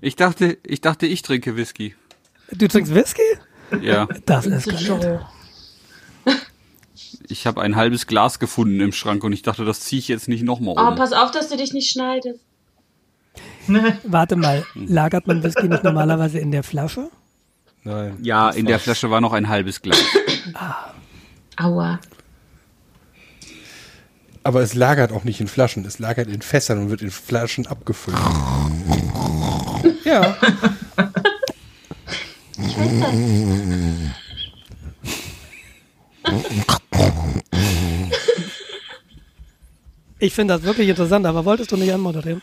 Ich dachte, ich dachte, ich trinke Whisky. Du trinkst Whisky? Ja. Das ist geil. Ich habe ein halbes Glas gefunden im Schrank und ich dachte, das ziehe ich jetzt nicht nochmal Oh, um. pass auf, dass du dich nicht schneidest. Warte mal, lagert man Whisky nicht normalerweise in der Flasche? Nein. Ja, in der Flasche war noch ein halbes Glas. Aua. Aber es lagert auch nicht in Flaschen, es lagert in Fässern und wird in Flaschen abgefüllt. Ja. Ich finde das wirklich interessant, aber wolltest du nicht anmoderieren?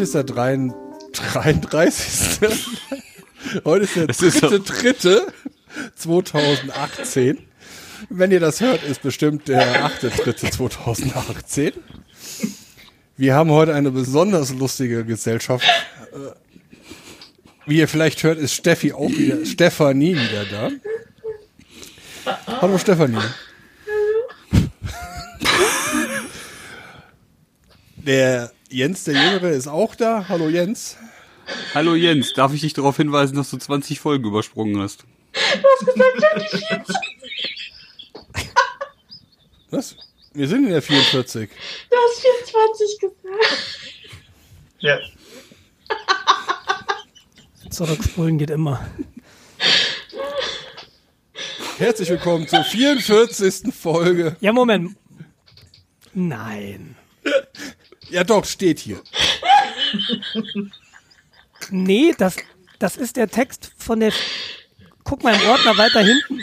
Heute ist der 33. 33. Heute ist der Das ist dritte, dritte 2018. Wenn ihr das hört, ist bestimmt der achte dritte 2018. Wir haben heute eine besonders lustige Gesellschaft. Wie ihr vielleicht hört, ist Steffi auch wieder, Stefanie wieder da. Hallo Stefanie. Der Jens, der Jüngere, ist auch da. Hallo Jens. Hallo Jens, darf ich dich darauf hinweisen, dass du 20 Folgen übersprungen hast? Was? Wir sind in der 44. Du hast 24 gesagt. Ja. Zurückspulen geht immer. Herzlich willkommen zur 44. Folge. Ja, Moment. Nein. Ja doch, steht hier. Nee, das, das ist der Text von der. Guck mal im Ordner weiter hinten.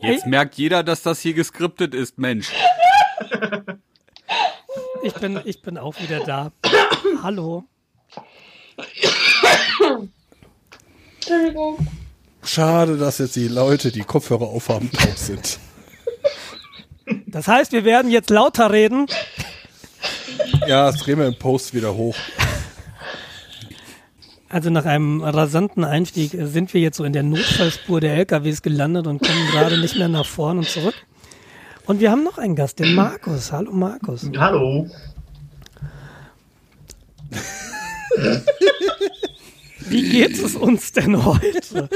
Jetzt merkt jeder, dass das hier geskriptet ist, Mensch. Ich bin, ich bin auch wieder da. Hallo. Entschuldigung. Schade, dass jetzt die Leute, die Kopfhörer aufhaben, taub sind. Das heißt, wir werden jetzt lauter reden. Ja, das drehen wir im Post wieder hoch. Also nach einem rasanten Einstieg sind wir jetzt so in der Notfallspur der LKWs gelandet und kommen gerade nicht mehr nach vorn und zurück. Und wir haben noch einen Gast, den Markus. Hallo Markus. Hallo. Wie geht es uns denn heute?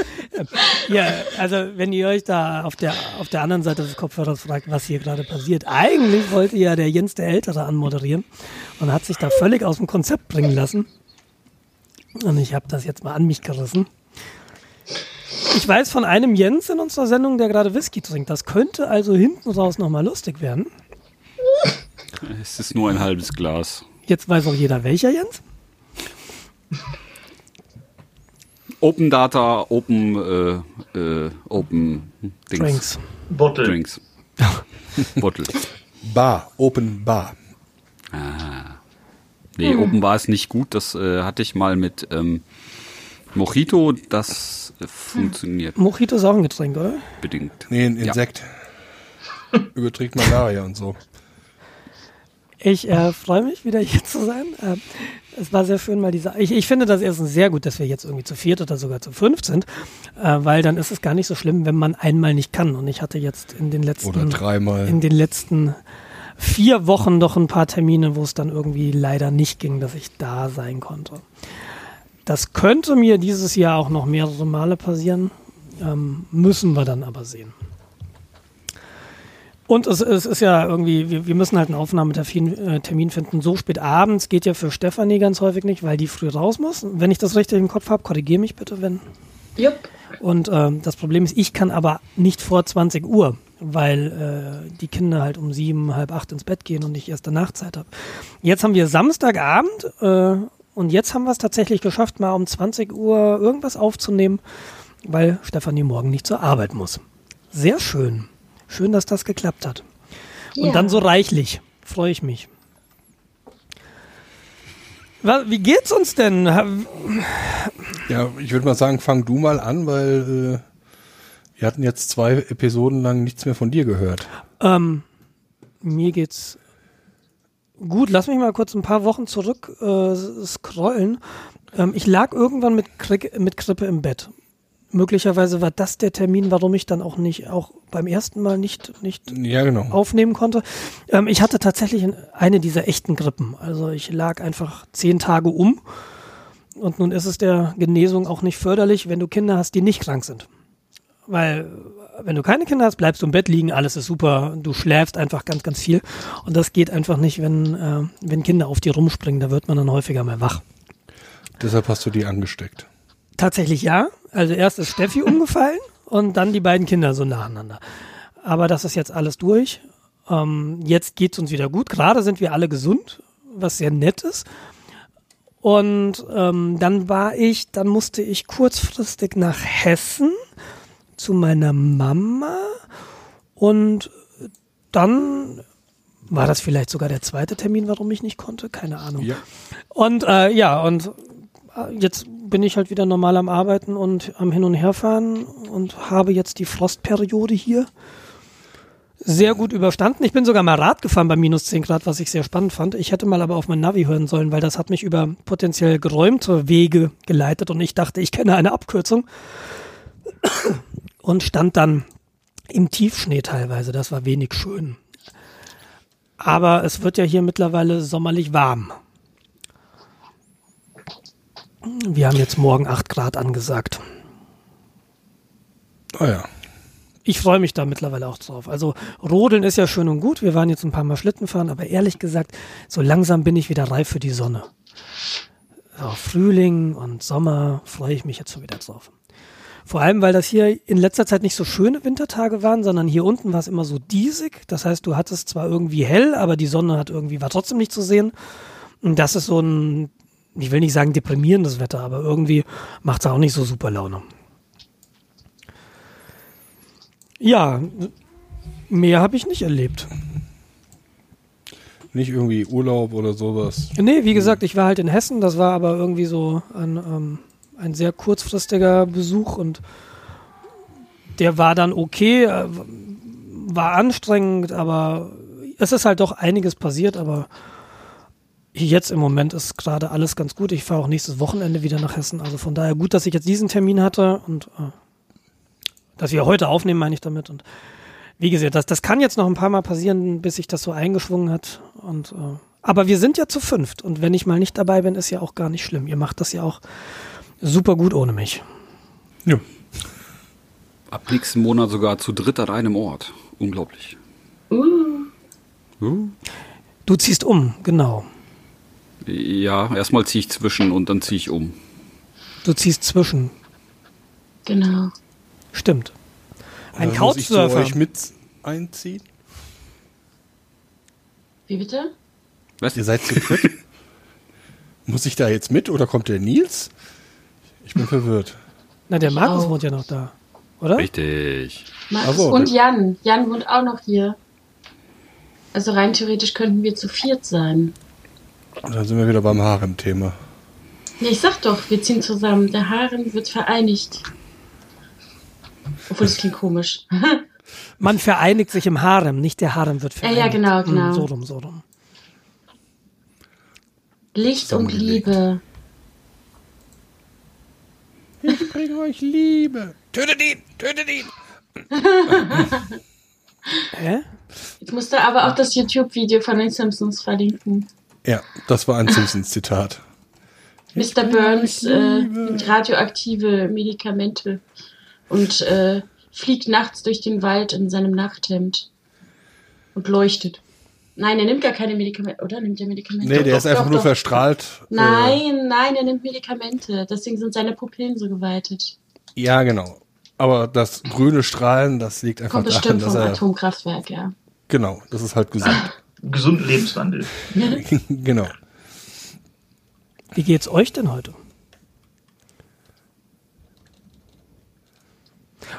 Ja, also wenn ihr euch da auf der, auf der anderen Seite des Kopfhörers fragt, was hier gerade passiert. Eigentlich wollte ja der Jens der Ältere anmoderieren und hat sich da völlig aus dem Konzept bringen lassen. Und ich habe das jetzt mal an mich gerissen. Ich weiß von einem Jens in unserer Sendung, der gerade Whisky trinkt. Das könnte also hinten raus nochmal lustig werden. Es ist nur ein halbes Glas. Jetzt weiß auch jeder, welcher Jens. Open Data, Open, äh, äh, Open Dings. Drinks. Bottle. Drinks. Bottle. Bar, Open Bar. Nee, Open war es nicht gut. Das äh, hatte ich mal mit ähm, Mojito. Das äh, funktioniert Mojito ist auch ein Getränk, oder? bedingt. Nee, ein Ja. Insekt. Überträgt Malaria und so. Ich äh, freue mich, wieder hier zu sein. Äh, es war sehr schön, mal diese. Ich, ich finde das erstens sehr gut, dass wir jetzt irgendwie zu viert oder sogar zu fünf sind, äh, weil dann ist es gar nicht so schlimm, wenn man einmal nicht kann. Und ich hatte jetzt in den letzten Oder dreimal. in den letzten vier Wochen doch ein paar Termine, wo es dann irgendwie leider nicht ging, dass ich da sein konnte. Das könnte mir dieses Jahr auch noch mehrere Male passieren. Ähm, müssen wir dann aber sehen. Und es, es ist ja irgendwie, wir, wir müssen halt einen Aufnahmetermin finden. So spät abends geht ja für Stefanie ganz häufig nicht, weil die früh raus muss. Wenn ich das richtig im Kopf habe, korrigiere mich bitte, wenn. Jupp. Und ähm, das Problem ist, ich kann aber nicht vor 20 Uhr, weil äh, die Kinder halt um sieben, halb acht ins Bett gehen und ich erst danach Zeit habe. Jetzt haben wir Samstagabend äh, und jetzt haben wir es tatsächlich geschafft, mal um 20 Uhr irgendwas aufzunehmen, weil Stefanie morgen nicht zur Arbeit muss. Sehr schön. Schön, dass das geklappt hat. Und Ja. dann so reichlich. Freue ich mich. wie geht's uns denn? Ja, ich würde mal sagen, fang du mal an, weil äh, wir hatten jetzt zwei Episoden lang nichts mehr von dir gehört. Ähm, mir geht's gut. Lass mich mal kurz ein paar Wochen zurück äh, scrollen. Ähm, ich lag irgendwann mit, Krieg, mit Grippe im Bett. Möglicherweise war das der Termin, warum ich dann auch nicht, auch beim ersten Mal nicht, nicht Ja, genau. aufnehmen konnte. Ähm, ich hatte tatsächlich eine dieser echten Grippen. Also ich lag einfach zehn Tage um. Und nun ist es der Genesung auch nicht förderlich, wenn du Kinder hast, die nicht krank sind. Weil wenn du keine Kinder hast, bleibst du im Bett liegen, alles ist super, du schläfst einfach ganz, ganz viel. Und das geht einfach nicht, wenn, äh, wenn Kinder auf dir rumspringen, da wird man dann häufiger mal wach. Deshalb hast du die angesteckt. Tatsächlich ja. Also erst ist Steffi umgefallen und dann die beiden Kinder so nacheinander. Aber das ist jetzt alles durch. Ähm, jetzt geht's uns wieder gut. Gerade sind wir alle gesund, was sehr nett ist. Und ähm, dann war ich, dann musste ich kurzfristig nach Hessen zu meiner Mama und dann war das vielleicht sogar der zweite Termin, warum ich nicht konnte, keine Ahnung. Ja. Und äh, ja, und äh, jetzt bin ich halt wieder normal am Arbeiten und am Hin- und Herfahren und habe jetzt die Frostperiode hier sehr gut überstanden. Ich bin sogar mal Rad gefahren bei minus 10 Grad, was ich sehr spannend fand. Ich hätte mal aber auf mein Navi hören sollen, weil das hat mich über potenziell geräumte Wege geleitet und ich dachte, ich kenne eine Abkürzung und stand dann im Tiefschnee teilweise. Das war wenig schön. Aber es wird ja hier mittlerweile sommerlich warm. Wir haben jetzt morgen 8 Grad angesagt. Ah ja. Ich freue mich da mittlerweile auch drauf. Also Rodeln ist ja schön und gut. Wir waren jetzt ein paar Mal Schlitten fahren, aber ehrlich gesagt, so langsam bin ich wieder reif für die Sonne. So, Frühling und Sommer freue ich mich jetzt schon wieder drauf. Vor allem, weil das hier in letzter Zeit nicht so schöne Wintertage waren, sondern hier unten war es immer so diesig. Das heißt, du hattest zwar irgendwie hell, aber die Sonne hat irgendwie war trotzdem nicht zu sehen. Und das ist so ein, ich will nicht sagen deprimierendes Wetter, aber irgendwie macht es auch nicht so super Laune. Ja, mehr habe ich nicht erlebt. Nicht irgendwie Urlaub oder sowas. Nee, wie gesagt, ich war halt in Hessen, das war aber irgendwie so ein, ähm, ein sehr kurzfristiger Besuch und der war dann okay, äh, war anstrengend, aber es ist halt doch einiges passiert, aber jetzt im Moment ist gerade alles ganz gut. Ich fahre auch nächstes Wochenende wieder nach Hessen, also von daher gut, dass ich jetzt diesen Termin hatte und äh, dass wir heute aufnehmen, meine ich damit. Und wie gesagt, das, das kann jetzt noch ein paar Mal passieren, bis sich das so eingeschwungen hat. Und, äh, aber wir sind ja zu fünft. Und wenn ich mal nicht dabei bin, ist ja auch gar nicht schlimm. Ihr macht das ja auch super gut ohne mich. Ja. Ab nächsten Monat sogar zu dritt an einem Ort. Unglaublich. Uh, Uh. Du ziehst um, genau. Ja, erstmal ziehe ich zwischen und dann ziehe ich um. Du ziehst zwischen. genau. Stimmt. Ein Oder muss ich zu Couchsurfer. euch mit einziehen? Wie bitte? Was? Ihr seid zu dritt? muss ich da jetzt mit oder kommt der Nils? Ich bin verwirrt. Na, der Markus auch. wohnt ja noch da, oder? Richtig. Ach so, und das- Jan. Jan wohnt auch noch hier. Also rein theoretisch könnten wir zu viert sein. Und dann sind wir wieder beim Harem-Thema. Ja, ich sag doch, wir ziehen zusammen. Der Harem wird vereinigt. Obwohl, das klingt komisch. Man vereinigt sich im Harem, nicht der Harem wird Ja, vereinigt. ja, genau, genau. Hm, so rum, so rum. Licht und. Liebe. Ich bringe euch Liebe. Tötet ihn! Tötet ihn! Hä? Jetzt musst du aber auch das YouTube-Video von den Simpsons verlinken. Ja, das war ein Simpsons-Zitat. Mr. Burns äh, nimmt radioaktive Medikamente und äh, fliegt nachts durch den Wald in seinem Nachthemd und leuchtet. Nein, er nimmt gar keine Medikamente, oder? Nimmt er Medikamente? Nee, Doch, der doch, ist einfach doch, nur verstrahlt. Äh, Nein, nein, er nimmt Medikamente. Deswegen sind seine Pupillen so geweitet. Ja, genau. Aber das grüne Strahlen, das liegt einfach Kommt daran, bestimmt dass vom er. Atomkraftwerk, ja. Genau, das ist halt gesund. Gesunden Lebenswandel. genau. Wie geht's euch denn heute?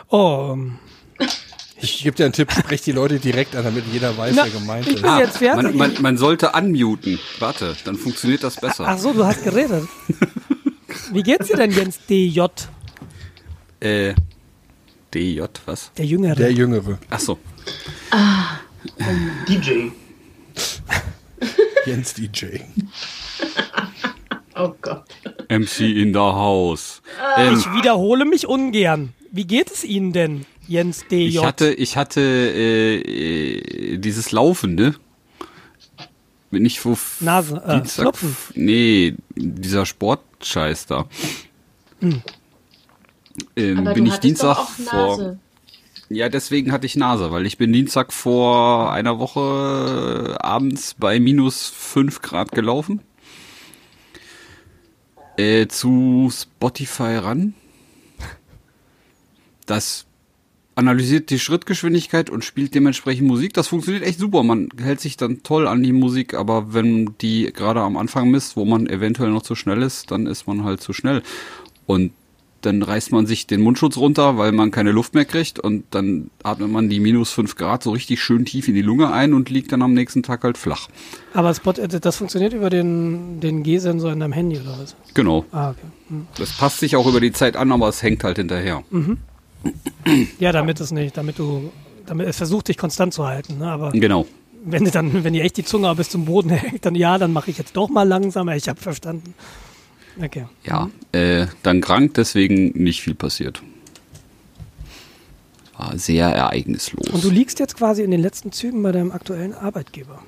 Oh, ähm, Ich gebe dir einen Tipp, sprech die Leute direkt an, damit jeder weiß, Na, wer gemeint ich ist. bin jetzt fertig. man, man, man sollte unmuten. Warte, dann funktioniert das besser. Ach so, du hast geredet. Wie geht's dir denn, Jens DJ? Äh, DJ, was? Der Jüngere. Der Jüngere. Ach so. DJ. Jens DJ. Oh Gott. MC in the house. Ähm, ich wiederhole mich ungern. Wie geht es Ihnen denn, Jens DJ? ich hatte, ich hatte äh, äh, dieses Laufen, ne? Bin ich wo Nase, äh, Dienstag, Schnupfen. nee, dieser Sportscheiß da. Ähm, Aber bin du ich Dienstag doch auch vor. Ja, deswegen hatte ich Nase, weil ich bin Dienstag vor einer Woche abends bei minus 5 Grad gelaufen. Äh, zu Spotify ran. Das analysiert die Schrittgeschwindigkeit und spielt dementsprechend Musik. Das funktioniert echt super. Man hält sich dann toll an die Musik, aber wenn die gerade am Anfang misst, wo man eventuell noch zu schnell ist, dann ist man halt zu schnell. Und dann reißt man sich den Mundschutz runter, weil man keine Luft mehr kriegt und dann atmet man die minus 5 Grad so richtig schön tief in die Lunge ein und liegt dann am nächsten Tag halt flach. Aber Spot, äh, das funktioniert über den, den G-Sensor in deinem Handy oder was? Genau. Ah, okay. Hm. Das passt sich auch über die Zeit an, aber es hängt halt hinterher. Ja, damit es nicht, damit du, damit es versucht dich konstant zu halten. Ne? Aber Genau. wenn dann, wenn dir echt die Zunge bis zum Boden hängt, dann ja, dann mache ich jetzt doch mal langsamer. Ich habe verstanden. Okay. Ja, äh, dann krank, deswegen nicht viel passiert. War sehr ereignislos. Und du liegst jetzt quasi in den letzten Zügen bei deinem aktuellen Arbeitgeber.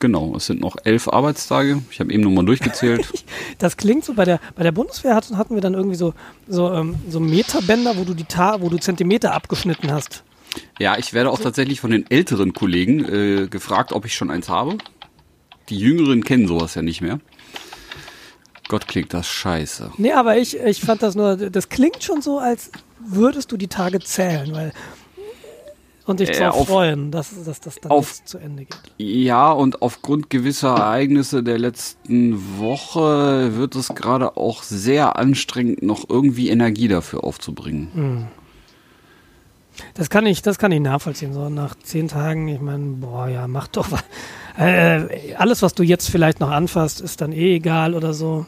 genau, es sind noch elf Arbeitstage. Ich habe eben nochmal durchgezählt. Das klingt so, bei der, bei der Bundeswehr hatten, hatten wir dann irgendwie so, so, ähm, so Meterbänder, wo du die Ta wo du Zentimeter abgeschnitten hast. ja, ich werde auch tatsächlich von den älteren Kollegen äh, gefragt, ob ich schon eins habe. Die Jüngeren kennen sowas ja nicht mehr. Gott, klingt das scheiße. Nee, aber ich, ich fand das nur, das klingt schon so, als würdest du die Tage zählen, weil und dich Äh, darauf auf- freuen, dass, dass das dann auf- zu Ende geht. Ja, und aufgrund gewisser Ereignisse der letzten Woche wird es gerade auch sehr anstrengend, noch irgendwie Energie dafür aufzubringen. Das kann ich, das kann ich nachvollziehen. So nach zehn Tagen, ich meine, boah, ja, mach doch was. Äh, alles, was du jetzt vielleicht noch anfasst, ist dann eh egal oder so.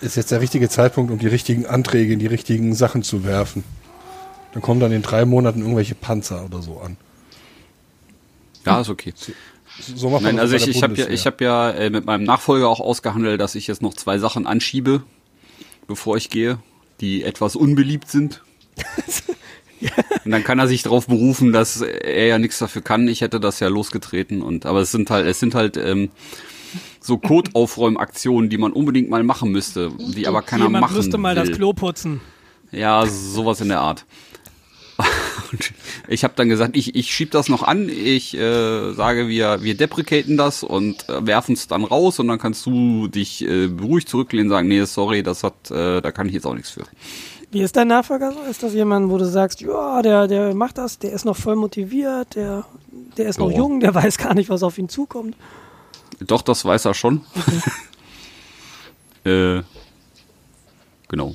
Ist jetzt der richtige Zeitpunkt, um die richtigen Anträge in die richtigen Sachen zu werfen. Dann kommen dann in drei Monaten irgendwelche Panzer oder so an. Ja, ist okay. So macht man Nein, also ich, ich habe ja, ich hab ja äh, mit meinem Nachfolger auch ausgehandelt, dass ich jetzt noch zwei Sachen anschiebe, bevor ich gehe, die etwas unbeliebt sind. Und dann kann er sich darauf berufen, dass er ja nichts dafür kann. Ich hätte das ja losgetreten und aber es sind halt, es sind halt ähm, so Codeaufräumaktionen, die man unbedingt mal machen müsste, die aber keiner Jemand machen müsste mal will. das Klo putzen. Ja, sowas in der Art. Und ich habe dann gesagt, ich, ich schieb das noch an, ich äh, sage, wir, wir deprecaten das und äh, werfen es dann raus und dann kannst du dich äh, beruhigt zurücklehnen und sagen, nee, sorry, das hat, äh, da kann ich jetzt auch nichts für. Wie ist dein Nachfolger so? Ist das jemand, wo du sagst, ja, der, der macht das, der ist noch voll motiviert, der, der ist noch Ja. jung, der weiß gar nicht, was auf ihn zukommt. Doch, das weiß er schon. äh, genau.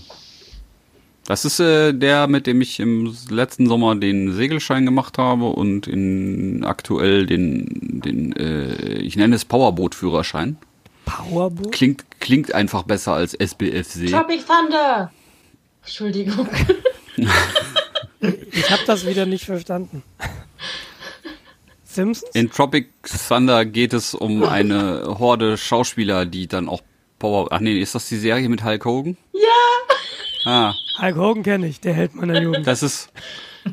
Das ist äh, der, mit dem ich im letzten Sommer den Segelschein gemacht habe und in aktuell den, den äh, ich nenne es Powerboot-Führerschein. Powerboot? Klingt, klingt einfach besser als SBFC. Tropic Thunder! Entschuldigung. Ich habe das wieder nicht verstanden. Simpsons? In Tropic Thunder geht es um eine Horde Schauspieler, die dann auch Power. Ach nee, ist das die Serie mit Hulk Hogan? Ja. Ah, Hulk Hogan kenne ich, der Held meiner Jugend. das ist.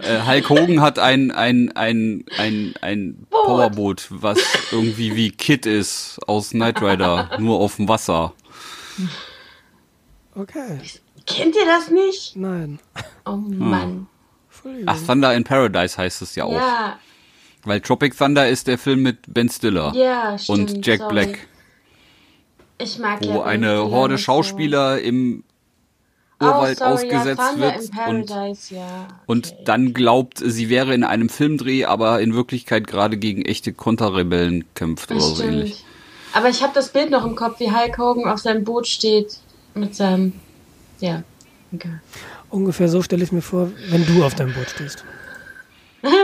Äh, Hulk Hogan hat ein, ein, ein, ein, ein Powerboot, was irgendwie wie Kid ist aus Knight Rider, nur auf dem Wasser. Okay, Kennt ihr das nicht? nein. Oh Mann. Entschuldigung. Ach, Thunder in Paradise heißt es ja auch. Ja, Weil Tropic Thunder ist der Film mit Ben Stiller ja, stimmt. und Jack sorry. Black, Ich mag wo ja Ben eine Stiller Horde nicht so. Schauspieler im Oh, Urwald sorry, ausgesetzt ja, wird in und Paradise, ja. und okay. dann glaubt, sie wäre in einem Filmdreh, aber in Wirklichkeit gerade gegen echte Konterrebellen kämpft oder Das so stimmt. ähnlich. Aber ich habe das Bild noch im Kopf, wie Hulk Hogan auf seinem Boot steht mit seinem. Ja, egal. Ungefähr so stelle ich mir vor, wenn du auf deinem Boot stehst.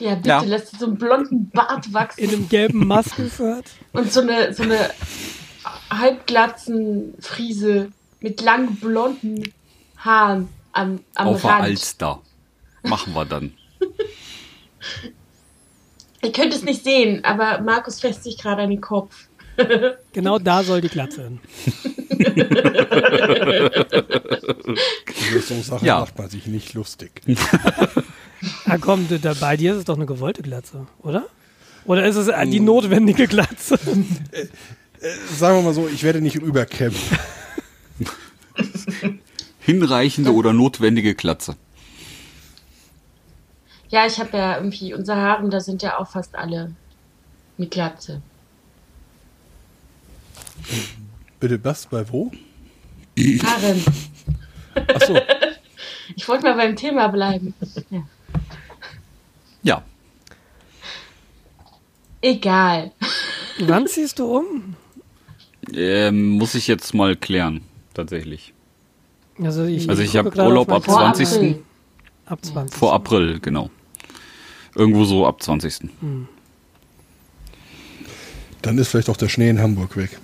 Ja, bitte, Ja. lässt dir so einen blonden Bart wachsen. In einem gelben Maskenshirt. Und so eine, so eine Halbglatzenfriese mit langen blonden Haaren am, am Auf Rand. Alster. Machen wir dann. Ihr könnt es nicht sehen, aber Markus fässt sich gerade an den Kopf. Genau da soll die Glatze hin. So Sachen Ja. macht man sich nicht lustig. Ah komm, du- da, bei dir ist es doch eine gewollte Glatze, oder? Oder ist es äh, die notwendige Glatze? Sagen wir mal so, ich werde nicht rüberkämmen. Hinreichende oder notwendige Klatze. Ja, ich habe ja irgendwie, unsere Haaren, da sind ja auch fast alle mit Glatze. Bitte was, bei wo? Haaren. Achso, Ich wollte mal beim Thema bleiben. Ja. Ja. Egal. Wann ziehst du um? Ähm, muss ich jetzt mal klären, tatsächlich. Also ich, Also ich gucke hab gerade Urlaub ab mein- Vor 20. April. Ab 20. Vor April, genau. Irgendwo so ab 20. dann ist vielleicht auch der Schnee in Hamburg weg.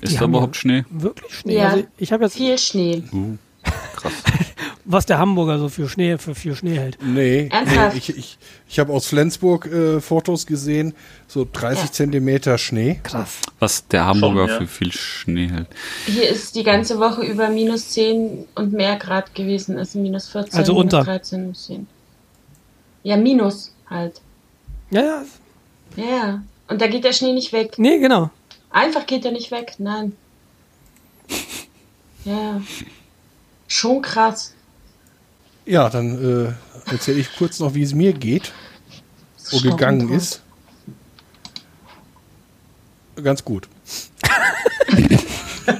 Ist Die da überhaupt Schnee? Wirklich Schnee? Ja. Also ich habe jetzt, Viel Schnee. Uh. Was der Hamburger so für Schnee, für viel Schnee hält. Nee, Ernsthaft? nee ich, ich, ich habe aus Flensburg äh, Fotos gesehen, so 30 Ja. Zentimeter Schnee. Krass. Was der Hamburger Schon, ja. für viel Schnee hält. Hier ist die ganze Woche über minus 10 und mehr Grad gewesen. Also minus 14, Also minus unter. 13, minus 10. Ja, minus halt. Ja, ja. Ja, ja. Und da geht der Schnee nicht weg. Nee, genau. Einfach geht er nicht weg. Nein. Ja. Schon krass. Ja, dann äh, erzähle ich kurz noch, wie es mir geht, wo gegangen ist. Ganz gut.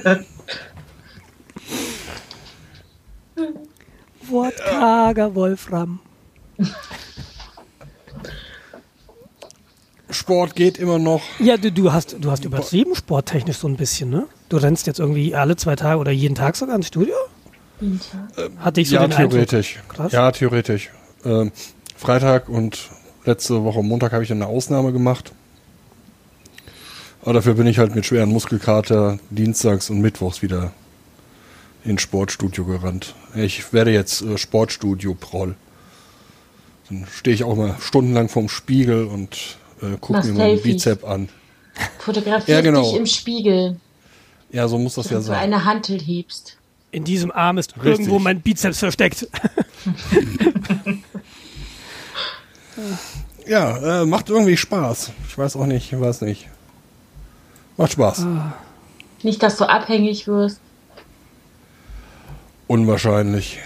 Wortkarger Wolfram. Sport geht immer noch. Ja, du, du hast, du hast übertrieben sporttechnisch so ein bisschen, ne? Du rennst jetzt irgendwie alle zwei Tage oder jeden Tag sogar ins Studio? Hatte ich so ja, theoretisch. Krass. Ja, theoretisch. Ähm, Freitag und letzte Woche Montag habe ich eine Ausnahme gemacht. Aber dafür bin ich halt mit schweren Muskelkater dienstags und mittwochs wieder ins Sportstudio gerannt. Ich werde jetzt äh, Sportstudio-Proll. Dann stehe ich auch mal stundenlang vorm Spiegel und äh, gucke mir meinen. Bizep an. Fotografier Ja, genau. dich im Spiegel, Ja, so muss das ja wenn du sein. eine Hantel hebst. In diesem Arm ist Richtig. irgendwo mein Bizeps versteckt. Ja, äh, macht irgendwie Spaß. Ich weiß auch nicht, ich weiß nicht. Macht Spaß. Nicht, dass du abhängig wirst. Unwahrscheinlich.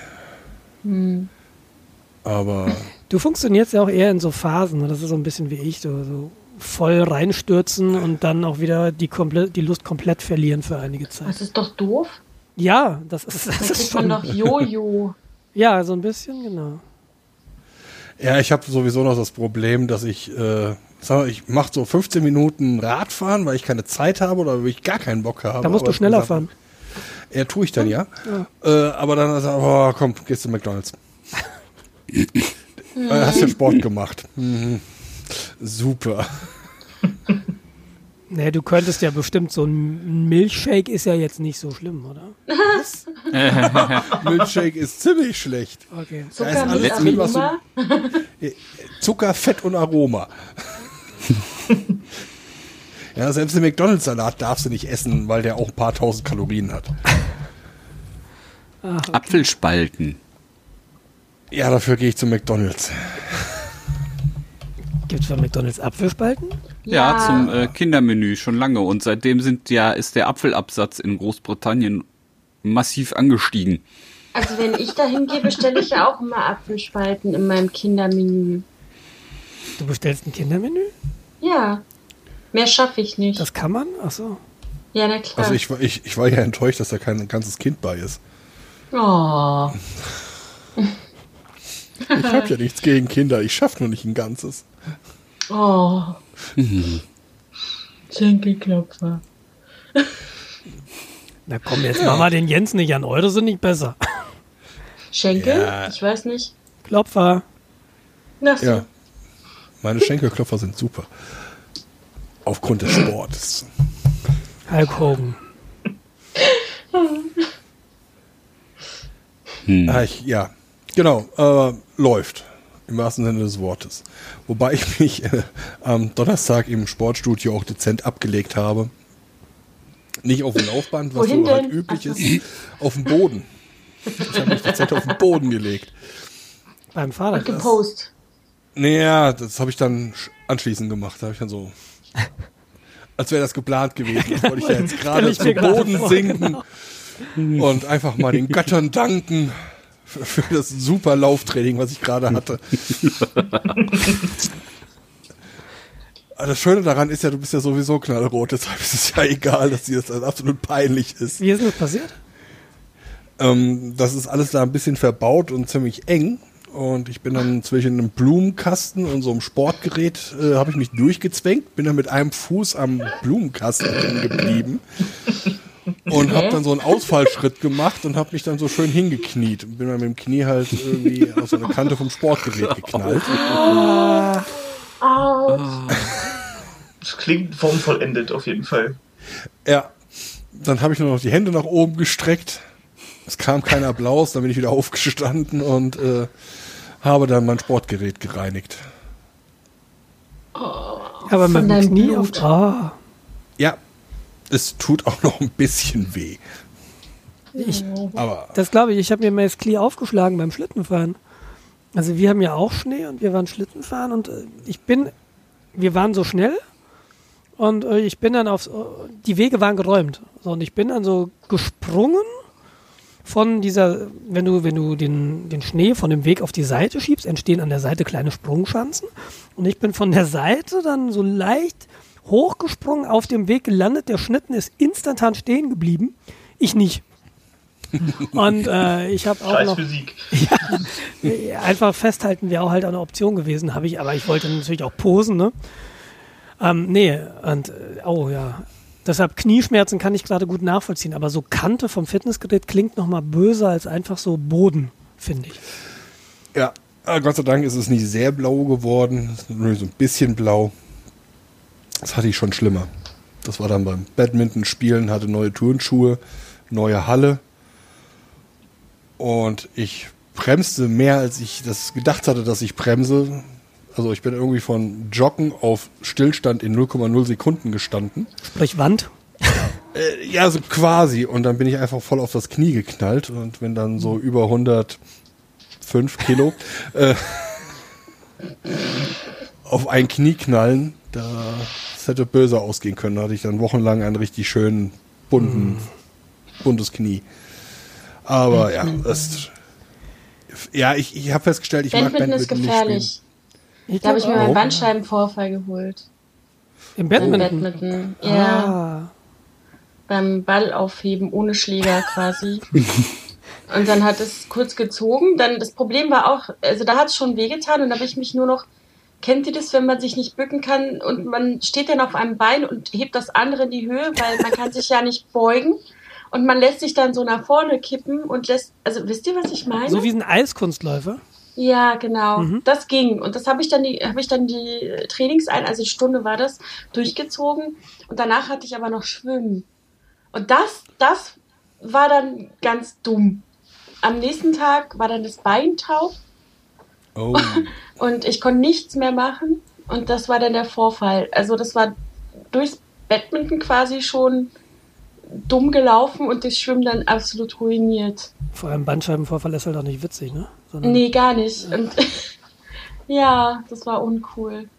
Aber Du funktionierst ja auch eher in so Phasen. Das ist so ein bisschen wie ich. So, so voll reinstürzen und dann auch wieder die, komple die Lust komplett verlieren für einige Zeit. Das ist doch doof. Ja, das ist, Da das ist schon. doch Jojo. Ja, so ein bisschen, genau. ja, ich habe sowieso noch das Problem, dass ich, äh, sag mal, ich mache so 15 Minuten Radfahren, weil ich keine Zeit habe oder weil ich gar keinen Bock habe. Da musst du Aber schneller gesagt, fahren. Ja, tue ich dann ja. Äh, aber dann sagt er, oh, komm, gehst zu McDonalds. äh, hast du Sport gemacht? Mhm. Super. Nee, du könntest ja bestimmt so ein Milchshake ist ja jetzt nicht so schlimm, oder? Milkshake ist ziemlich schlecht. Okay. Zucker Da ist mit alles drin, was du- Aroma. Zucker, Fett und Aroma. ja, selbst den McDonalds-Salat darfst du nicht essen, weil der auch ein paar tausend Kalorien hat. Apfelspalten. Ja, dafür gehe ich zu McDonalds. Gibt es bei McDonalds Apfelspalten? Ja, zum äh, Kindermenü schon lange. Und seitdem sind ja, ist der Apfelabsatz in Großbritannien massiv angestiegen. Also wenn ich dahin gehe, bestelle ich ja auch immer Apfelspalten in meinem Kindermenü. Du bestellst ein Kindermenü? Ja. Mehr schaffe ich nicht. Das kann man? Ach so. ja, na klar. Also ich, war- ich, ich war ja enttäuscht, dass da kein ganzes Kind bei ist. oh. Ich habe ja nichts gegen Kinder, ich schaffe nur nicht ein ganzes. Oh. Schenkelklopfer. Na komm, jetzt mach mal den Jens nicht an. Eure sind nicht besser. Schenkel? Ja. Ich weiß nicht. Klopfer. Na so. Ja. Meine Schenkelklopfer sind super. Aufgrund des Sportes. Hulk Hogan. Ah, ich, ja, genau, äh, läuft. Im wahrsten Sinne des Wortes. Wobei ich mich äh, am Donnerstag im Sportstudio auch dezent abgelegt habe. Nicht auf dem Laufband, was Wohin so halt üblich Ach ist, auf dem Boden. Ich habe mich dezent auf den Boden gelegt. Beim Fahrrad. Gepost. Naja, das habe ich dann sch- anschließend gemacht. Da habe ich dann so, als wäre das geplant gewesen. Das wollte ich ja jetzt gerade zu Boden vor, sinken und einfach mal den Göttern danken für, für das super Lauftraining, was ich gerade hatte. Das Schöne daran ist ja, du bist ja sowieso knallrot, deshalb ist es ja egal, dass dir das absolut peinlich ist. Wie ist denn das passiert? Ähm, das ist alles da ein bisschen verbaut und ziemlich eng. Und ich bin dann zwischen einem Blumenkasten und so einem Sportgerät, äh, habe ich mich durchgezwängt, bin dann mit einem Fuß am Blumenkasten hängen geblieben und habe dann so einen Ausfallschritt gemacht und habe mich dann so schön hingekniet und bin dann mit dem Knie halt irgendwie auf so eine Kante vom Sportgerät geknallt. Autsch. Das klingt formvollendet auf jeden Fall. Ja, dann habe ich nur noch die Hände nach oben gestreckt. Es kam kein Applaus, dann bin ich wieder aufgestanden und äh, habe dann mein Sportgerät gereinigt. Aber mit dem Knie auf. Ah, Ja, es tut auch noch ein bisschen weh. ich, Aber das glaube ich. Ich habe mir mal das Knie aufgeschlagen beim Schlittenfahren. Also wir haben ja auch Schnee und wir waren Schlittenfahren und äh, ich bin, wir waren so schnell und äh, ich bin dann aufs, äh, die Wege waren geräumt. So, und ich bin dann so gesprungen von dieser, wenn du, wenn du den, den Schnee von dem Weg auf die Seite schiebst, entstehen an der Seite kleine Sprungschanzen. Und ich bin von der Seite dann so leicht hochgesprungen, auf dem Weg gelandet. Der Schnitten ist instantan stehen geblieben. Ich nicht. Und äh, ich habe auch Scheiß noch Physik. ja, einfach festhalten wäre auch halt eine Option gewesen, habe ich, aber ich wollte natürlich auch posen, ne? Ähm, nee, und äh, oh ja. Deshalb Knieschmerzen kann ich gerade gut nachvollziehen, aber so Kante vom Fitnessgerät klingt noch mal böser als einfach so Boden, finde ich. ja, aber Gott sei Dank ist es nicht sehr blau geworden, es ist nur so ein bisschen blau. Das hatte ich schon schlimmer. Das war dann beim Badminton-Spielen, hatte neue Turnschuhe, neue Halle. Und ich bremste mehr, als ich das gedacht hatte, dass ich bremse. Also ich bin irgendwie von Joggen auf Stillstand in 0,0 Sekunden gestanden. Sprich Wand. Äh, ja, so quasi. Und dann bin ich einfach voll auf das Knie geknallt. Und wenn dann so über 105 Kilo äh, auf ein Knie knallen, das hätte böse ausgehen können. Da hatte ich dann wochenlang einen richtig schönen, bunten, buntes Knie. Aber ja, das. Ja, ich, ich habe festgestellt, ich mag Badminton ist Badminton nicht spielen. gefährlich. Ich Da habe ich mir meinen. Bandscheibenvorfall geholt. Im Badminton. Badminton. Ja, Ah. beim Ball aufheben ohne Schläger quasi. Und dann hat es kurz gezogen. Dann das Problem war auch, also da hat es schon wehgetan und da habe ich mich nur noch. Kennt ihr das, wenn man sich nicht bücken kann und man steht dann auf einem Bein und hebt das andere in die Höhe, weil man kann sich ja nicht beugen und man lässt sich dann so nach vorne kippen und lässt, also wisst ihr, was ich meine? So wie ein Eiskunstläufer. Ja, genau. Mhm. Das ging. Und das habe ich dann die, habe ich dann die Trainingsein, also die Stunde war das, durchgezogen. Und danach hatte ich aber noch Schwimmen. Und das, das war dann ganz dumm. Am nächsten Tag war dann das Bein taub Oh. und ich konnte nichts mehr machen. Und das war dann der Vorfall. Also das war durchs Badminton quasi schon dumm gelaufen und das Schwimmen dann absolut ruiniert. Vor allem Bandscheibenvorfall ist halt auch nicht witzig, ne? Sondern Nee, gar nicht. Und ja, das war uncool.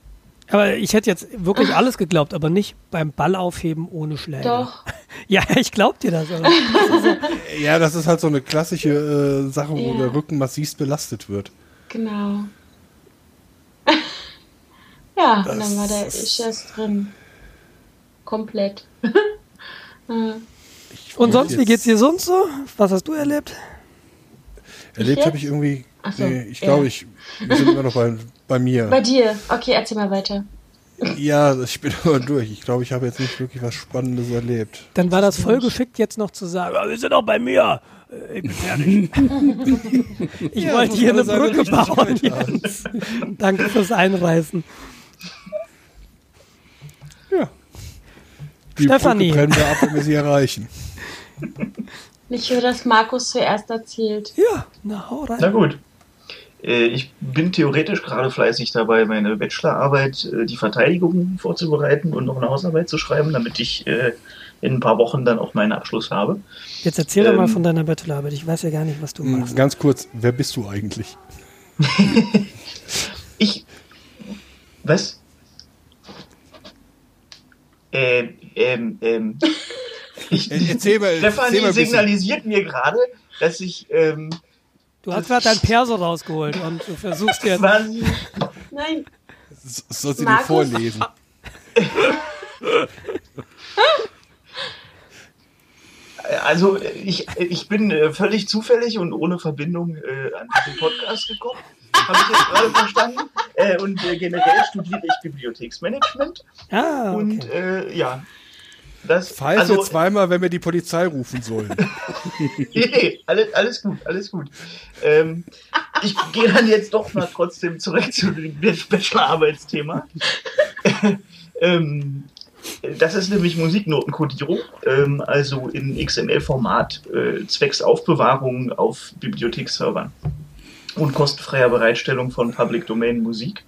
Aber ich hätte jetzt wirklich alles geglaubt, aber nicht beim Ball aufheben ohne Schläge. Doch. Ja, ich glaub dir das. Aber. Ja, das ist halt so eine klassische äh, Sache, wo Ja. der Rücken massivst belastet wird. Genau. ja, und Das dann war der ist- Ischias drin. Komplett. Ich Und sonst, wie geht's dir sonst so? Was hast du erlebt? Erlebt habe ich irgendwie. So, nee, ich ja. glaube, ich. Wir sind immer noch bei, bei mir. Bei dir. Okay, erzähl mal weiter. Ja, ich bin aber durch. Ich glaube, ich habe jetzt nicht wirklich was Spannendes erlebt. Dann war das voll geschickt, jetzt noch zu sagen, "Ah, wir sind auch bei mir. Ich bin fertig. ich Ja, wollte hier eine sagen, Brücke bauen. Jetzt. Danke fürs Einreißen. Die Stefanie. Brücke brennen wir ab, wenn wir sie erreichen. Ich höre, dass Markus zuerst erzählt. Ja, na hau rein. Na gut. Äh, Ich bin theoretisch gerade fleißig dabei, meine Bachelorarbeit, äh, die Verteidigung vorzubereiten und noch eine Hausarbeit zu schreiben, damit ich äh, in ein paar Wochen dann auch meinen Abschluss habe. Jetzt erzähl doch mal Ähm, von deiner Bachelorarbeit. Ich weiß ja gar nicht, was du machst. Ganz kurz, wer bist du eigentlich? Ich. Was? Ähm, ähm, ähm. Ich, Äh, Erzähl mal, erzähl mal Stefanie ein bisschen. signalisiert mir gerade, dass ich ähm, Du hast gerade dein Perso rausgeholt und du versuchst jetzt. quasi. Nein, S- Soll sie dir vorlesen? Also ich, ich bin äh, völlig zufällig und ohne Verbindung äh, an diesen Podcast gekommen. Habe ich jetzt gerade verstanden. Äh, und äh, generell studiere ich Bibliotheksmanagement. Ah, Und okay. äh, ja. Das, Pfeife also, zweimal, wenn wir die Polizei rufen sollen. nee, nee, alles, alles gut, alles gut. Ähm, ich gehe dann jetzt doch mal trotzdem zurück zu dem Bachelorarbeitsthema. ähm, das ist nämlich Musiknotenkodierung, ähm, also in XML-Format, äh, zwecks Aufbewahrung auf Bibliotheksservern und kostenfreier Bereitstellung von Public Domain Musik.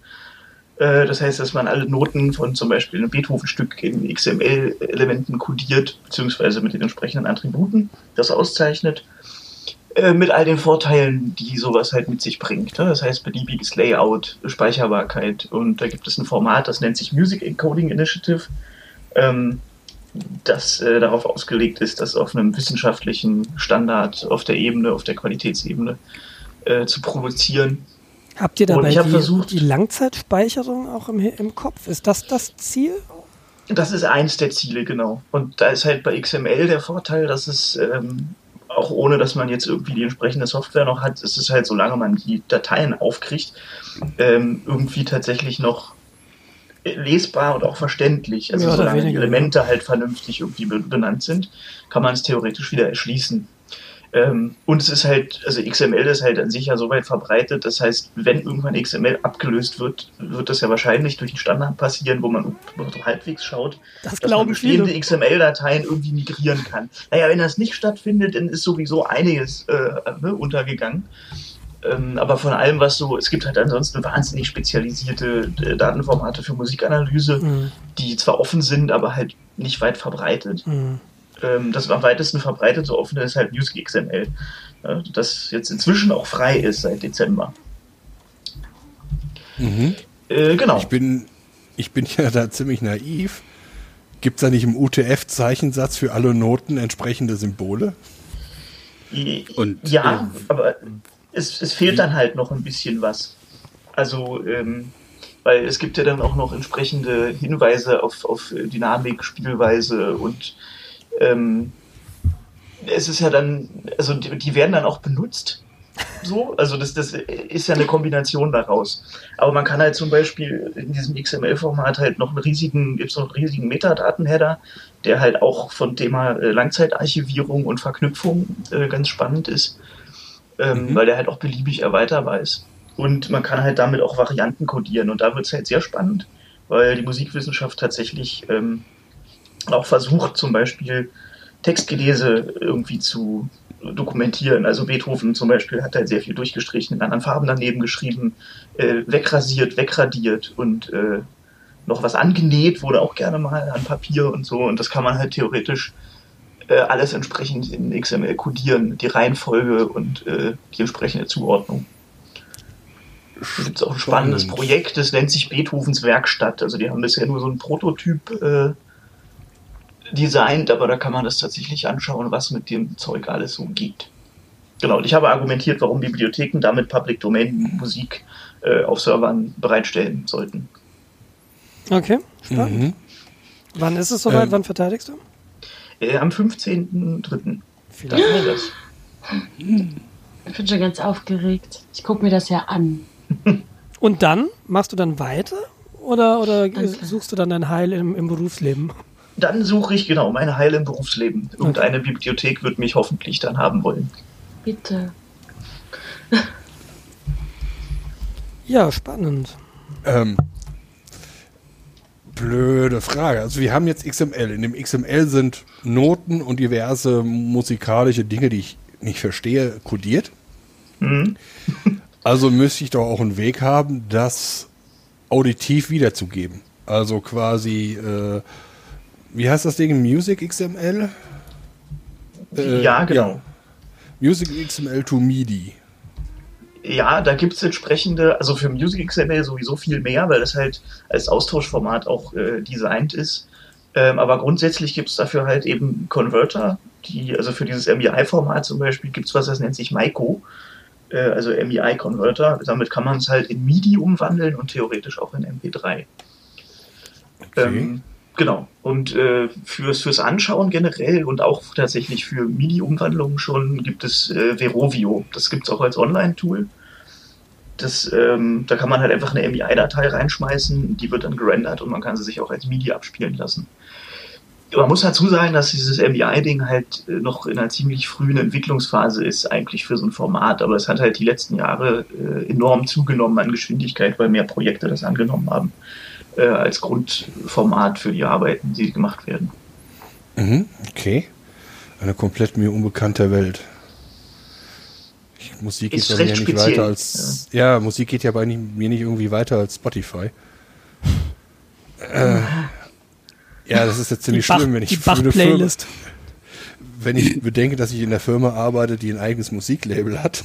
Äh, Das heißt, dass man alle Noten von zum Beispiel einem Beethoven-Stück in XML-Elementen kodiert, beziehungsweise mit den entsprechenden Attributen, das auszeichnet, äh, mit all den Vorteilen, die sowas halt mit sich bringt. ne? Das heißt, beliebiges Layout, Speicherbarkeit und da gibt es ein Format, das nennt sich Music Encoding Initiative, ähm, das äh, darauf ausgelegt ist, das auf einem wissenschaftlichen Standard, auf der Ebene, auf der Qualitätsebene äh, zu produzieren. Habt ihr dabei ich hab die, versucht- die Langzeitspeicherung auch im, im Kopf? Ist das das Ziel? Das ist eins der Ziele, genau. Und da ist halt bei XML der Vorteil, dass es ähm, auch ohne, dass man jetzt irgendwie die entsprechende Software noch hat, ist es halt, solange man die Dateien aufkriegt, ähm, irgendwie tatsächlich noch lesbar und auch verständlich. Also oder solange die Elemente halt vernünftig irgendwie be- benannt sind, kann man es theoretisch wieder erschließen. Ähm, und es ist halt, also XML ist halt an sich ja so weit verbreitet, das heißt, wenn irgendwann XML abgelöst wird, wird das ja wahrscheinlich durch einen Standard passieren, wo man halbwegs schaut, Das dass man bestehende. XML-Dateien irgendwie migrieren kann. Naja, wenn das nicht stattfindet, dann ist sowieso einiges äh, ne, untergegangen. Ähm, aber von allem, was so, es gibt halt ansonsten wahnsinnig spezialisierte äh, Datenformate für Musikanalyse, Mhm. die zwar offen sind, aber halt nicht weit verbreitet. Mhm. Ähm, das am weitesten verbreitete offene ist halt Music XML, äh, das jetzt inzwischen auch frei ist seit Dezember. Mhm. Äh, genau. Ich bin, ich bin ja da ziemlich naiv. Gibt es da nicht im UTF-Zeichensatz für alle Noten entsprechende Symbole? Und, ja, äh, aber es, es fehlt dann halt noch ein bisschen was. Also, ähm, weil es gibt ja dann auch noch entsprechende Hinweise auf, auf Dynamik, Spielweise und ähm, es ist ja dann, also die, die werden dann auch benutzt. So, also das, das ist ja eine Kombination daraus. Aber man kann halt zum Beispiel in diesem XML-Format halt noch einen riesigen, gibt es noch einen riesigen Metadaten-Header, der halt auch von Thema äh, Langzeitarchivierung und Verknüpfung äh, ganz spannend ist, ähm, Mhm. weil der halt auch beliebig erweiterbar ist. Und man kann halt damit auch Varianten codieren und da wird es halt sehr spannend, weil die Musikwissenschaft tatsächlich ähm, auch versucht, zum Beispiel Textgelese irgendwie zu dokumentieren. Also Beethoven zum Beispiel hat halt sehr viel durchgestrichen, in anderen Farben daneben geschrieben, äh, wegrasiert, wegradiert und äh, noch was angenäht wurde auch gerne mal an Papier und so. Und das kann man halt theoretisch äh, alles entsprechend in XML codieren, die Reihenfolge und äh, die entsprechende Zuordnung. Da gibt es auch ein spannendes Spannend. Projekt, das nennt sich Beethovens Werkstatt. Also die haben bisher nur so einen Prototyp äh, designt, aber da kann man das tatsächlich anschauen, was mit dem Zeug alles so geht. Genau, und ich habe argumentiert, warum Bibliotheken damit Public Domain Musik äh, auf Servern bereitstellen sollten. Okay, spannend. Mhm. Wann ist es soweit? Ähm, Wann verteidigst du? Äh, am 15.03. Da Vielleicht. ist das. Ich bin schon ganz aufgeregt. Ich gucke mir das ja an. Und dann machst du dann weiter oder, oder Danke. suchst du dann dein Heil im, im Berufsleben? Dann suche ich genau meine Heile im Berufsleben. Und eine Bibliothek wird mich hoffentlich dann haben wollen. Bitte. Ja, spannend. Ähm, blöde Frage. Also wir haben jetzt XML. In dem XML sind Noten und diverse musikalische Dinge, die ich nicht verstehe, kodiert. Mhm. Also müsste ich doch auch einen Weg haben, das auditiv wiederzugeben. Also quasi, äh, wie heißt das Ding? Music XML? Äh, ja, genau. Music XML to MIDI. Ja, da gibt es entsprechende, also für Music XML sowieso viel mehr, weil das halt als Austauschformat auch äh, designt ist. Ähm, aber grundsätzlich gibt es dafür halt eben Converter, die, also für dieses MEI-Format zum Beispiel gibt es was, das nennt sich Maiko, äh, also MEI-Converter. Damit kann man es halt in MIDI umwandeln und theoretisch auch in MP3. Ähm, genau. Und äh, fürs, fürs Anschauen generell und auch tatsächlich für MIDI-Umwandlungen schon gibt es äh, Verovio. Das gibt es auch als Online-Tool. Das, ähm, da kann man halt einfach eine MEI-Datei reinschmeißen, die wird dann gerendert und man kann sie sich auch als MIDI abspielen lassen. Man muss dazu sagen, dass dieses MEI-Ding halt äh, noch in einer ziemlich frühen Entwicklungsphase ist, eigentlich für so ein Format, aber es hat halt die letzten Jahre äh, enorm zugenommen an Geschwindigkeit, weil mehr Projekte das angenommen haben äh, als Grundformat für die Arbeiten, die gemacht werden. Mhm, okay. Eine komplett mir unbekannte Welt. Ich, Musik Ist geht bei mir recht nicht speziell, weiter als. Ja. Musik geht ja bei mir nicht irgendwie weiter als Spotify. Äh, ja, das ist jetzt ziemlich schlimm, wenn ich die für eine Firma, Bach-Playlist. wenn ich bedenke, dass ich in der Firma arbeite, die ein eigenes Musiklabel hat.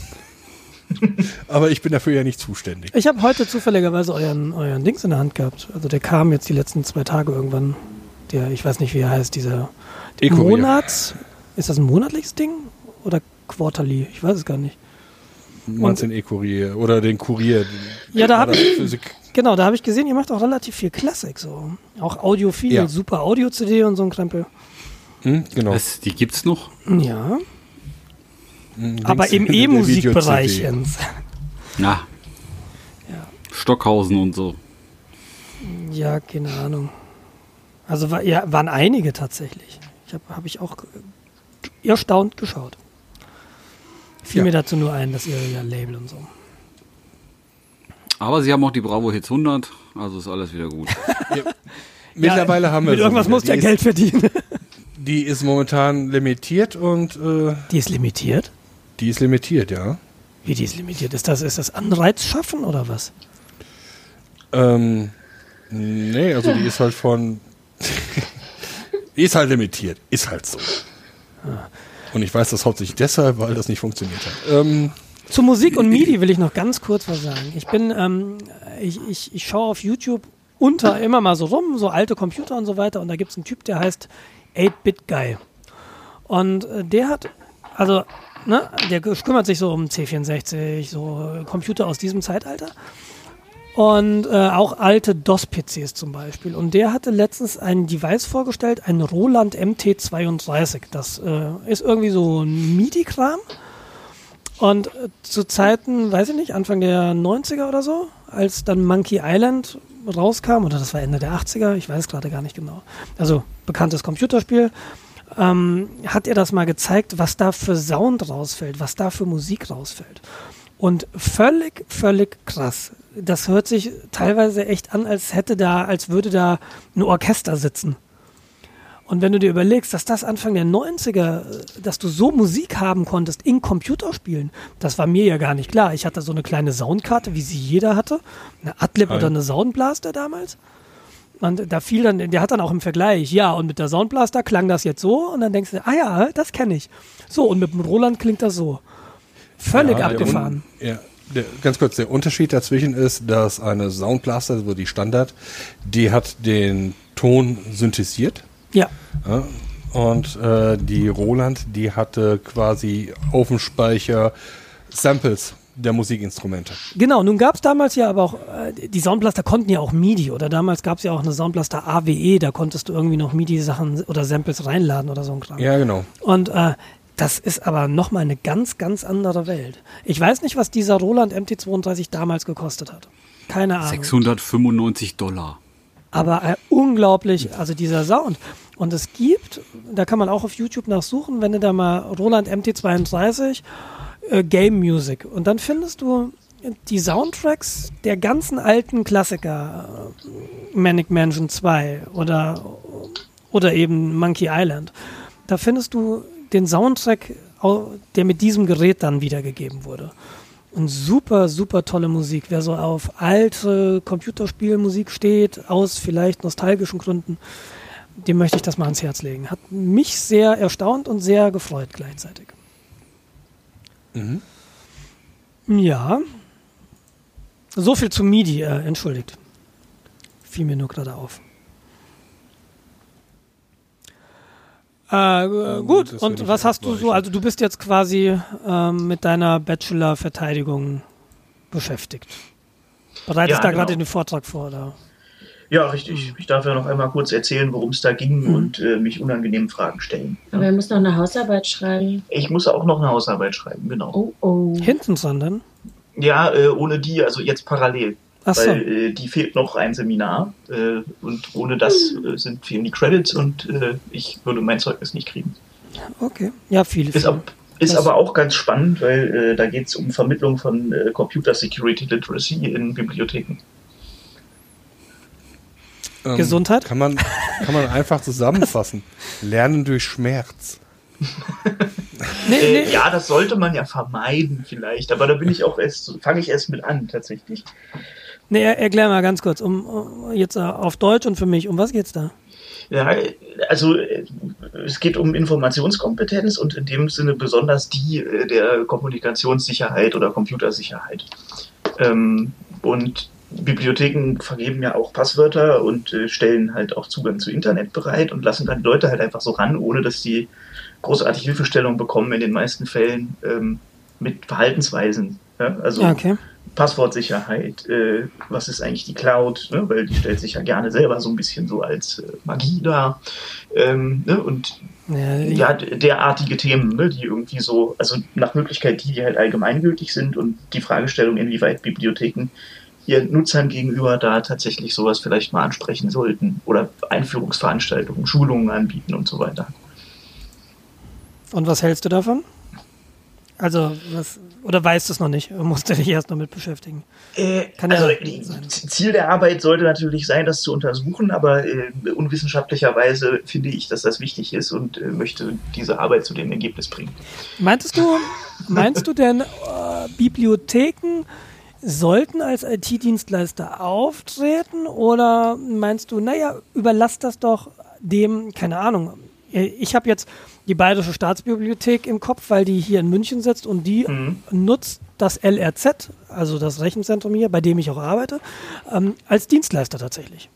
Aber ich bin dafür ja nicht zuständig. Ich habe heute zufälligerweise euren, euren Dings in der Hand gehabt. Also der kam jetzt die letzten zwei Tage irgendwann. Der, ich weiß nicht, wie er heißt, dieser. Monats. Ist das ein monatliches Ding? Oder quarterly? Ich weiß es gar nicht. Meinst den E-Kurier oder den Kurier? Ja, da hab Oder ich- Physik- Genau, da habe ich gesehen, ihr macht auch relativ viel Klassik so. Auch audiophil, Ja. super Audio-CD und so ein Krempel. Hm, genau. Was, die gibt's noch? Ja, Aber im E-Musikbereich. Jens. Ja. Ja. Stockhausen und so. Ja, keine Ahnung. Also ja, waren einige tatsächlich. Ich habe hab ich auch erstaunt geschaut. Fiel Ja. mir dazu nur ein, dass ihr ja Label und so. Aber sie haben auch die Bravo Hits 100, also ist alles wieder gut. Mittlerweile haben wir Mit irgendwas muss der Geld verdienen. Die ist momentan limitiert und äh, Die ist limitiert? Die ist limitiert, ja. Wie die ist limitiert? Ist das, ist das Anreiz schaffen oder was? Ähm, nee, also die ist halt von. die ist halt limitiert. Ist halt so. Und ich weiß das hauptsächlich deshalb, weil das nicht funktioniert hat. Ähm, Zu Musik und MIDI will ich noch ganz kurz was sagen. Ich bin, ähm, ich, ich, ich schaue auf YouTube unter immer mal so rum, so alte Computer und so weiter. Und da gibt es einen Typ, der heißt 8-Bit-Guy. Und äh, der hat, also, ne, der kümmert sich so um C64, so äh, Computer aus diesem Zeitalter. Und äh, auch alte DOS-PCs zum Beispiel. Und der hatte letztens ein Device vorgestellt, ein Roland MT32. Das äh, ist irgendwie so ein MIDI-Kram. Und äh, zu Zeiten, weiß ich nicht, Anfang der 90er oder so, als dann Monkey Island rauskam, oder das war Ende der 80er, ich weiß gerade gar nicht genau. Also bekanntes Computerspiel, ähm, hat er das mal gezeigt, was da für Sound rausfällt, was da für Musik rausfällt. Und völlig, völlig krass. Das hört sich teilweise echt an, als hätte da, als würde da ein Orchester sitzen. Und wenn du dir überlegst, dass das Anfang der 90er, äh, dass du so Musik haben konntest in Computerspielen, das war mir ja gar nicht klar. Ich hatte so eine kleine Soundkarte, wie sie jeder hatte. Eine Adlib oder eine Soundblaster damals. Und da fiel dann, der hat dann auch im Vergleich, ja, und mit der Soundblaster klang das jetzt so. Und dann denkst du, ah ja, das kenne ich. So, und mit dem Roland klingt das so. Völlig ja, der abgefahren. Un- Ja, der, ganz kurz, der Unterschied dazwischen ist, dass eine Soundblaster, also die Standard, die hat den Ton synthetisiert. Ja. Ja, und äh, die Roland, die hatte quasi auf dem Speicher Samples der Musikinstrumente. Genau, nun gab es damals ja aber auch, äh, die Soundblaster konnten ja auch MIDI oder damals gab es ja auch eine Soundblaster AWE, da konntest du irgendwie noch MIDI-Sachen oder Samples reinladen oder so ein Kram. Ja, genau. Und äh, das ist aber nochmal eine ganz, ganz andere Welt. Ich weiß nicht, was dieser Roland MT32 damals gekostet hat. Keine Ahnung. 695 Dollar. Aber äh, unglaublich, also dieser Sound. Und es gibt, da kann man auch auf YouTube nachsuchen, wenn du da mal Roland MT32 äh, Game Music und dann findest du die Soundtracks der ganzen alten Klassiker, äh, Manic Mansion 2 oder, oder eben Monkey Island. Da findest du den Soundtrack, der mit diesem Gerät dann wiedergegeben wurde. Und super, super tolle Musik. Wer so auf alte Computerspielmusik steht, aus vielleicht nostalgischen Gründen, dem möchte ich das mal ans Herz legen. Hat mich sehr erstaunt und sehr gefreut gleichzeitig. Ja. So viel zu MIDI, äh, entschuldigt. Fiel mir nur gerade auf. Äh, äh, gut, das und was hast du so? Also du bist jetzt quasi ähm, mit deiner Bachelor-Verteidigung beschäftigt. Bereitest Ja, da genau. gerade den Vortrag vor, oder? Ja, richtig. Ich darf ja noch einmal kurz erzählen, worum es da ging und äh, mich unangenehmen Fragen stellen. Aber er muss noch eine Hausarbeit schreiben. Ich muss auch noch eine Hausarbeit schreiben, genau. Oh, oh. Hinten, sondern? Ja, äh, ohne die, also jetzt parallel. Ach so. Weil äh, die fehlt noch ein Seminar äh, und ohne das äh, sind fehlen die Credits und äh, ich würde mein Zeugnis nicht kriegen. Okay. Ja, viele. Ist, ab, ist aber auch ganz spannend, weil äh, da geht es um Vermittlung von äh, Computer Security Literacy in Bibliotheken. Ähm, Gesundheit? Kann man, kann man einfach zusammenfassen. Lernen durch Schmerz. Nee, Äh, nee. ja, das sollte man ja vermeiden vielleicht, aber da bin ich auch erst, fange ich erst mit an tatsächlich. nee, er- erklär mal ganz kurz, um, um jetzt äh, auf Deutsch und für mich, um was geht's da? Ja, also äh, es geht um Informationskompetenz und in dem Sinne besonders die der Kommunikationssicherheit oder Computersicherheit. Ähm, und Bibliotheken vergeben ja auch Passwörter und äh, stellen halt auch Zugang zu Internet bereit und lassen dann die Leute halt einfach so ran, ohne dass sie großartig Hilfestellung bekommen in den meisten Fällen ähm, mit Verhaltensweisen. Ja? Also okay. Passwortsicherheit, äh, was ist eigentlich die Cloud, ne? weil die stellt sich ja gerne selber so ein bisschen so als äh, Magie dar. Ähm, ne? Und Ja, die- ja, derartige Themen, ne? die irgendwie so, also nach Möglichkeit die, die halt allgemeingültig sind und die Fragestellung, inwieweit Bibliotheken ihren Nutzern gegenüber da tatsächlich sowas vielleicht mal ansprechen sollten oder Einführungsveranstaltungen, Schulungen anbieten und so weiter. Und was hältst du davon? Also, was, oder weißt du es noch nicht? Musst du dich erst noch mit beschäftigen. Äh, Kann ja also die- Ziel der Arbeit sollte natürlich sein, das zu untersuchen, aber äh, unwissenschaftlicherweise finde ich, dass das wichtig ist und äh, möchte diese Arbeit zu dem Ergebnis bringen. Meintest du, meinst du denn, äh, Bibliotheken sollten als IT-Dienstleister auftreten oder meinst du, naja, überlass das doch dem, keine Ahnung, ich habe jetzt die Bayerische Staatsbibliothek im Kopf, weil die hier in München sitzt und die Mhm. nutzt das LRZ, also das Rechenzentrum hier, bei dem ich auch arbeite, ähm, als Dienstleister tatsächlich.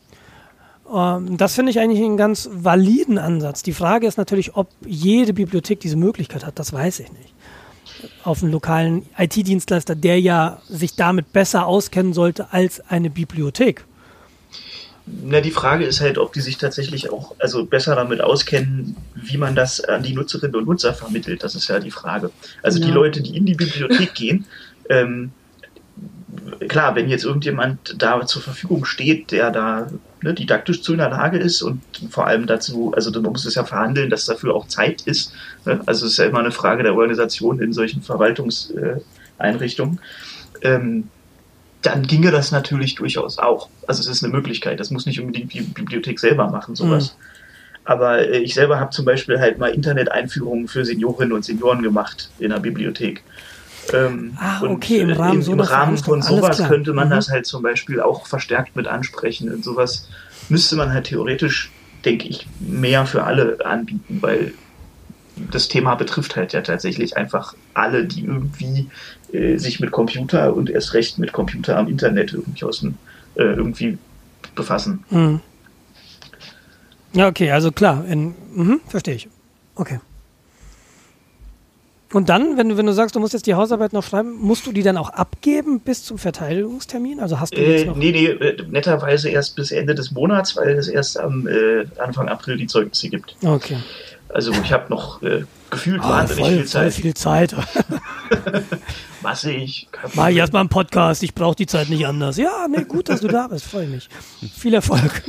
Ähm, das finde ich eigentlich einen ganz validen Ansatz. Die Frage ist natürlich, ob jede Bibliothek diese Möglichkeit hat, das weiß ich nicht. Auf einen lokalen IT-Dienstleister, der ja sich damit besser auskennen sollte als eine Bibliothek. Na, die Frage ist halt, ob die sich tatsächlich auch also besser damit auskennen, wie man das an die Nutzerinnen und Nutzer vermittelt. Das ist ja die Frage. Also die Ja. Leute, die in die Bibliothek gehen, ähm, klar, wenn jetzt irgendjemand da zur Verfügung steht, der da ne, didaktisch zu in der Lage ist und vor allem dazu, also man muss es ja verhandeln, dass dafür auch Zeit ist. Ne? Also es ist ja immer eine Frage der Organisation in solchen Verwaltungseinrichtungen. Ähm, dann ginge das natürlich durchaus auch. Also es ist eine Möglichkeit. Das muss nicht unbedingt die Bibliothek selber machen, sowas. Aber äh, ich selber habe zum Beispiel halt mal Internet-Einführungen für Seniorinnen und Senioren gemacht in der Bibliothek. Ähm, Ah, okay, im äh, Rahmen Im einer Rahmen von sowas könnte man Mhm. das halt zum Beispiel auch verstärkt mit ansprechen. Und sowas müsste man halt theoretisch, denke ich, mehr für alle anbieten, weil das Thema betrifft halt ja tatsächlich einfach alle, die irgendwie äh, sich mit Computer und erst recht mit Computer am Internet irgendwie, aus dem, äh, irgendwie befassen. Mhm. Ja, okay, also klar, in, mhm, verstehe ich. Okay. Und dann, wenn du, wenn du sagst, du musst jetzt die Hausarbeit noch schreiben, musst du die dann auch abgeben bis zum Verteidigungstermin? Also hast du jetzt Äh, noch. nee, nee, äh, netterweise erst bis Ende des Monats, weil es erst am äh, Anfang April die Zeugnisse gibt. Okay. Also ich habe noch äh, gefühlt Ah, wahnsinnig voll, viel voll Zeit. viel Zeit. Was ich? Kein Mach ich erstmal einen Podcast, ich brauche die Zeit nicht anders. Ja, nee, gut, dass du da bist, freue mich. Viel Erfolg.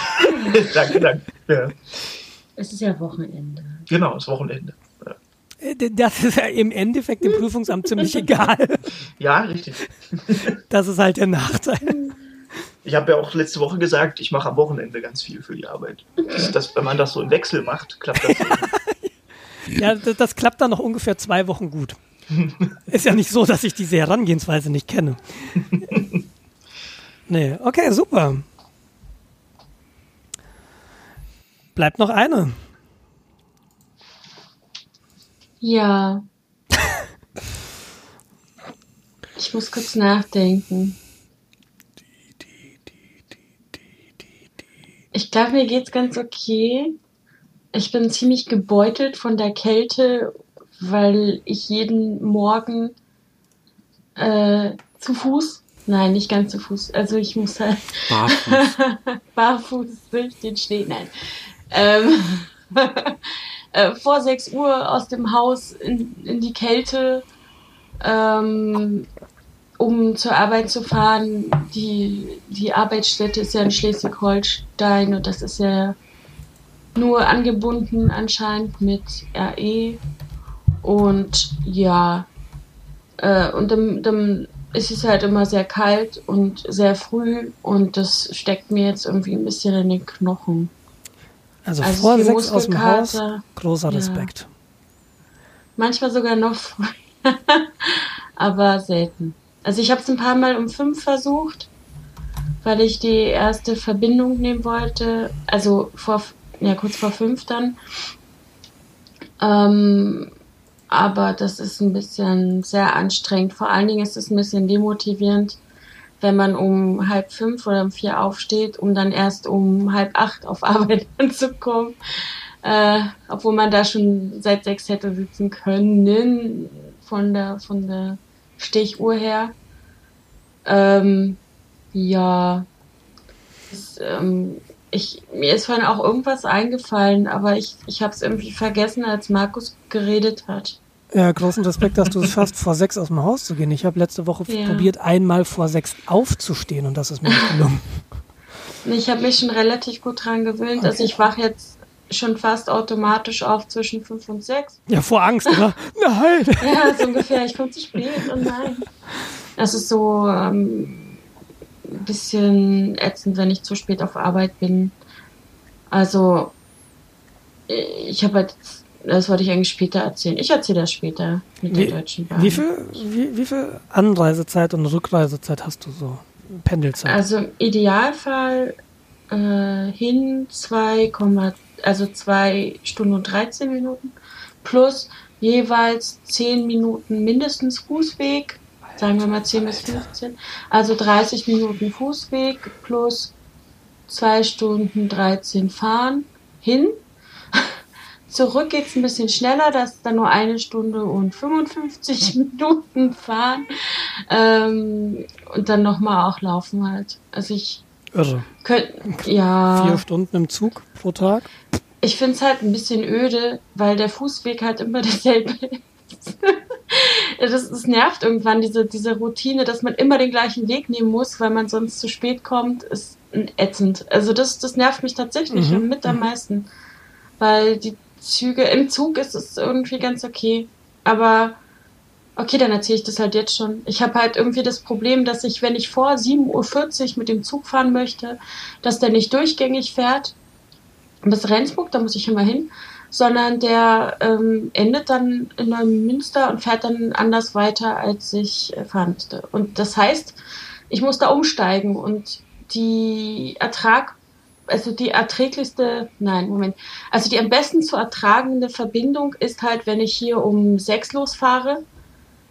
danke, danke. Ja, Es ist ja Wochenende. genau, das Wochenende. Äh, Das ist ja im Endeffekt dem Prüfungsamt ziemlich egal. Ja, richtig. Das ist halt der Nachteil. Ich habe ja auch letzte Woche gesagt, ich mache am Wochenende ganz viel für die Arbeit. Das, das, wenn man das so im Wechsel macht, klappt das. Ja, das, das klappt dann noch ungefähr zwei Wochen gut. Ist ja nicht so, dass ich diese Herangehensweise nicht kenne. Nee, okay, super. Bleibt noch eine. Ja. Ich muss kurz nachdenken. Ich glaube, mir geht's ganz okay. Ich bin ziemlich gebeutelt von der Kälte, weil ich jeden Morgen äh, zu Fuß, nein, nicht ganz zu Fuß, also ich muss halt Barfuß. barfuß durch den Schnee, nein. Ähm, äh, vor 6 Uhr aus dem Haus in, in die Kälte, ähm, um zur Arbeit zu fahren. Die, die Arbeitsstätte ist ja in Schleswig-Holstein und das ist ja nur angebunden anscheinend mit RE. Und ja, äh, und dann, dann ist es halt immer sehr kalt und sehr früh und das steckt mir jetzt irgendwie ein bisschen in den Knochen. Also, Also vor sechs aus dem Haus, großer Ja. Respekt. Manchmal sogar noch früher, aber selten. Also ich habe es ein paar Mal um fünf versucht, weil ich die erste Verbindung nehmen wollte. Also vor, ja kurz vor fünf dann. Ähm, aber das ist ein bisschen sehr anstrengend. Vor allen Dingen ist es ein bisschen demotivierend, wenn man um halb fünf oder um vier aufsteht, um dann erst um halb acht auf Arbeit anzukommen. Äh, obwohl man da schon seit sechs hätte sitzen können von der von der Stechuhr her. Ähm, ja, das, ähm, ich, mir ist vorhin auch irgendwas eingefallen, aber ich, ich habe es irgendwie vergessen, als Markus geredet hat. Ja, großen Respekt, dass du es schaffst, vor sechs aus dem Haus zu gehen. Ich habe letzte Woche Ja. probiert, einmal vor sechs aufzustehen und das ist mir nicht gelungen. Ich habe mich schon relativ gut dran gewöhnt. Also ich wache jetzt schon fast automatisch auf zwischen fünf und sechs. Ja, vor Angst, oder? Nein! Ja, so ungefähr. Ich komme zu spät und nein. Das ist so ähm, ein bisschen ätzend, wenn ich zu spät auf Arbeit bin. Also, ich habe halt, das wollte ich eigentlich später erzählen. Ich erzähle das später mit der Wie, Deutschen Bahn. wie, viel, wie, wie viel Anreisezeit und Rückreisezeit hast du so? Pendelzeit? Also im Idealfall äh, hin 2, also 2 Stunden und 13 Minuten plus jeweils 10 Minuten mindestens Fußweg, sagen wir mal 10 bis 15, also 30 Minuten Fußweg plus 2 Stunden 13 fahren hin. Zurück geht's ein bisschen schneller, das ist dann nur eine Stunde und 55 Minuten fahren. Ähm, und dann nochmal auch laufen halt. Also ich Irre. könnte, ja, Vier Stunden im Zug pro Tag? ich finde es halt ein bisschen öde, weil der Fußweg halt immer derselbe ist. das, das nervt irgendwann, diese, diese Routine, dass man immer den gleichen Weg nehmen muss, weil man sonst zu spät kommt, ist ätzend. Also das, das nervt mich tatsächlich Mhm. mit am meisten. Weil die Züge, im Zug ist es irgendwie ganz okay. Aber okay, dann erzähle ich das halt jetzt schon. Ich habe halt irgendwie das Problem, dass ich, wenn ich vor 7.40 Uhr mit dem Zug fahren möchte, dass der nicht durchgängig fährt bis Rendsburg, da muss ich immer hin, sondern der ähm, endet dann in Neumünster und fährt dann anders weiter, als ich äh, fahren müsste. Und das heißt, ich muss da umsteigen und die Ertrag, also die erträglichste, nein, Moment, also die am besten zu ertragende Verbindung ist halt, wenn ich hier um sechs losfahre,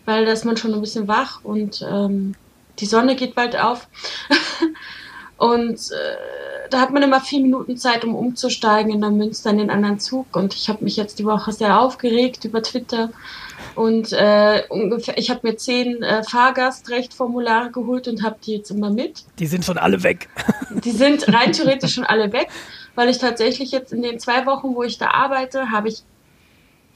weil da ist man schon ein bisschen wach und ähm, die Sonne geht bald auf. und äh, da hat man immer vier Minuten Zeit, um umzusteigen in der Münster in den anderen Zug. Und ich habe mich jetzt die Woche sehr aufgeregt über Twitter. Und äh, ungefähr, ich habe mir zehn äh, Fahrgastrechtformulare geholt und habe die jetzt immer mit. Die sind schon alle weg. Die sind rein theoretisch schon alle weg, weil ich tatsächlich jetzt in den zwei Wochen, wo ich da arbeite, habe ich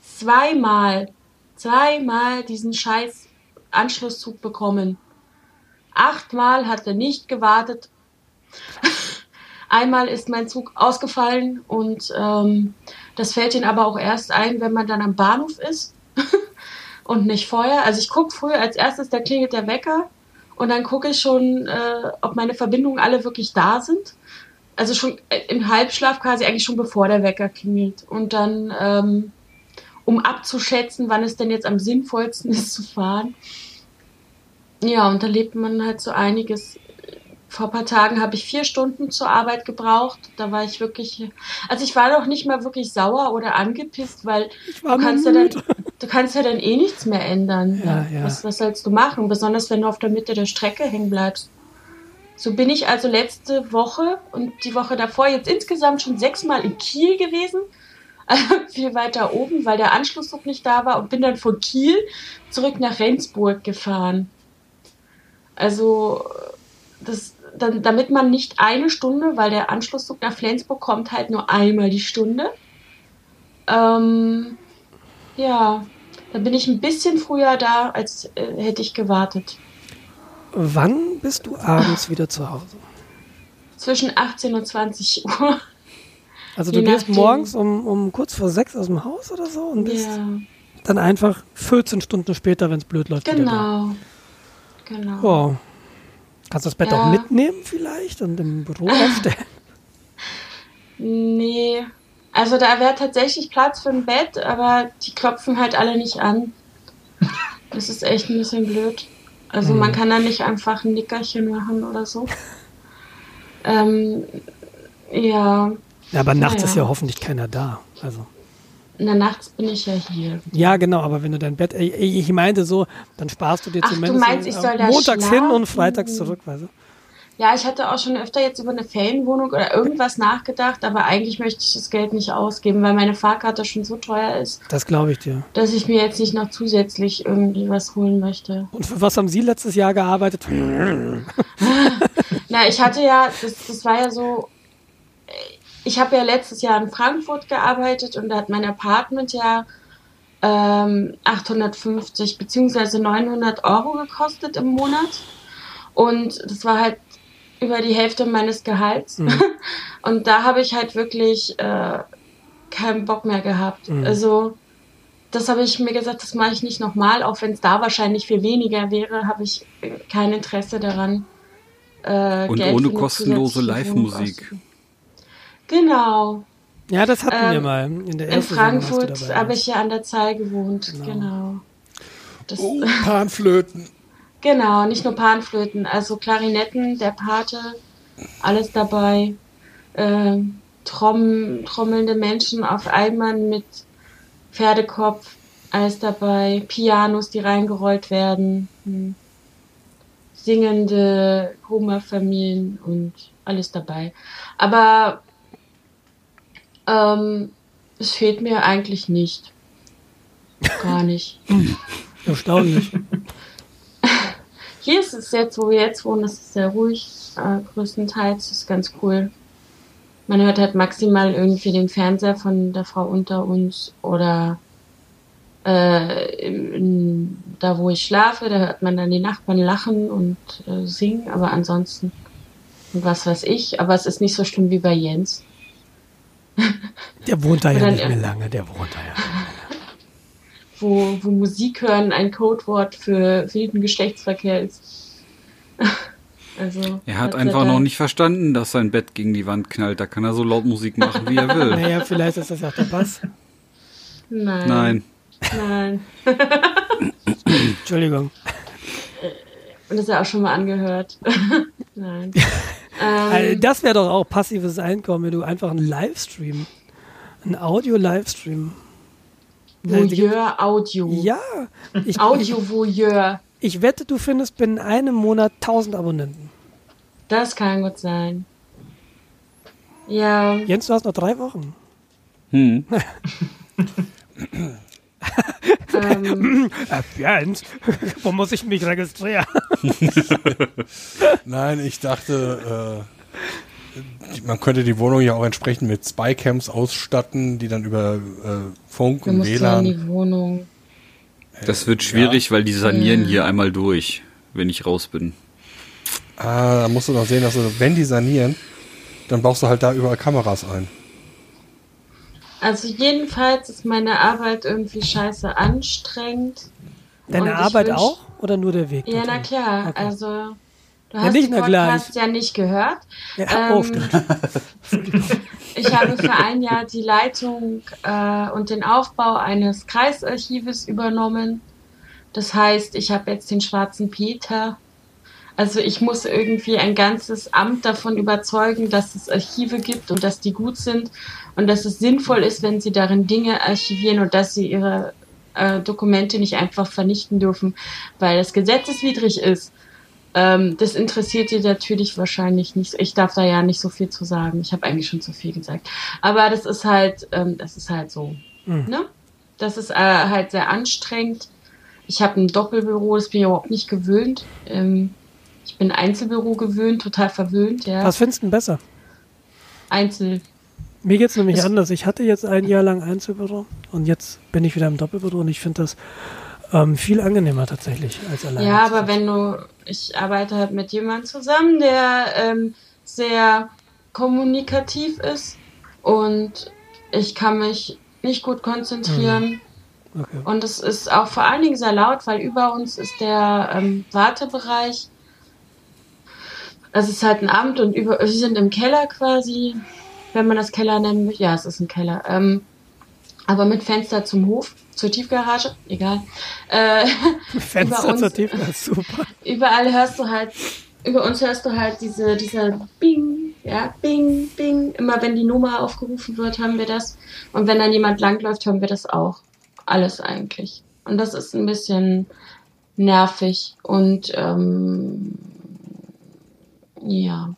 zweimal zweimal diesen scheiß Anschlusszug bekommen. Achtmal hat er nicht gewartet. Einmal ist mein Zug ausgefallen und ähm, das fällt ihnen aber auch erst ein, wenn man dann am Bahnhof ist und nicht vorher. Also ich gucke früher als erstes, da klingelt der Wecker und dann gucke ich schon, äh, ob meine Verbindungen alle wirklich da sind. Also schon äh, im Halbschlaf quasi eigentlich schon bevor der Wecker klingelt. Und dann, ähm, um abzuschätzen, wann es denn jetzt am sinnvollsten ist zu fahren. Ja, und da lebt man halt so einiges. Vor ein paar Tagen habe ich vier Stunden zur Arbeit gebraucht. Da war ich wirklich, also ich war doch nicht mal wirklich sauer oder angepisst, weil du kannst, ja dann, du kannst ja dann eh nichts mehr ändern. Ja, ja. Was, was sollst du machen? Besonders wenn du auf der Mitte der Strecke hängen bleibst. So bin ich also letzte Woche und die Woche davor jetzt insgesamt schon sechsmal in Kiel gewesen. Also viel weiter oben, weil der Anschlusszug nicht da war und bin dann von Kiel zurück nach Rendsburg gefahren. Also das, dann, damit man nicht eine Stunde, weil der Anschlusszug nach Flensburg kommt halt nur einmal die Stunde. Ähm, ja, dann bin ich ein bisschen früher da, als äh, hätte ich gewartet. Wann bist du abends wieder zu Hause? Zwischen 18 und 20 Uhr. Also du gehst morgens um, um kurz vor sechs aus dem Haus oder so und bist Ja, dann einfach 14 Stunden später, wenn es blöd läuft, genau. Genau. Ja. Kannst du das Bett Ja. auch mitnehmen vielleicht und im Büro aufstellen? Nee, also da wäre tatsächlich Platz für ein Bett, aber die klopfen halt alle nicht an. Das ist echt ein bisschen blöd. Also man kann da nicht einfach ein Nickerchen machen oder so. Ähm, ja, Ja, aber nachts ja. ist ja hoffentlich keiner da. Also. Na nachts bin ich ja hier. Ja, genau, aber wenn du dein Bett. Ich, ich meinte so, dann sparst du dir Ach, du zumindest meinst, ich äh, soll da montags hin und schlafen? freitags zurück, weißt du? Ja, ich hatte auch schon öfter jetzt über eine Ferienwohnung oder irgendwas nachgedacht, aber eigentlich möchte ich das Geld nicht ausgeben, weil meine Fahrkarte schon so teuer ist, Das glaube ich dir. dass ich mir jetzt nicht noch zusätzlich irgendwie was holen möchte. Und für was haben Sie letztes Jahr gearbeitet? Na, ich hatte ja, das, das war ja so, ich habe ja letztes Jahr in Frankfurt gearbeitet und da hat mein Apartment ja ähm, 850 beziehungsweise 900 Euro gekostet im Monat. Und das war halt über die Hälfte meines Gehalts. Und da habe ich halt wirklich äh, keinen Bock mehr gehabt. Mhm. Also das habe ich mir gesagt, das mache ich nicht nochmal, auch wenn es da wahrscheinlich viel weniger wäre, habe ich kein Interesse daran. Äh, Und Geld ohne kostenlose Live-Musik. Genau. Ja, das hatten wir Ähm, mal. In der In Frankfurt habe ich ja an der Zahl gewohnt. Genau. Genau. Das, Oh, Panflöten. Genau, nicht nur Panflöten, also Klarinetten, der Pate, alles dabei. Ähm, Tromm, trommelnde Menschen auf Eimern mit Pferdekopf, alles dabei. Pianos, die reingerollt werden. Hm. Singende Homerfamilien und alles dabei. Aber ähm, es fehlt mir eigentlich nicht. Gar nicht. Erstaunlich. Hier ist es jetzt, wo wir jetzt wohnen, das ist sehr ruhig, äh, größtenteils. Das ist ganz cool. Man hört halt maximal irgendwie den Fernseher von der Frau unter uns oder äh, in, da, wo ich schlafe, da hört man dann die Nachbarn lachen und äh, singen, aber ansonsten was weiß ich. Aber es ist nicht so schlimm wie bei Jens. Der wohnt da ja nicht mehr lange, der wohnt da ja. wo, wo Musik hören ein Codewort für wilden Geschlechtsverkehr ist. also, Er hat sei einfach Dank. noch nicht verstanden, dass sein Bett gegen die Wand knallt. Da kann er so laut Musik machen, wie er will. Naja, vielleicht ist das auch der Bass. Nein. Nein. Nein. Entschuldigung. Und das ist ja auch schon mal angehört. Nein. Also Ähm, das wäre doch auch passives Einkommen, wenn du einfach einen Livestream, einen Audio-Livestream. Voyeur Audio. Ja, ich, Audio Voyeur. ich wette, du findest binnen einem Monat 1000 Abonnenten. Das kann gut sein. Ja, Jens, du hast noch drei Wochen. Hm. ähm, Äh, Jens, wo muss ich mich registrieren? Nein, ich dachte, äh, man könnte die Wohnung ja auch entsprechend mit Spycams ausstatten, die dann über äh, Funk und ja WLAN. die Wohnung. Das wird schwierig, weil die sanieren hier einmal durch, wenn ich raus bin. Ah, da musst du doch sehen, dass du, wenn die sanieren, dann baust du halt da überall Kameras ein. Also jedenfalls ist meine Arbeit irgendwie scheiße anstrengend. Deine Arbeit wünsch- auch oder nur der Weg? Ja, na dorthin? klar. Okay. Also du Ja, hast nicht, den na Podcast ja nicht gehört. Ja, Ähm. Ich habe für ein Jahr die Leitung äh, und den Aufbau eines Kreisarchives übernommen. Das heißt, ich habe jetzt den schwarzen Peter. Also ich muss irgendwie ein ganzes Amt davon überzeugen, dass es Archive gibt und dass die gut sind und dass es sinnvoll ist, wenn sie darin Dinge archivieren und dass sie ihre äh, Dokumente nicht einfach vernichten dürfen, weil das gesetzeswidrig ist. Ähm, das interessiert die natürlich wahrscheinlich nicht. Ich darf da ja nicht so viel zu sagen. Ich habe eigentlich schon zu viel gesagt. Aber das ist halt, ähm, das ist halt so. Mhm. Ne? Das ist äh, halt sehr anstrengend. Ich habe ein Doppelbüro, das bin ich überhaupt nicht gewöhnt. Ähm, ich bin Einzelbüro gewöhnt, total verwöhnt, ja. Was findest du denn besser? Einzel. Mir geht's nämlich Es- anders. Ich hatte jetzt ein Jahr lang Einzelbüro und jetzt bin ich wieder im Doppelbüro und ich finde das ähm, viel angenehmer tatsächlich als alleine. Ja, aber wenn du, ich arbeite halt mit jemandem zusammen, der ähm, sehr kommunikativ ist und ich kann mich nicht gut konzentrieren. Okay. Und es ist auch vor allen Dingen sehr laut, weil über uns ist der ähm, Wartebereich. Also es ist halt ein Amt und über, wir sind im Keller quasi, wenn man das Keller nennen möchte. Ja, es ist ein Keller. Ähm, aber mit Fenster zum Hof, zur Tiefgarage, egal. Äh, Fenster uns- zur ist super. überall hörst du halt, über uns hörst du halt diese, diese Bing, ja, Bing, Bing. Immer wenn die Nummer aufgerufen wird, hören wir das. Und wenn dann jemand langläuft, hören wir das auch. Alles eigentlich. Und das ist ein bisschen nervig und ähm, ja,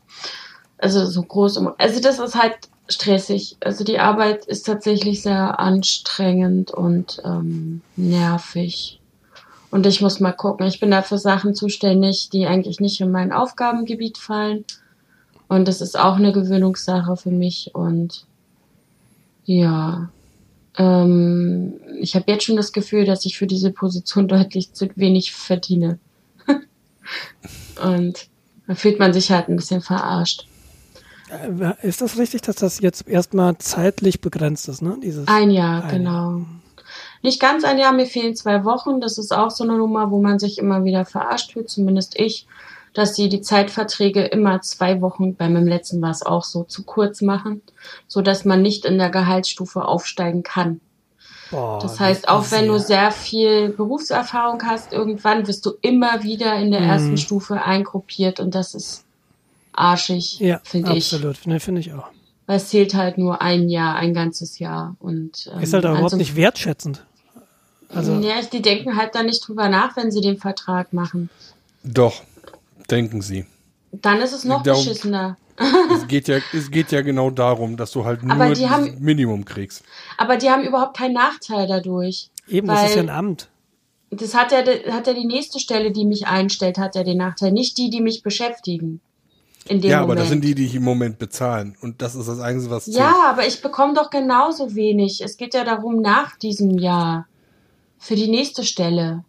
also so groß. Also das ist halt stressig. Also die Arbeit ist tatsächlich sehr anstrengend und ähm, nervig. Und ich muss mal gucken. Ich bin da für Sachen zuständig, die eigentlich nicht in mein Aufgabengebiet fallen. Und das ist auch eine Gewöhnungssache für mich. Und ja, ähm, ich habe jetzt schon das Gefühl, dass ich für diese Position deutlich zu wenig verdiene. Und da fühlt man sich halt ein bisschen verarscht. Äh, Ist das richtig, dass das jetzt erstmal zeitlich begrenzt ist, ne? Dieses Ein Jahr, Ein genau. Nicht ganz ein Jahr, mir fehlen zwei Wochen. Das ist auch so eine Nummer, wo man sich immer wieder verarscht fühlt, zumindest ich, dass sie die Zeitverträge immer zwei Wochen, bei meinem letzten war es auch so, zu kurz machen, so dass man nicht in der Gehaltsstufe aufsteigen kann. Boah, Das heißt, auch wenn du sehr viel Berufserfahrung hast, irgendwann wirst du immer wieder in der Mhm. ersten Stufe eingruppiert und das ist arschig, ja, finde ich. absolut, ne, finde ich auch. Weil es zählt halt nur ein Jahr, ein ganzes Jahr. Und, ähm, Ist halt auch überhaupt ansonsten- nicht wertschätzend. Also, ja, die denken halt da nicht drüber nach, wenn sie den Vertrag machen. Doch, denken sie. Dann ist es noch Darum- beschissener. es, geht ja, es geht ja genau darum, dass du halt nur die das haben- Minimum kriegst. Aber die haben überhaupt keinen Nachteil dadurch. eben, das ist ja ein Amt. Das hat ja, hat ja die nächste Stelle, die mich einstellt, hat ja den Nachteil. Nicht die, die mich beschäftigen. In dem Ja, Moment. aber das sind die, die ich im Moment bezahlen. Und das ist das Einzige, was zählt. Ja, aber ich bekomme doch genauso wenig. Es geht ja darum, nach diesem Jahr. Für die nächste Stelle.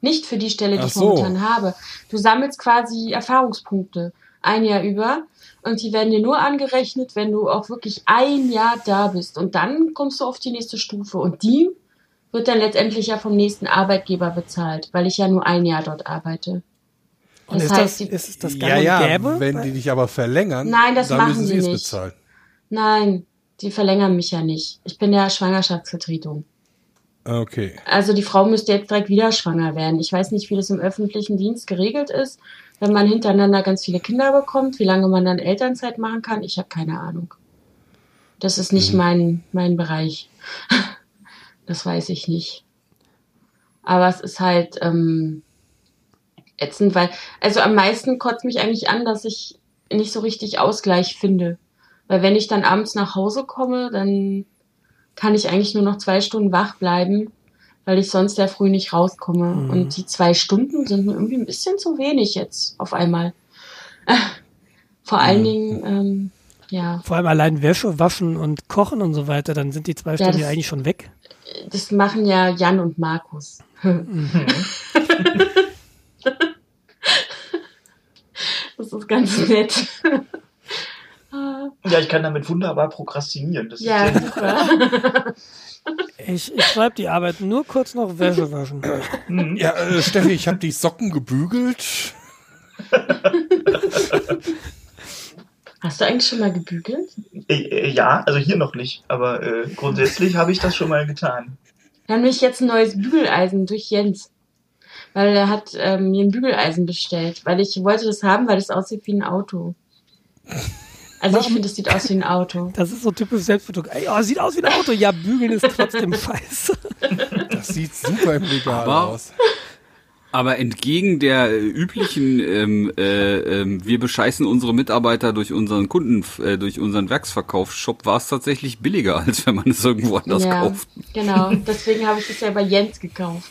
Nicht für die Stelle, die Ach ich so. momentan habe. Du sammelst quasi Erfahrungspunkte ein Jahr über und die werden dir nur angerechnet, wenn du auch wirklich ein Jahr da bist. Und dann kommst du auf die nächste Stufe. Und die wird dann letztendlich ja vom nächsten Arbeitgeber bezahlt, weil ich ja nur ein Jahr dort arbeite. Und Das ist, heißt, das, die- ist das gang ja, und ja, gäbe? wenn die dich aber verlängern, Nein, das dann machen müssen sie es nicht. bezahlen. Nein, die verlängern mich ja nicht. Ich bin ja Schwangerschaftsvertretung. Okay. Also die Frau müsste jetzt direkt wieder schwanger werden. Ich weiß nicht, wie das im öffentlichen Dienst geregelt ist, wenn man hintereinander ganz viele Kinder bekommt, wie lange man dann Elternzeit machen kann. Ich habe keine Ahnung. Das ist nicht mein, mein Bereich. Das weiß ich nicht. Aber es ist halt ähm, ätzend, weil, also am meisten kotzt mich eigentlich an, dass ich nicht so richtig Ausgleich finde. Weil wenn ich dann abends nach Hause komme, dann kann ich eigentlich nur noch zwei Stunden wach bleiben, weil ich sonst sehr früh nicht rauskomme. Mhm. Und die zwei Stunden sind mir irgendwie ein bisschen zu wenig jetzt auf einmal. Vor allen Mhm. Dingen, ähm, Ja, Vor allem allein Wäsche waschen und kochen und so weiter, dann sind die zwei Stunden das- ja eigentlich schon weg. das machen ja Jan und Markus. das ist ganz nett. Ja, ich kann damit wunderbar prokrastinieren. Das Ja, ist super. Ich, ich schreibe die Arbeit nur kurz noch Wäsche waschen. Ja, äh, Steffi, ich habe die Socken gebügelt. Hast du eigentlich schon mal gebügelt? äh, äh, ja, also hier noch nicht, aber äh, grundsätzlich habe ich das schon mal getan. Wir haben nämlich jetzt ein neues Bügeleisen durch Jens. Weil er hat ähm, mir ein Bügeleisen bestellt. Weil ich wollte das haben, weil es aussieht wie ein Auto. Also ich finde, es sieht aus wie ein Auto. Das ist so typisch Selbstbetrug. Ey, oh, sieht aus wie ein Auto. Ja, bügeln ist trotzdem scheiße. Das sieht super im Regal Aber- aus. Aber entgegen der äh, üblichen, ähm, äh, ähm, wir bescheißen unsere Mitarbeiter durch unseren Kunden, äh, durch unseren Werksverkaufsshop, war es tatsächlich billiger, als wenn man es irgendwo anders ja, kauft. genau. Deswegen habe ich es ja bei Jens gekauft.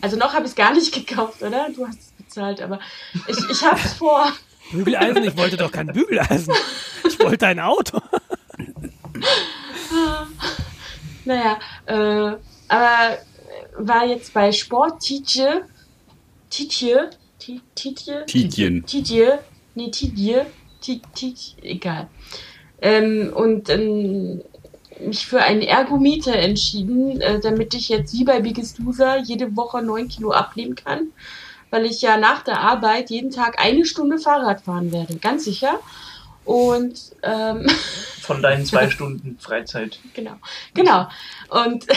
Also noch habe ich es gar nicht gekauft, oder? Du hast es bezahlt, aber ich, ich habe es vor. Bügeleisen? Ich wollte doch kein Bügeleisen. Ich wollte ein Auto. Naja, äh, aber war jetzt bei Sport Tietje, Tietje, Ti- Tietje, Tietjen. Tietje, nee, Tietje, Ti- Ti- egal. Ähm, und ähm, mich für einen Ergometer entschieden, äh, damit ich jetzt wie bei Biggest Loser jede Woche neun Kilo abnehmen kann, weil ich ja nach der Arbeit jeden Tag eine Stunde Fahrrad fahren werde, ganz sicher. Und ähm, Von deinen zwei Stunden Freizeit. genau, genau. Und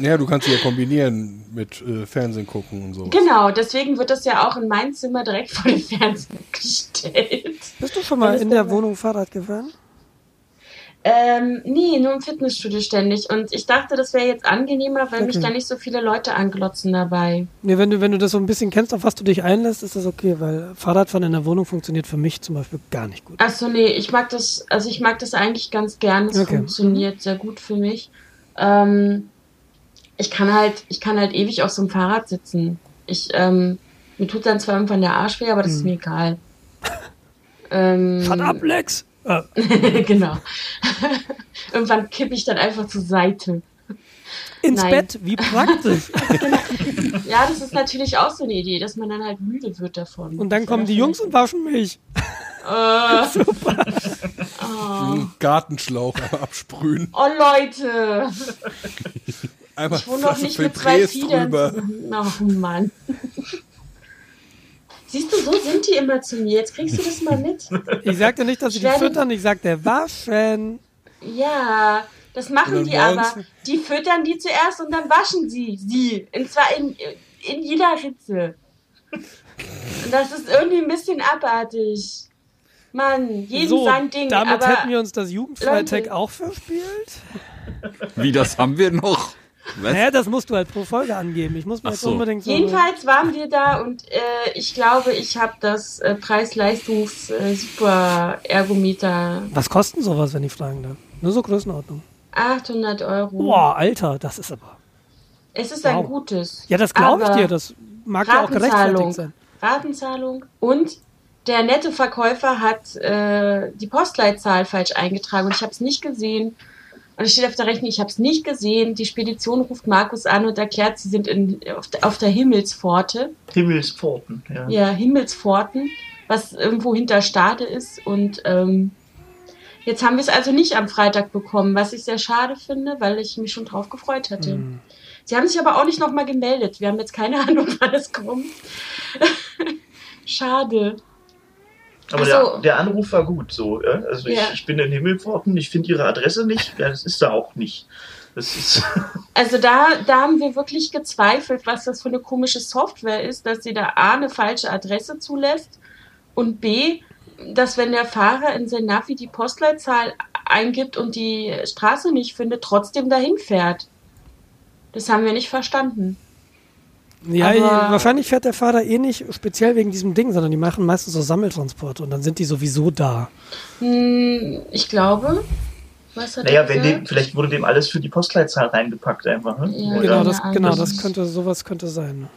Ja, du kannst sie ja kombinieren mit äh, Fernsehen gucken und so. Genau, deswegen wird das ja auch in mein Zimmer direkt vor den Fernseher gestellt. Bist du schon mal in der Wohnung Fahrrad gefahren? Ähm, nee, nur im Fitnessstudio ständig. Und ich dachte, das wäre jetzt angenehmer, weil mich Okay. da nicht so viele Leute anglotzen dabei. Nee, wenn du, wenn du das so ein bisschen kennst, auf was du dich einlässt, ist das okay, weil Fahrradfahren in der Wohnung funktioniert für mich zum Beispiel gar nicht gut. Achso, nee, ich mag das, also ich mag das eigentlich ganz gern. Es Okay. funktioniert sehr gut für mich. Ähm, ich kann halt, ich kann halt ewig auf so einem Fahrrad sitzen. Ich, ähm, mir tut dann zwar irgendwann der Arsch weh, aber das ist mir egal. Ähm, Shut up, Lex! Äh, genau. Irgendwann kippe ich dann einfach zur Seite. ins Nein. Bett, wie praktisch. Ja, das ist natürlich auch so eine Idee, dass man dann halt müde wird davon. Und dann kommen die Jungs und waschen mich. Äh, Einen Gartenschlauch einmal absprühen. oh Leute, Einmal ich wohne noch Flasche nicht mit zwei Fiedern. Oh Mann. Siehst du, so sind die immer zu mir. Jetzt kriegst du das mal mit. Ich sagte nicht, dass sie Ich die füttern, ich sagte waschen. Ja, das machen die aber. Die füttern die zuerst und dann waschen sie sie. Und zwar in, in jeder Ritze. Und das ist irgendwie ein bisschen abartig. Mann, jedem So, sein Ding. damit aber hätten wir uns das Jugendfreitag auch verspielt. Wie, das haben wir noch? Was? Naja, das musst du halt pro Folge angeben. Ich muss mir Ach jetzt so. unbedingt so... Jedenfalls waren wir da und äh, ich glaube, ich habe das äh, Preis-Leistungs-Super-Ergometer Was kosten sowas, wenn ich fragen darf? Nur so Größenordnung. 800 Euro. Boah, Alter, das ist aber... Es ist ein Wow. gutes. Ja, das glaube ich dir. Das mag ja auch gerechtfertigt sein. Ratenzahlung. Und der nette Verkäufer hat äh, die Postleitzahl falsch eingetragen und ich habe es nicht gesehen. Und es steht auf der Rechnung, ich habe es nicht gesehen. Die Spedition ruft Markus an und erklärt, sie sind in, auf, der, auf der Himmelspforte. Himmelspforten. Ja. Ja, Himmelspforten, was irgendwo hinter Stade ist. Und ähm, jetzt haben wir es also nicht am Freitag bekommen, was ich sehr schade finde, weil ich mich schon drauf gefreut hatte. Mhm. Sie haben sich aber auch nicht nochmal gemeldet. Wir haben jetzt keine Ahnung, wann es kommt. Schade. Aber Ach der, so. der Anruf war gut. So, ja? Also Ja. ich, ich bin in Himmelpforten, ich finde ihre Adresse nicht. Ja, das ist da auch nicht. Das ist. Also da, da haben wir wirklich gezweifelt, was das für eine komische Software ist, dass sie da A eine falsche Adresse zulässt und B, dass wenn der Fahrer in sein Navi die Postleitzahl eingibt und die Straße nicht findet, trotzdem dahin fährt. Das haben wir nicht verstanden. Ja, Aber- wahrscheinlich fährt der Fahrer eh nicht speziell wegen diesem Ding, sondern die machen meistens so Sammeltransporte und dann sind die sowieso da. Hm, ich glaube. Was hat Naja, wenn dem, vielleicht wurde dem alles für die Postleitzahl reingepackt einfach. Ne? Ja? Genau, das, genau, das könnte, sowas könnte sein.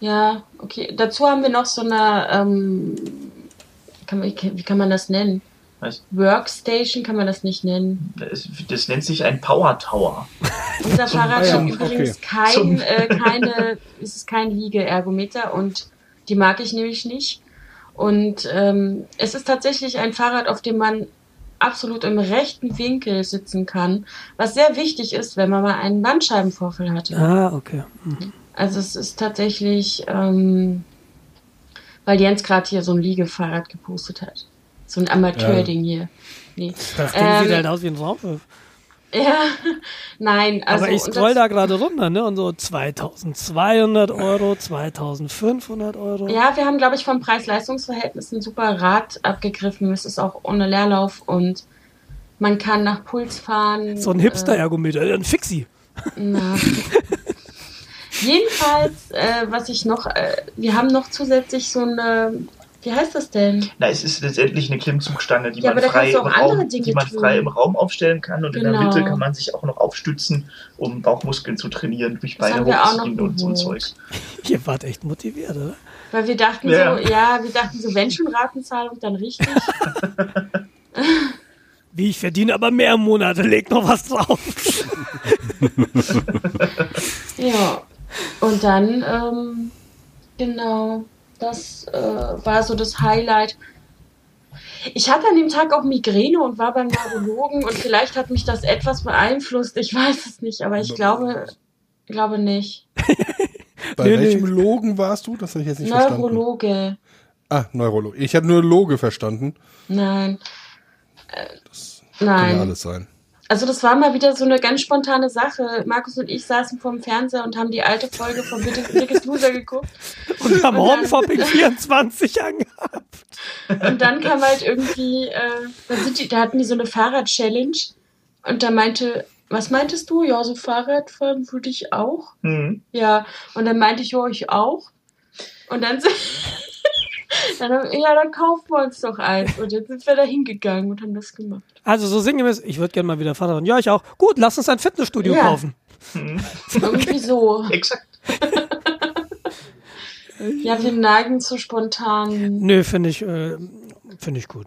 Ja, okay. Dazu haben wir noch so eine ähm, kann man, wie kann man das nennen? Was? Workstation kann man das nicht nennen. Das, das nennt sich ein Power Tower. Unser Fahrrad Ah ja, hat übrigens kein, Zum- äh, keine, es ist kein Liegeergometer und die mag ich nämlich nicht. Und ähm, es ist tatsächlich ein Fahrrad, auf dem man absolut im rechten Winkel sitzen kann, was sehr wichtig ist, wenn man mal einen Bandscheibenvorfall hatte. Ah, okay. Mhm. Also es ist tatsächlich, ähm, weil Jens gerade hier so ein Liegefahrrad gepostet hat. So ein Amateurding hier. Nee. Das Ding Ähm, sieht halt aus wie ein Raumschiff. Ja, nein, also. Aber ich scroll da gerade runter, ne? Und so 2200 Euro, 2500 Euro. Ja, wir haben, glaube ich, vom Preis-Leistungs-Verhältnis ein super Rad abgegriffen. Es ist auch ohne Leerlauf und man kann nach Puls fahren. So ein Hipster-Ergometer, ein Fixie. Äh, na. Jedenfalls, äh, was ich noch, äh, wir haben noch zusätzlich so eine, wie heißt das denn? Na, es ist letztendlich eine Klimmzugstange, die Ja, man, frei im, Raum, die man tun. frei im Raum aufstellen kann und in der Genau. Mitte kann man sich auch noch aufstützen, um Bauchmuskeln zu trainieren, durch Beine hochziehen und so ein. Zeug. Ihr wart echt motiviert, oder? Weil wir dachten Ja. so, ja, wir dachten so, wenn schon Ratenzahlung, dann richtig. Wie, ich verdiene aber mehr im Monat, leg noch was drauf. Ja, und dann, ähm, genau, das äh, war so das Highlight. Ich hatte an dem Tag auch Migräne und war beim Neurologen und vielleicht hat mich das etwas beeinflusst. Ich weiß es nicht, aber ich glaube, glaube nicht. Bei Nee, nee. welchem Logen warst du? Das habe ich jetzt nicht verstanden. Neurologe. Ah, Neurologe. Ich habe nur Loge verstanden. Nein. Äh, Kann ja nein. alles sein. Also das war mal wieder so eine ganz spontane Sache. Markus und ich saßen vorm Fernseher und haben die alte Folge von Bitte- Biggest Loser geguckt. Und haben Hornfopping 24 angehabt. Und dann kam halt irgendwie, äh, da, sind die, da hatten die so eine Fahrrad-Challenge und da meinte, was meintest du? Ja, so Fahrradfahren würde ich auch. Hm. Ja, und dann meinte ich, ja, ich auch. Und dann sind, dann haben, ja, dann kaufen wir uns doch eins. Und jetzt sind wir da hingegangen und haben das gemacht. Also so sinngemäß, ich würde gerne mal wieder Fahrrad fahren. Ja, ich auch. Gut, lass uns ein Fitnessstudio Ja. kaufen. Irgendwie so. Exakt. Ja, wir neigen zu spontan. Nö, finde ich, äh, finde ich gut.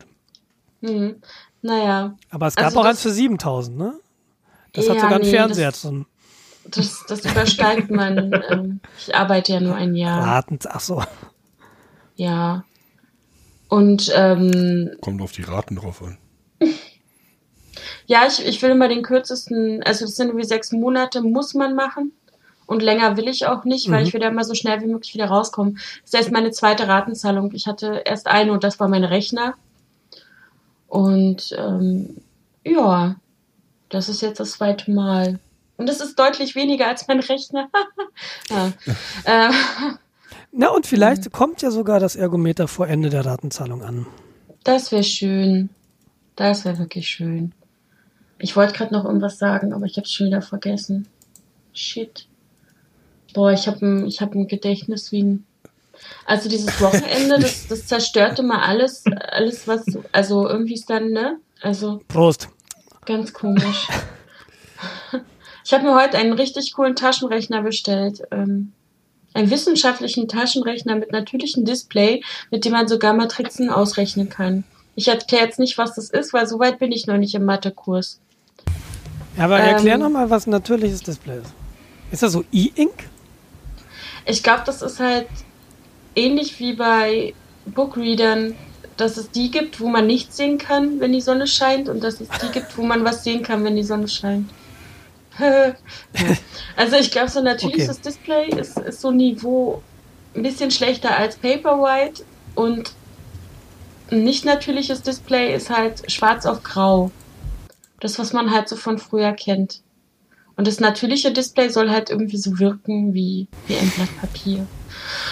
Hm. Naja, Aber es gab Also auch eins für 7000, ne? Das hat Ja, sogar einen nee, Fernseher das- drin. das, das übersteigt man. Ähm, ich arbeite ja nur ein Jahr. Raten, ach so. Ja. Und ähm, Kommt auf die Raten drauf an. ja, ich, ich will immer den kürzesten, also das sind irgendwie sechs Monate, muss man machen. Und länger will ich auch nicht, weil Mhm. ich will da immer so schnell wie möglich wieder rauskommen. Das ist erst meine zweite Ratenzahlung. Ich hatte erst eine und das war mein Rechner. Und ähm, ja, das ist jetzt das zweite Mal. Und das ist deutlich weniger als mein Rechner. ja. äh, Na und vielleicht Mhm. kommt ja sogar das Ergometer vor Ende der Ratenzahlung an. Das wäre schön. Das wäre wirklich schön. Ich wollte gerade noch irgendwas sagen, aber ich habe es schon wieder vergessen. Shit. Boah, ich habe ein, ich hab ein Gedächtnis wie ein. Also dieses Wochenende, das, das zerstörte mal alles, alles was, also irgendwie ist dann, ne? Also Prost. ganz komisch. Ich habe mir heute einen richtig coolen Taschenrechner bestellt. Ähm, einen wissenschaftlichen Taschenrechner mit natürlichem Display, mit dem man sogar Matrizen ausrechnen kann. Ich erkläre jetzt nicht, was das ist, weil so weit bin ich noch nicht im Mathekurs. Aber erklär Ähm, noch mal, was ein natürliches Display ist. Ist das so E-Ink? Ich glaube, das ist halt ähnlich wie bei Bookreadern, dass es die gibt, wo man nichts sehen kann, wenn die Sonne scheint, und dass es die gibt, wo man was sehen kann, wenn die Sonne scheint. also ich glaube, so ein natürliches Okay. Display ist, ist so Niveau ein bisschen schlechter als Paperwhite und ein nicht natürliches Display ist halt schwarz auf grau. Das, was man halt so von früher kennt. Und das natürliche Display soll halt irgendwie so wirken wie, wie ein Blatt Papier,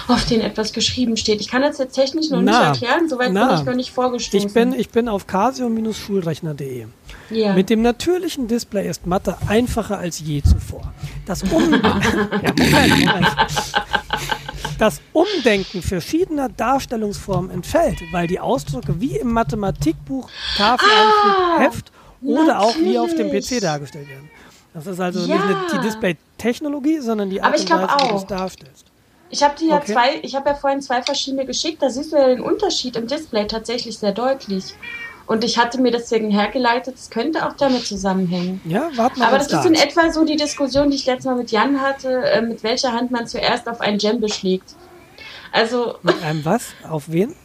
auf dem etwas geschrieben steht. Ich kann das jetzt technisch noch Na, nicht erklären, soweit na. bin ich noch nicht vorgestoßen. Ich bin, ich bin auf casio-schulrechner.de. ja. Mit dem natürlichen Display ist Mathe einfacher als je zuvor. Das, um ja, Moment, Moment. das Umdenken verschiedener Darstellungsformen entfällt, weil die Ausdrücke wie im Mathematikbuch, Tafeleinflug, Ah, Heft oder auch wie auf dem natürlich. PC dargestellt werden. Das ist also Ja. nicht die Display-Technologie, sondern die Art und Weise, wie du es darstellst. Ich habe dir ja Okay. zwei, ich habe ja vorhin zwei verschiedene geschickt, da siehst du ja den Unterschied im Display tatsächlich sehr deutlich. Und ich hatte mir deswegen hergeleitet, es könnte auch damit zusammenhängen. Ja, warten wir Aber das ist da in etwa so die Diskussion, die ich letztes Mal mit Jan hatte, äh, mit welcher Hand man zuerst auf ein Djembe schlägt. Also Mit einem was? Auf wen?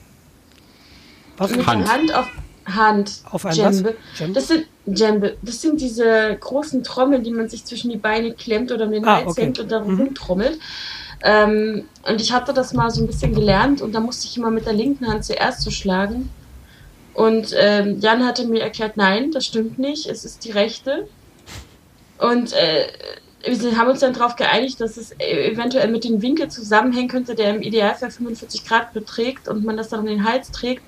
Was? mit Hand. der Hand auf Hand. Auf ein Djembe. was? Djembe? Das sind Djembe. Das sind diese großen Trommeln, die man sich zwischen die Beine klemmt oder um den Ah, Hals okay. hängt und darum Mhm. rumtrommelt. Ähm, und ich hatte das mal so ein bisschen gelernt und da musste ich immer mit der linken Hand zuerst zu schlagen. Und ähm, Jan hatte mir erklärt, nein, das stimmt nicht, es ist die rechte. Und äh, wir haben uns dann darauf geeinigt, dass es eventuell mit dem Winkel zusammenhängen könnte, der im Idealfall 45 Grad beträgt und man das dann um den Hals trägt.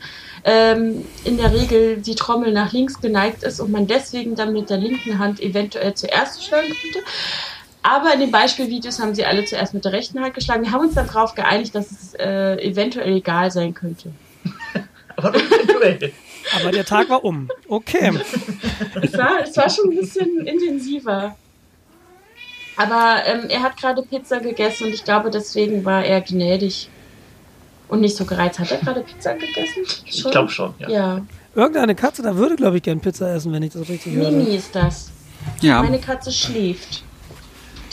Ähm, in der Regel die Trommel nach links geneigt ist und man deswegen dann mit der linken Hand eventuell zuerst schlagen könnte. Aber in den Beispielvideos haben sie alle zuerst mit der rechten Hand geschlagen. Wir haben uns dann darauf geeinigt, dass es äh, eventuell egal sein könnte. Aber nur eventuell. Aber der Tag war um. Okay. Es war, es war schon ein bisschen intensiver. Aber ähm, er hat gerade Pizza gegessen und ich glaube, deswegen war er gnädig und nicht so gereizt. Hat er gerade Pizza gegessen? Ich glaube schon, ja. Ja. Irgendeine Katze da würde, glaube ich, gern Pizza essen, wenn ich das richtig höre. Mimi ist das. Ja, Meine Katze schläft.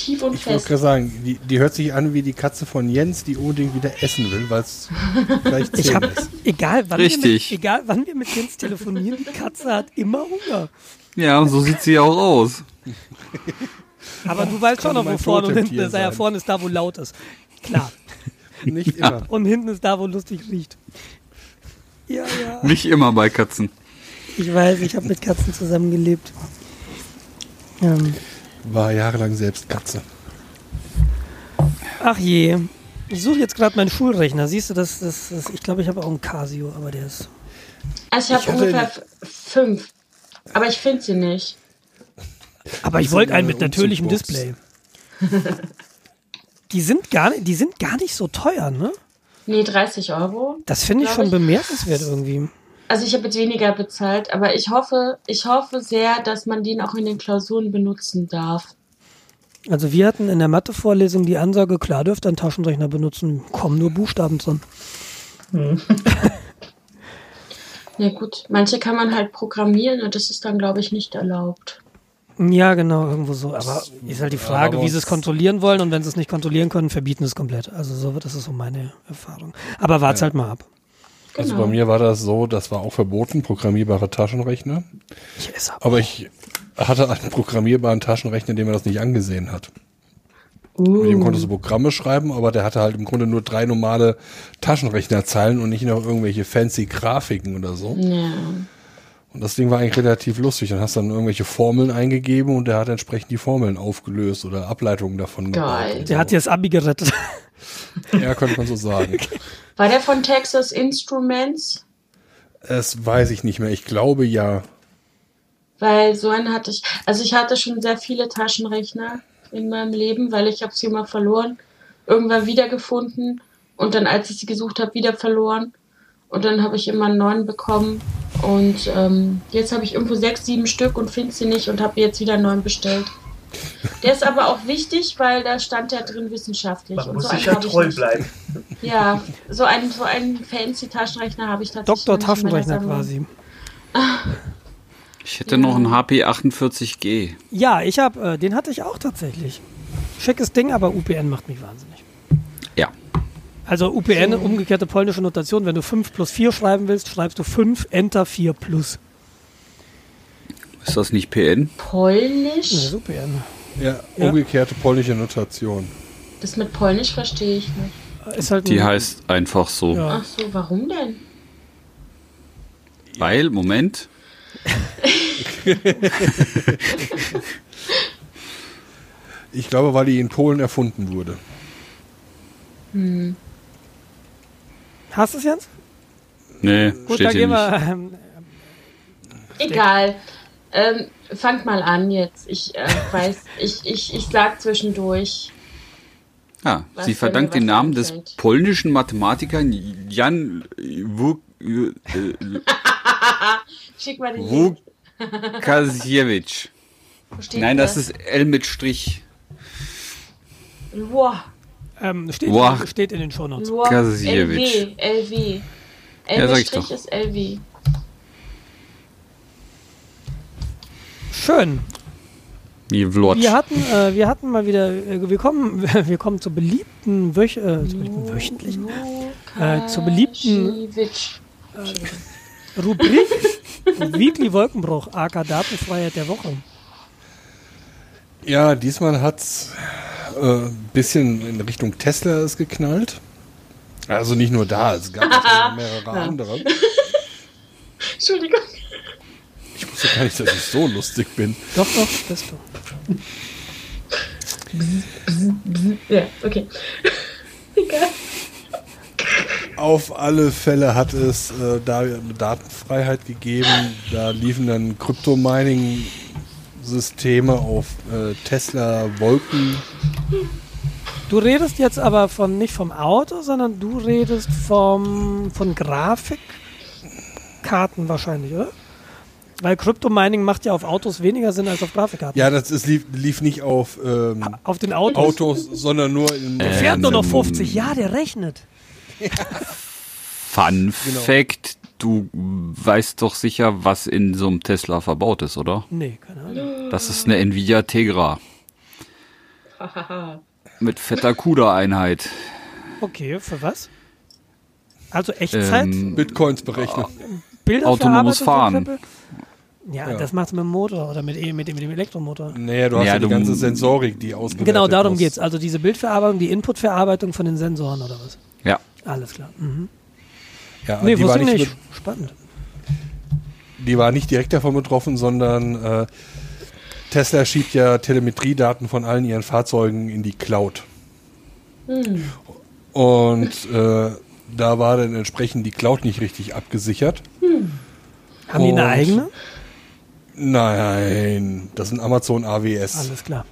Tief und Ich wollte fest. gerade sagen, die, die hört sich an wie die Katze von Jens, die unbedingt wieder essen will, weil es vielleicht Ich habe, ist. egal wann, Richtig. Wir mit, egal wann wir mit Jens telefonieren, die Katze hat immer Hunger. ja, und so sieht sie ja auch aus. Aber du weißt schon noch, wo vorne und hinten ist. Ja, vorne ist da, wo laut ist. Klar. Nicht immer. Und hinten ist da, wo lustig riecht. Ja, ja. Nicht immer bei Katzen. Ich weiß, ich habe mit Katzen zusammengelebt. Ähm, War jahrelang selbst Katze. ach je. Ich suche jetzt gerade meinen Schulrechner. Siehst du, das, das, das ich glaube, ich habe auch einen Casio, aber der ist. Also ich habe ungefähr fünf. Aber ich finde sie nicht. Aber ich wollte einen eine mit natürlichem. Display. die sind gar nicht, die sind gar nicht so teuer, ne? Nee, 30 Euro. Das finde ich schon ich. bemerkenswert irgendwie. Also ich habe jetzt weniger bezahlt, aber ich hoffe, ich hoffe sehr, dass man den auch in den Klausuren benutzen darf. Also wir hatten in der Mathe-Vorlesung die Ansage, klar dürft ihr einen Taschenrechner benutzen, kommen nur Buchstaben drin. Ja gut, manche kann man halt programmieren und das ist dann, glaube ich, nicht erlaubt. Ja, genau, irgendwo so. Aber ist halt die Frage, aber wie sie es kontrollieren wollen und wenn sie es nicht kontrollieren können, verbieten es komplett. Also so, das ist so meine Erfahrung. Aber wart's halt mal ab. Also Genau. bei mir war das so, das war auch verboten, programmierbare Taschenrechner. Ich esse ab. Aber ich hatte einen programmierbaren Taschenrechner, dem er das nicht angesehen hat. Uh. Mit dem konntest du Programme schreiben, aber der hatte halt im Grunde nur drei normale Taschenrechnerzeilen und nicht noch irgendwelche fancy Grafiken oder so. Ja. Und das Ding war eigentlich relativ lustig. Dann hast du dann irgendwelche Formeln eingegeben und der hat entsprechend die Formeln aufgelöst oder Ableitungen davon Geil. und Der so. hat dir das Abi gerettet. Ja, könnte man so sagen. War der von Texas Instruments? Es weiß ich nicht mehr. Ich glaube ja. Weil so einen hatte ich. Also ich hatte schon sehr viele Taschenrechner in meinem Leben, weil ich habe sie immer verloren, irgendwann wiedergefunden und dann, als ich sie gesucht habe, wieder verloren. Und dann habe ich immer einen neuen bekommen. Und ähm, jetzt habe ich irgendwo sechs, sieben Stück und finde sie nicht und habe jetzt wieder einen neuen bestellt. Der ist aber auch wichtig, weil da stand ja drin wissenschaftlich. Man und muss so ja treu bleiben. Ja, so einen, so einen fancy Taschenrechner habe ich tatsächlich. Doktor meiner Taschenrechner quasi. Ich hätte noch einen HP 48G. Ja, ich habe, äh, den hatte ich auch tatsächlich. Schickes Ding, aber UPN macht mich wahnsinnig. Ja. Also UPN, umgekehrte polnische Notation, wenn du 5 plus 4 schreiben willst, schreibst du 5, Enter 4 plus. Ist das nicht PN? Polnisch? Das ist UPN. Ja, Ja. umgekehrte polnische Notation. Das mit Polnisch verstehe ich nicht. Ist halt Die ein- heißt einfach so. Ja. Ach so, warum denn? Weil, Moment. Ich glaube, weil die in Polen erfunden wurde. Hast du es, Jens? Nee, Gut, steht dann hier gehen nicht. wir. Ähm, Egal. Ähm, fangt mal an jetzt. Ich äh, weiß, ich, ich, ich sag zwischendurch. Ja, Was sie verdankt den Namen des einfällt. polnischen Mathematikers Jan Wuk- äh, Schick mal den Link. Łukasiewicz. Wo steht Nein, das ist L mit Strich. Wow. Ähm, steht, Boah. steht in den Shownotes. Kasiewicz. LW. LW. Ja, sag ich LW' doch. ist LW. Schön. Wir hatten, äh, wir hatten mal wieder, äh, wir kommen, wir kommen zur beliebten wöch äh, zur beliebten wöchentlichen Äh, zur beliebten- Lukaschewitsch. Rubrik Weekly Wolkenbruch, AK Datenfreiheit der Woche. Ja, diesmal hat's äh, ein bisschen in Richtung Tesla es geknallt. Also nicht nur da, es gab mehrere andere. Entschuldigung. Ich wusste gar nicht, dass ich so lustig bin. Doch, doch, bist du. Ja, okay. Egal. Auf alle Fälle hat es äh, da eine Datenfreiheit gegeben. Da liefen dann Kryptomining-Systeme auf äh, Tesla-Wolken. Du redest jetzt aber von nicht vom Auto, sondern du redest vom von Grafikkarten wahrscheinlich, oder? Weil Crypto-Mining macht ja auf Autos weniger Sinn als auf Grafikkarten. Ja, das ist, lief, lief nicht auf ähm, Auf den Autos. Autos, sondern nur in. Der fährt nur noch Ähm, 50. Ja, der rechnet. Fun Genau. Fact, du weißt doch sicher, was in so einem Tesla verbaut ist, oder? Nee, keine Ahnung. Das ist eine Nvidia Tegra mit fetter CUDA-Einheit. Okay, für was? Also Echtzeit? Ähm, Bitcoins berechnen. Bilder autonomes Fahren. Krempel? Ja, Ja. das macht's mit dem Motor oder mit, mit, dem- mit dem Elektromotor. Naja, du hast Ja, ja, die ganze Sensorik, die ausgewertet Genau, darum muss. geht's. Also diese Bildverarbeitung, die Inputverarbeitung von den Sensoren oder was? Ja. Alles klar. Mhm. Ja, Nee, die, war wusste ich nicht, nicht. Spannend. die war nicht direkt davon betroffen, sondern äh, Tesla schiebt ja Telemetriedaten von allen ihren Fahrzeugen in die Cloud. Und äh, da war dann entsprechend die Cloud nicht richtig abgesichert. Haben die eine eigene? Nein, das sind Amazon AWS. Alles klar.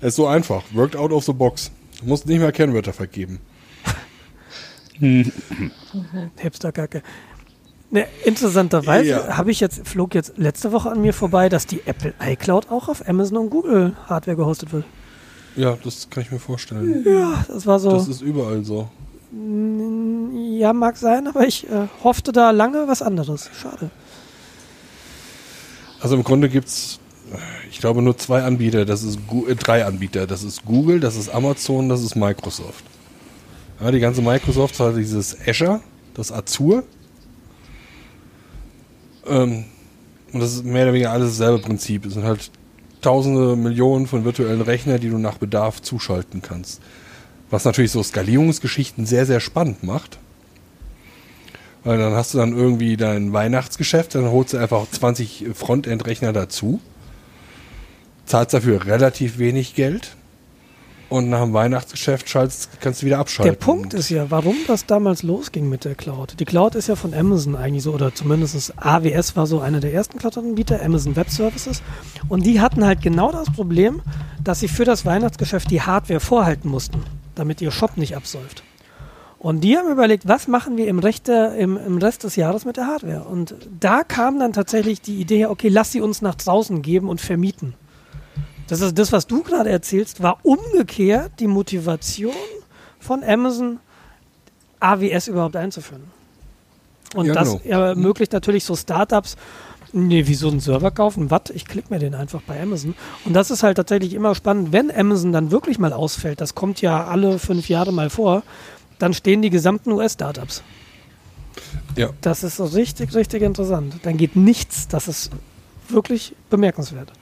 Es ist so einfach. Worked out of the box. Du musst nicht mehr Kennwörter vergeben. Hipsterkacke. Ne, interessanterweise Ja. habe ich jetzt, flog jetzt letzte Woche an mir vorbei, dass die Apple iCloud auch auf Amazon und Google Hardware gehostet wird. Ja, das kann ich mir vorstellen. Ja, das war so. Das ist überall so. ja, mag sein, aber ich äh, hoffte da lange was anderes. Schade. Also im Grunde gibt's, ich glaube, nur zwei Anbieter. Das ist äh, drei Anbieter. Das ist Google, das ist Amazon, das ist Microsoft. Ja, die ganze Microsoft hat dieses Azure, das Azure. Ähm, und das ist mehr oder weniger alles dasselbe Prinzip. Es sind halt tausende Millionen von virtuellen Rechnern, die du nach Bedarf zuschalten kannst. Was natürlich so Skalierungsgeschichten sehr, sehr spannend macht. Weil dann hast du dann irgendwie dein Weihnachtsgeschäft, dann holst du einfach 20 Frontend-Rechner dazu, zahlst dafür relativ wenig Geld und nach dem Weihnachtsgeschäft schaltest, kannst du wieder abschalten. Der Punkt ist ja, warum das damals losging mit der Cloud. Die Cloud ist ja von Amazon eigentlich so, oder zumindest AWS war so einer der ersten Cloud-Anbieter, Amazon Web Services. Und die hatten halt genau das Problem, dass sie für das Weihnachtsgeschäft die Hardware vorhalten mussten, damit ihr Shop nicht absäuft. Und die haben überlegt, was machen wir im, Rechte, im, im Rest des Jahres mit der Hardware? Und da kam dann tatsächlich die Idee, okay, lass sie uns nach draußen geben und vermieten. Das ist das, was du gerade erzählst, war umgekehrt die Motivation von Amazon, AWS überhaupt einzuführen. Und Ja, das genau. ermöglicht natürlich so Startups, nee, wie so einen Server kaufen, was? Ich klicke mir den einfach bei Amazon. Und das ist halt tatsächlich immer spannend, wenn Amazon dann wirklich mal ausfällt, das kommt ja alle fünf Jahre mal vor, dann stehen die gesamten US-Startups. Ja. Das ist so richtig, richtig interessant. Dann geht nichts. Das ist wirklich bemerkenswert.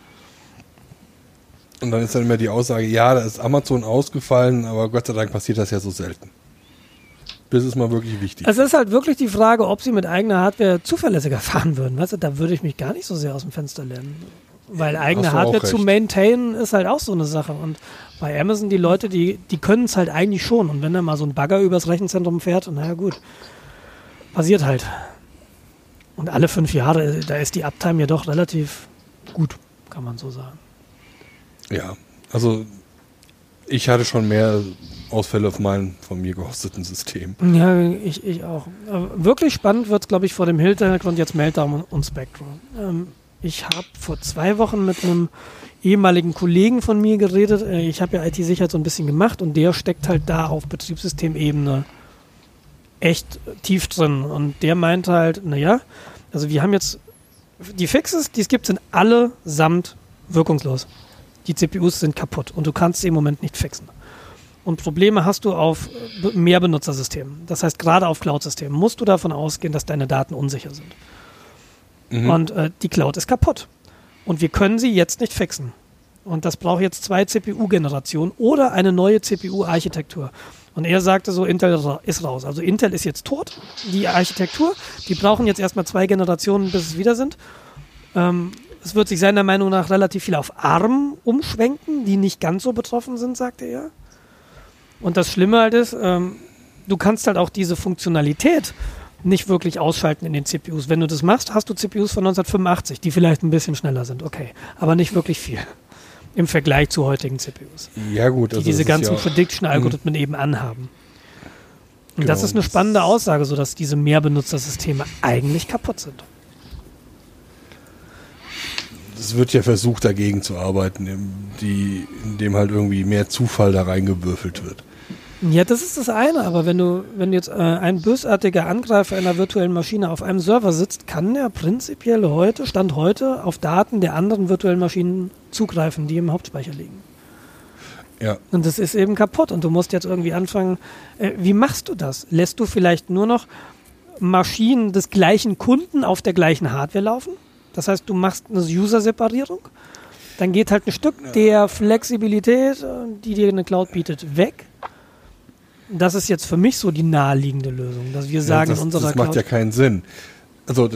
Und dann ist dann immer die Aussage, ja, da ist Amazon ausgefallen, aber Gott sei Dank passiert das ja so selten. Bis es mal wirklich wichtig Es ist halt wirklich die Frage, ob sie mit eigener Hardware zuverlässiger fahren würden. Weißt du, da würde ich mich gar nicht so sehr aus dem Fenster lernen. Weil eigene Hardware zu maintainen ist halt auch so eine Sache. Und bei Amazon, die Leute, die, die können es halt eigentlich schon. Und wenn da mal so ein Bagger übers Rechenzentrum fährt, naja gut, passiert halt. Und alle fünf Jahre, da ist die Uptime ja doch relativ gut, kann man so sagen. Ja, also ich hatte schon mehr Ausfälle auf meinem von mir gehosteten System. Ja, ich, ich auch. Aber wirklich spannend wird es, glaube ich, vor dem Hintergrund jetzt Meltdown und Spectrum. Ähm, Ich habe vor zwei Wochen mit einem ehemaligen Kollegen von mir geredet. Äh, Ich habe ja IT-Sicherheit so ein bisschen gemacht und der steckt halt da auf Betriebssystemebene echt tief drin. Und der meinte halt, naja, also wir haben jetzt die Fixes, die es gibt, sind allesamt wirkungslos. Die CPUs sind kaputt und du kannst sie im Moment nicht fixen. Und Probleme hast du auf äh, Mehrbenutzersystemen. Das heißt, gerade auf Cloud-Systemen musst du davon ausgehen, dass deine Daten unsicher sind. Und äh, die Cloud ist kaputt. Und wir können sie jetzt nicht fixen. Und das braucht jetzt zwei CPU-Generationen oder eine neue CPU-Architektur. Und er sagte so, Intel ist raus. Also Intel ist jetzt tot, die Architektur. Die brauchen jetzt erstmal zwei Generationen, bis es wieder sind. Ähm, es wird sich seiner Meinung nach relativ viel auf ARM umschwenken, die nicht ganz so betroffen sind, sagte er. Und das Schlimme halt ist, ähm, du kannst halt auch diese Funktionalität nicht wirklich ausschalten in den CPUs. Wenn du das machst, hast du CPUs von 1985, die vielleicht ein bisschen schneller sind, okay, aber nicht wirklich viel im Vergleich zu heutigen CPUs, Ja, gut. die also diese das ganzen ja, Prediction-Algorithmen eben anhaben. Und das Genau, ist eine das- spannende Aussage, so dass diese Mehrbenutzersysteme eigentlich kaputt sind. Es wird ja versucht, dagegen zu arbeiten, indem halt irgendwie mehr Zufall da reingewürfelt wird. Ja, das ist das eine, aber wenn du, wenn jetzt äh, ein bösartiger Angreifer einer virtuellen Maschine auf einem Server sitzt, kann er prinzipiell heute, Stand heute, auf Daten der anderen virtuellen Maschinen zugreifen, die im Hauptspeicher liegen. Ja. Und das ist eben kaputt und du musst jetzt irgendwie anfangen, äh, wie machst du das? Lässt du vielleicht nur noch Maschinen des gleichen Kunden auf der gleichen Hardware laufen? Das heißt, du machst eine User-Separierung? Dann geht halt ein Stück der Flexibilität, äh, die dir eine Cloud bietet, weg. Das ist jetzt für mich so die naheliegende Lösung, dass wir sagen, ja, das, in unserer das macht Cloud. ja keinen Sinn. Also,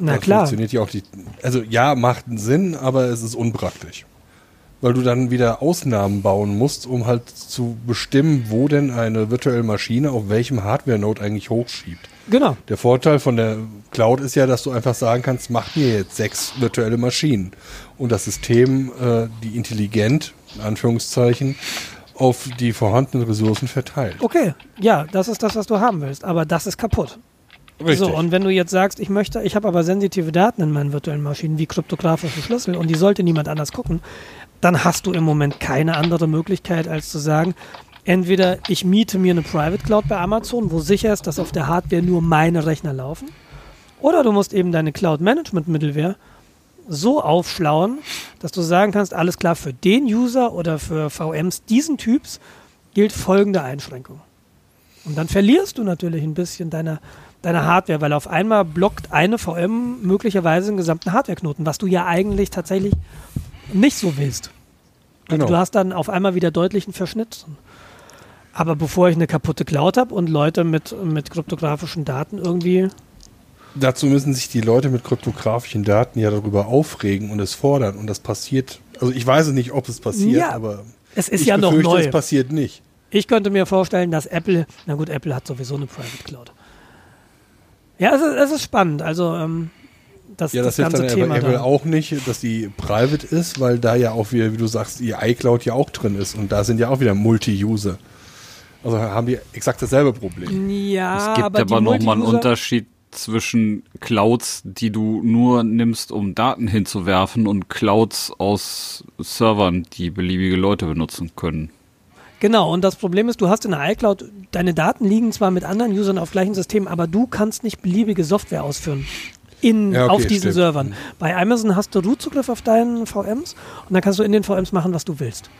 Na klar. funktioniert ja auch die. Also, ja, macht einen Sinn, aber es ist unpraktisch. Weil du dann wieder Ausnahmen bauen musst, um halt zu bestimmen, wo denn eine virtuelle Maschine auf welchem Hardware-Node eigentlich hochschiebt. genau. Der Vorteil von der Cloud ist ja, dass du einfach sagen kannst, mach mir jetzt sechs virtuelle Maschinen. Und das System, äh, die intelligent, in Anführungszeichen, auf die vorhandenen Ressourcen verteilt. Okay, ja, das ist das, was du haben willst, aber das ist kaputt. So, und wenn du jetzt sagst, ich möchte, ich habe aber sensitive Daten in meinen virtuellen Maschinen wie kryptografische Schlüssel und die sollte niemand anders gucken, dann hast du im Moment keine andere Möglichkeit, als zu sagen, entweder ich miete mir eine Private Cloud bei Amazon, wo sicher ist, dass auf der Hardware nur meine Rechner laufen, oder du musst eben deine Cloud-Management-Mittelware so aufschlauen, dass du sagen kannst, alles klar, für den User oder für VMs diesen Typs gilt folgende Einschränkung. Und dann verlierst du natürlich ein bisschen deine, deine Hardware, weil auf einmal blockt eine VM möglicherweise den gesamten Hardwareknoten, was du ja eigentlich tatsächlich nicht so willst. Also Genau. Du hast dann auf einmal wieder deutlichen Verschnitt. Aber bevor ich eine kaputte Cloud habe und Leute mit, mit kryptografischen Daten irgendwie Dazu müssen sich die Leute mit kryptografischen Daten ja darüber aufregen und es fordern. Und das passiert. Also ich weiß nicht, ob es passiert, Ja, aber es ist ich ja noch neu. es passiert nicht. Ich könnte mir vorstellen, dass Apple, na gut, Apple hat sowieso eine Private Cloud. Ja, es ist, es ist spannend. Also ähm, das, Ja, das, das ganze dann Thema Apple da. auch nicht, dass die private ist, weil da ja auch wieder, wie du sagst, ihr iCloud ja auch drin ist und da sind ja auch wieder Multi-User. Also haben die exakt dasselbe Problem. Ja, es gibt aber, aber, die noch mal einen Unterschied zwischen Clouds, die du nur nimmst, um Daten hinzuwerfen und Clouds aus Servern, die beliebige Leute benutzen können. Genau, und das Problem ist, du hast in der iCloud, deine Daten liegen zwar mit anderen Usern auf gleichen Systemen, aber du kannst nicht beliebige Software ausführen. In, Ja, okay, auf diesen stimmt. Servern. Bei Amazon hast du Root-Zugriff auf deinen VMs und dann kannst du in den VMs machen, was du willst.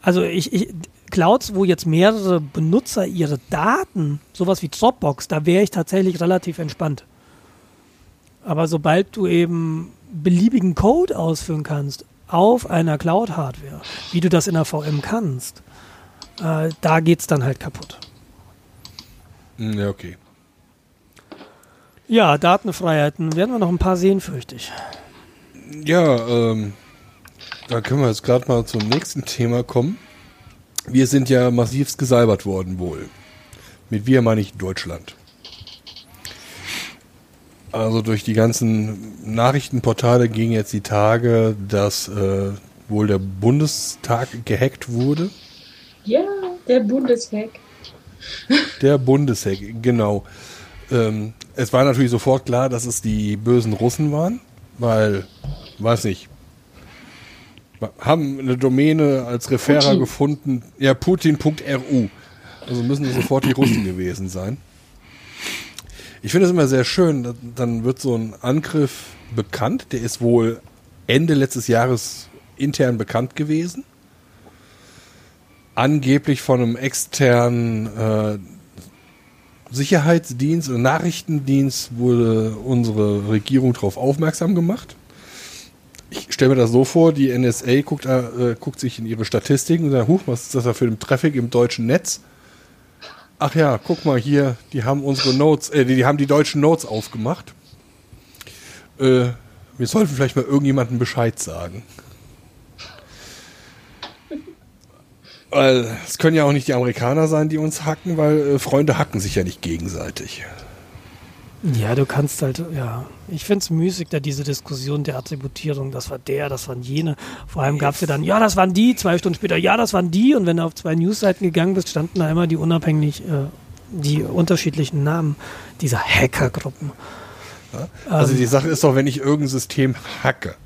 Also ich, ich Clouds, wo jetzt mehrere Benutzer ihre Daten, sowas wie Dropbox, da wäre ich tatsächlich relativ entspannt. Aber sobald du eben beliebigen Code ausführen kannst auf einer Cloud-Hardware, wie du das in der VM kannst, äh, da geht's dann halt kaputt. Hm, Ja, okay. Ja, Datenfreiheiten werden wir noch ein paar sehen, fürchte ich. Ja, ähm, da können wir jetzt gerade mal zum nächsten Thema kommen. Wir sind ja massivst gesalbert worden wohl. Mit wir meine ich Deutschland. Also durch die ganzen Nachrichtenportale gingen jetzt die Tage, dass äh, wohl der Bundestag gehackt wurde. Ja, der Bundeshack. Der Bundeshack, genau. Ähm, es war natürlich sofort klar, dass es die bösen Russen waren. Weil, weiß nicht, haben eine Domäne als Referrer Putin. gefunden. Ja, Putin.ru. Also müssen es sofort die Russen gewesen sein. Ich finde es immer sehr schön, da- dann wird so ein Angriff bekannt, der ist wohl Ende letztes Jahres intern bekannt gewesen. Angeblich von einem externen äh, Sicherheitsdienst oder Nachrichtendienst wurde unsere Regierung darauf aufmerksam gemacht. Ich stelle mir das so vor, die NSA guckt, äh, guckt sich in ihre Statistiken und sagt, huch, was ist das da für ein Traffic im deutschen Netz? Ach ja, guck mal hier, die haben unsere Notes, äh, die, die haben die deutschen Notes aufgemacht. Äh, wir sollten vielleicht mal irgendjemandem Bescheid sagen. Weil es können ja auch nicht die Amerikaner sein, die uns hacken, weil äh, Freunde hacken sich ja nicht gegenseitig. Ja, du kannst halt, ja. Ich finde es müßig, da diese Diskussion der Attributierung, das war der, das waren jene. Vor allem gab es ja dann, ja, das waren die, zwei Stunden später, ja, das waren die. Und wenn du auf zwei Newsseiten gegangen bist, standen da immer die unabhängig, äh, die unterschiedlichen Namen dieser Hackergruppen. Also die Sache ist doch, wenn ich irgendein System hacke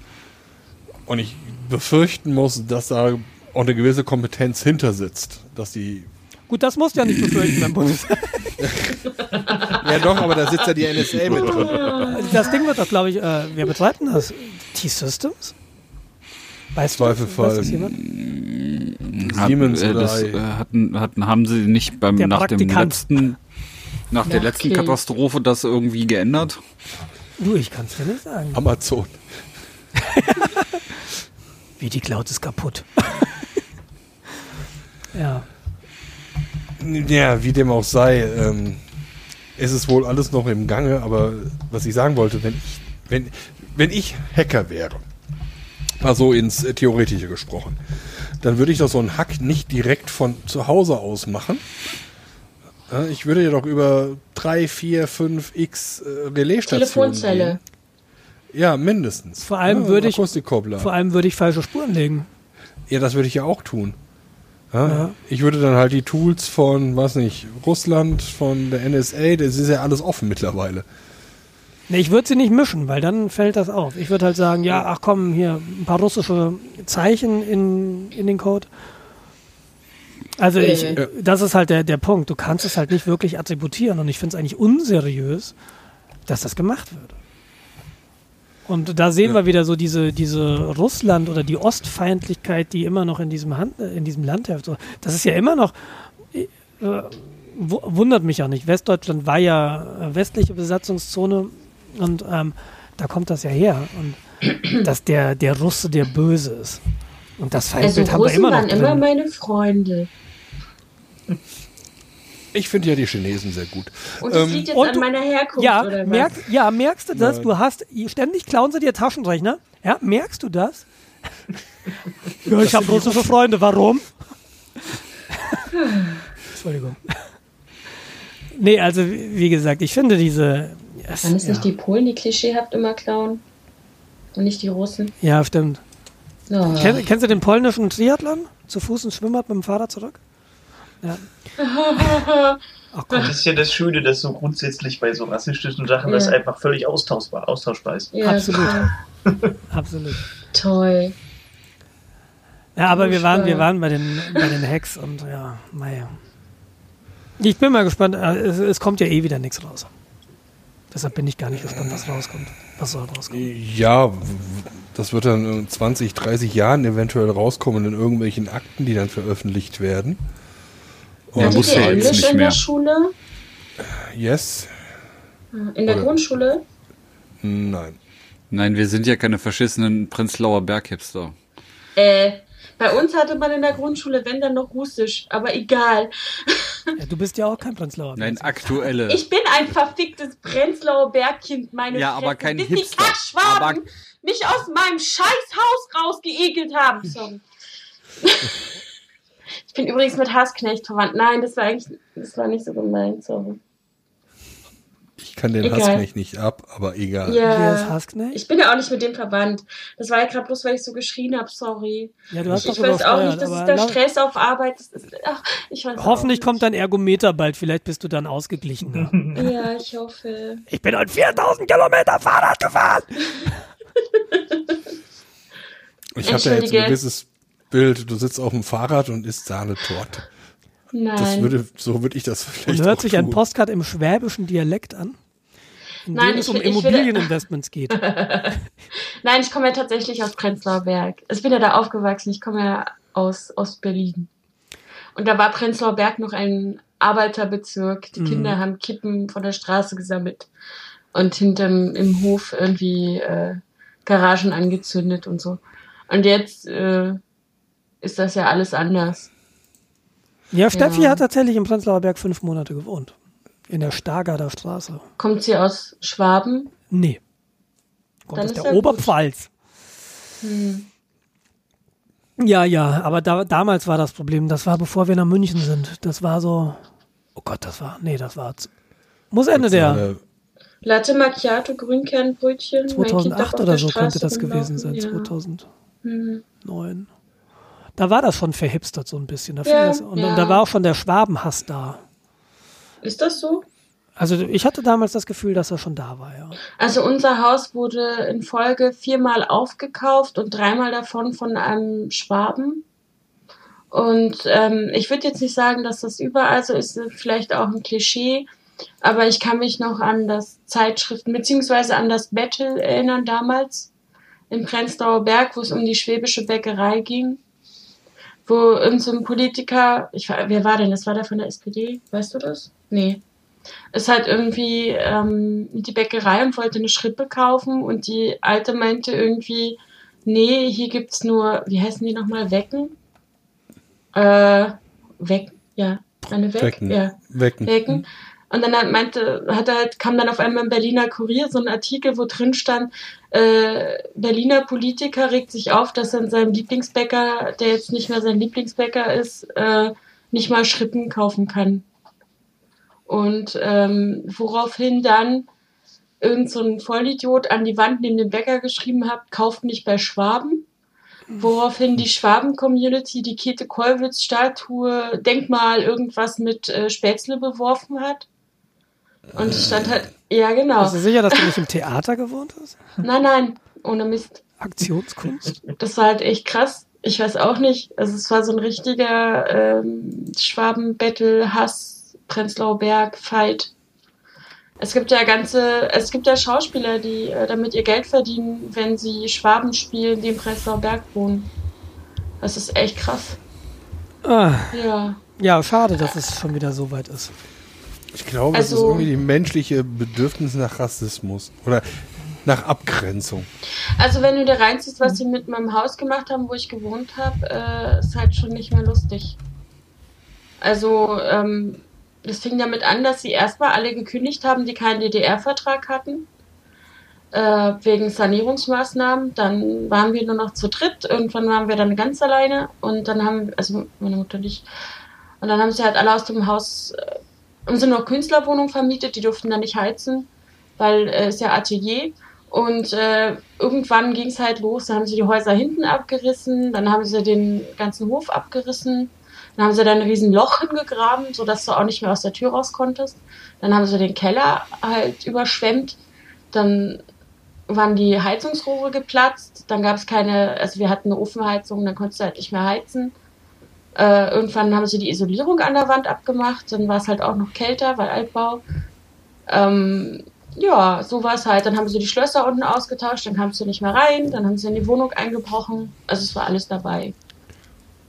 und ich befürchten muss, dass da auch eine gewisse Kompetenz hinter sitzt, dass die Gut, das musst du ja nicht befürchten beim Bundes. ja doch, aber da sitzt ja die NSA mit drin. Das Ding wird doch, glaube ich, äh, wer betreibt denn das? T-Systems? Weißt du, Zweifelfall. weiß das jemand? Hat, Siemens äh, oder das, äh, hatten, hatten, haben sie nicht beim, Der nach dem letzten, nach der Ja, letzten okay. Katastrophe das irgendwie geändert? Du, ich kann es dir nicht sagen. Amazon. Wie die Cloud ist kaputt. ja. Ja, wie dem auch sei, ähm, es ist wohl alles noch im Gange, aber was ich sagen wollte, wenn ich, wenn, wenn ich Hacker wäre, mal so ins äh, Theoretische gesprochen, dann würde ich doch so einen Hack nicht direkt von zu Hause aus machen. Ich würde ja doch über 3, 4, 5 x äh, Relaisstationen Telefonzelle. gehen. Ja, mindestens. Vor allem ja, würde ich-. Vor allem würde ich falsche Spuren legen. Ja, das würde ich ja auch tun. Ja, Ja. Ich würde dann halt die Tools von, was nicht, Russland, von der NSA, das ist ja alles offen mittlerweile. Nee, ich würde sie nicht mischen, weil dann fällt das auf. Ich würde halt sagen, ja, ach komm, hier ein paar russische Zeichen in, in den Code. Also ich, Äh. das ist halt der, der Punkt. Du kannst es halt nicht wirklich attributieren und ich finde es eigentlich unseriös, dass das gemacht wird. Und da sehen Ja. wir wieder so diese, diese Russland- oder die Ostfeindlichkeit, die immer noch in diesem, Hand, in diesem Land herrscht. Das ist ja immer noch, äh, wu- wundert mich ja nicht. Westdeutschland war ja westliche Besatzungszone und ähm, da kommt das ja her. Und dass der, der Russe der Böse ist. Und das Also Feindbild haben wir immer noch waren immer drin. meine Freunde. Ich finde ja die Chinesen sehr gut. Und das Ähm, liegt jetzt und an du- meiner Herkunft, Ja, oder was? merk, ja, merkst du das? Nein. Du hast, ständig klauen sie dir Taschenrechner. Ja, merkst du das? ja, ich habe russische Freunde. Warum? Entschuldigung. Nee, also wie gesagt, ich finde diese. es- Waren es ja. nicht die Polen, die klischeehaft immer klauen? Und nicht die Russen? ja, stimmt. Oh. Kenn, kennst du den polnischen Triathlon? Zu Fuß ins Schwimmbad mit dem Fahrrad zurück? Ja. Ach komm. Das ist ja das Schöne, dass so grundsätzlich bei so rassistischen Sachen Ja. das einfach völlig austauschbar, austauschbar ist. Ja, Absolut. Absolut. Toll. Ja, aber wir waren, wir waren bei den, bei den Hacks und ja, naja. Ich bin mal gespannt. äh, Es, es kommt ja eh wieder nichts raus. Deshalb bin ich gar nicht gespannt, was rauskommt. Was soll rauskommen? Ja, das wird dann in 20, 30 Jahren eventuell rauskommen in irgendwelchen Akten, die dann veröffentlicht werden. Ja, Hattet muss ihr ja jetzt Englisch nicht in mehr. der Schule? Yes? In der Oder- Grundschule? Nein. Nein, wir sind ja keine verschissenen Prenzlauer Berghipster. Äh, bei uns hatte man in der Grundschule, wenn dann noch Russisch, aber egal. Ja, du bist ja auch kein Prenzlauer. Nein, Berg. aktuelle. Ich bin ein verficktes Prenzlauer Bergkind, meine Ja, aber Fresse, kein bis Hipster. die Kackschwaben Aber- mich aus meinem scheiß Haus rausgeekelt haben. Sorry. ich bin übrigens mit Hassknecht verwandt. Nein, das war eigentlich, das war nicht so gemeint, sorry. Ich kann den Egal. Hassknecht nicht ab, aber egal. Ja. Hassknecht? Ich bin ja auch nicht mit dem verwandt. Das war ja gerade bloß, weil ich so geschrien habe, sorry. Ja, du hast Ich doch weiß auch nicht, das ist der Stress auf Arbeit. Das ist, ach, ich weiß Hoffentlich kommt dein Ergometer bald. Vielleicht bist du dann ausgeglichen. nicht. Ja, ich hoffe. ich bin heute 4000 Kilometer Fahrrad gefahren. Ich habe da jetzt ein gewisses Bild. Du sitzt auf dem Fahrrad und isst Sahnetorte. Das Nein. würde, so würde ich das vielleicht Und hört auch sich ein tun. Postcard im schwäbischen Dialekt an, in Nein, dem es ich um ich will- Immobilieninvestments geht. Nein, ich komme ja tatsächlich aus Prenzlauer Berg. Ich bin ja da aufgewachsen. Ich komme ja aus Ostberlin. Und da war Prenzlauer Berg noch ein Arbeiterbezirk. Die Mhm. Kinder haben Kippen von der Straße gesammelt und hinterm im Hof irgendwie äh, Garagen angezündet und so. Und jetzt äh, ist das ja alles anders. Ja, Steffi Ja. hat tatsächlich im Prenzlauer Berg fünf Monate gewohnt. In der Stargarder Straße. Kommt sie aus Schwaben? Nee. Kommt Dann aus der. Oberpfalz. Hm. Ja, ja, aber da, damals war das Problem. Das war bevor wir nach München sind. Das war so. Oh Gott, das war. Nee, das war. Muss Ende der. Latte Macchiato, Grünkernbrötchen. mein Kind darf 2008 auf oder der so könnte das gewesen sein. Ja. 2009. Da war das schon verhipstert so ein bisschen. Da Ja, das, und, ja. und da war auch schon der Schwabenhass da. Ist das so? Also ich hatte damals das Gefühl, dass er schon da war, ja. Also unser Haus wurde in Folge viermal aufgekauft und dreimal davon von einem Schwaben. Und ähm, ich würde jetzt nicht sagen, dass das überall so ist, vielleicht auch ein Klischee, aber ich kann mich noch an das Zeitschriften beziehungsweise an das Battle erinnern damals im Prenzlauer Berg, wo es um die schwäbische Bäckerei ging, wo irgendein so Politiker, ich, war- wer war denn? Das war der von der SPD, weißt du das? Nee ist halt irgendwie ähm, die Bäckerei und wollte eine Schrippe kaufen und die Alte meinte irgendwie, nee, hier gibt's nur, wie heißen die nochmal, Wecken? Äh, Weck, ja, eine Weck, Wecken. ja, Wecken. Wecken. Und dann meinte, hat halt, kam dann auf einmal im Berliner Kurier so ein Artikel, wo drin stand, äh, Berliner Politiker regt sich auf, dass er in seinem Lieblingsbäcker, der jetzt nicht mehr sein Lieblingsbäcker ist, äh, nicht mal Schrippen kaufen kann. Und ähm, woraufhin dann irgend so ein Vollidiot an die Wand neben dem Bäcker geschrieben hat, kauft nicht bei Schwaben. Woraufhin die Schwaben-Community die Käthe Kollwitz-Statue, Denkmal, irgendwas mit äh, Spätzle beworfen hat. Und es stand halt, ja genau. Bist du sicher, dass du nicht im Theater gewohnt hast? Nein, nein, ohne Mist. Aktionskunst? Das war halt echt krass. Ich weiß auch nicht. Also es war so ein richtiger ähm, Schwaben-Battle, Hass, Prenzlauer Berg, Fight. Es gibt ja ganze, es gibt ja Schauspieler, die äh, damit ihr Geld verdienen, wenn sie Schwaben spielen, die im Prenzlauer Berg wohnen. Das ist echt krass. Ah, Ja. ja, schade, dass es schon wieder so weit ist. Ich glaube, es ist Also- irgendwie die menschliche Bedürfnis nach Rassismus oder nach Abgrenzung. Also wenn du da reinziehst, was sie mit meinem Haus gemacht haben, wo ich gewohnt habe, äh, ist halt schon nicht mehr lustig. Also ähm, das fing damit an, dass sie erstmal alle gekündigt haben, die keinen DDR-Vertrag hatten, äh, wegen Sanierungsmaßnahmen. Dann waren wir nur noch zu dritt. Irgendwann waren wir dann ganz alleine und dann haben, also meine Mutter nicht. Und dann haben sie halt alle aus dem Haus, äh, haben sie noch Künstlerwohnungen vermietet, die durften dann nicht heizen, weil äh, ist ja Atelier. Und äh, irgendwann ging es halt los, dann haben sie die Häuser hinten abgerissen, dann haben sie den ganzen Hof abgerissen, dann haben sie da ein riesen Loch hingegraben, sodass du auch nicht mehr aus der Tür raus konntest. Dann haben sie den Keller halt überschwemmt, dann waren die Heizungsrohre geplatzt, dann gab es keine, also wir hatten eine Ofenheizung, dann konntest du halt nicht mehr heizen. Äh, irgendwann haben sie die Isolierung an der Wand abgemacht, dann war es halt auch noch kälter, weil Altbau. Ähm, ja, so war es halt. Dann haben sie die Schlösser unten ausgetauscht, dann kamst du nicht mehr rein, dann haben sie in die Wohnung eingebrochen. Also es war alles dabei.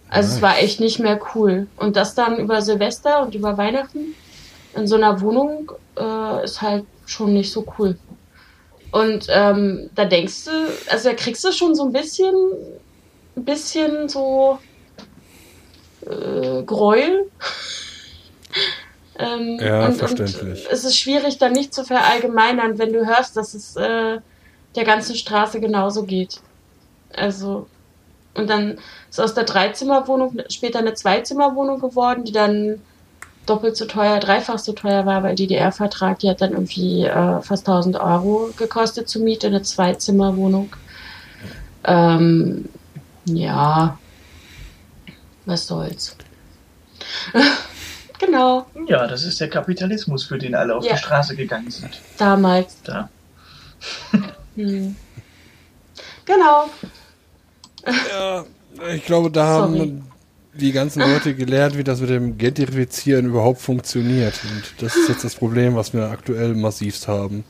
Also es war echt nicht mehr cool. Und das dann über Silvester und über Weihnachten in so einer Wohnung äh, ist halt schon nicht so cool. Und ähm, da denkst du, also da kriegst du schon so ein bisschen, ein bisschen so äh, Gräuel. ähm, Ja, und, verständlich. Und es ist schwierig, dann nicht zu verallgemeinern, wenn du hörst, dass es äh, der ganzen Straße genauso geht. Also, und dann ist aus der Dreizimmerwohnung später eine Zweizimmerwohnung geworden, die dann doppelt so teuer, dreifach so teuer war, weil DDR-Vertrag, die hat dann irgendwie äh, fast 1000 Euro gekostet zur Miete, eine Zweizimmerwohnung. Ähm, ja, was soll's. genau, Ja, das ist der Kapitalismus, für den alle auf Ja. die Straße gegangen sind. damals. Da. Hm. Genau. Ja, ich glaube, da Sorry. haben die ganzen Leute gelernt, wie das mit dem Gentrifizieren überhaupt funktioniert. Und das ist jetzt das Problem, was wir aktuell massivst haben.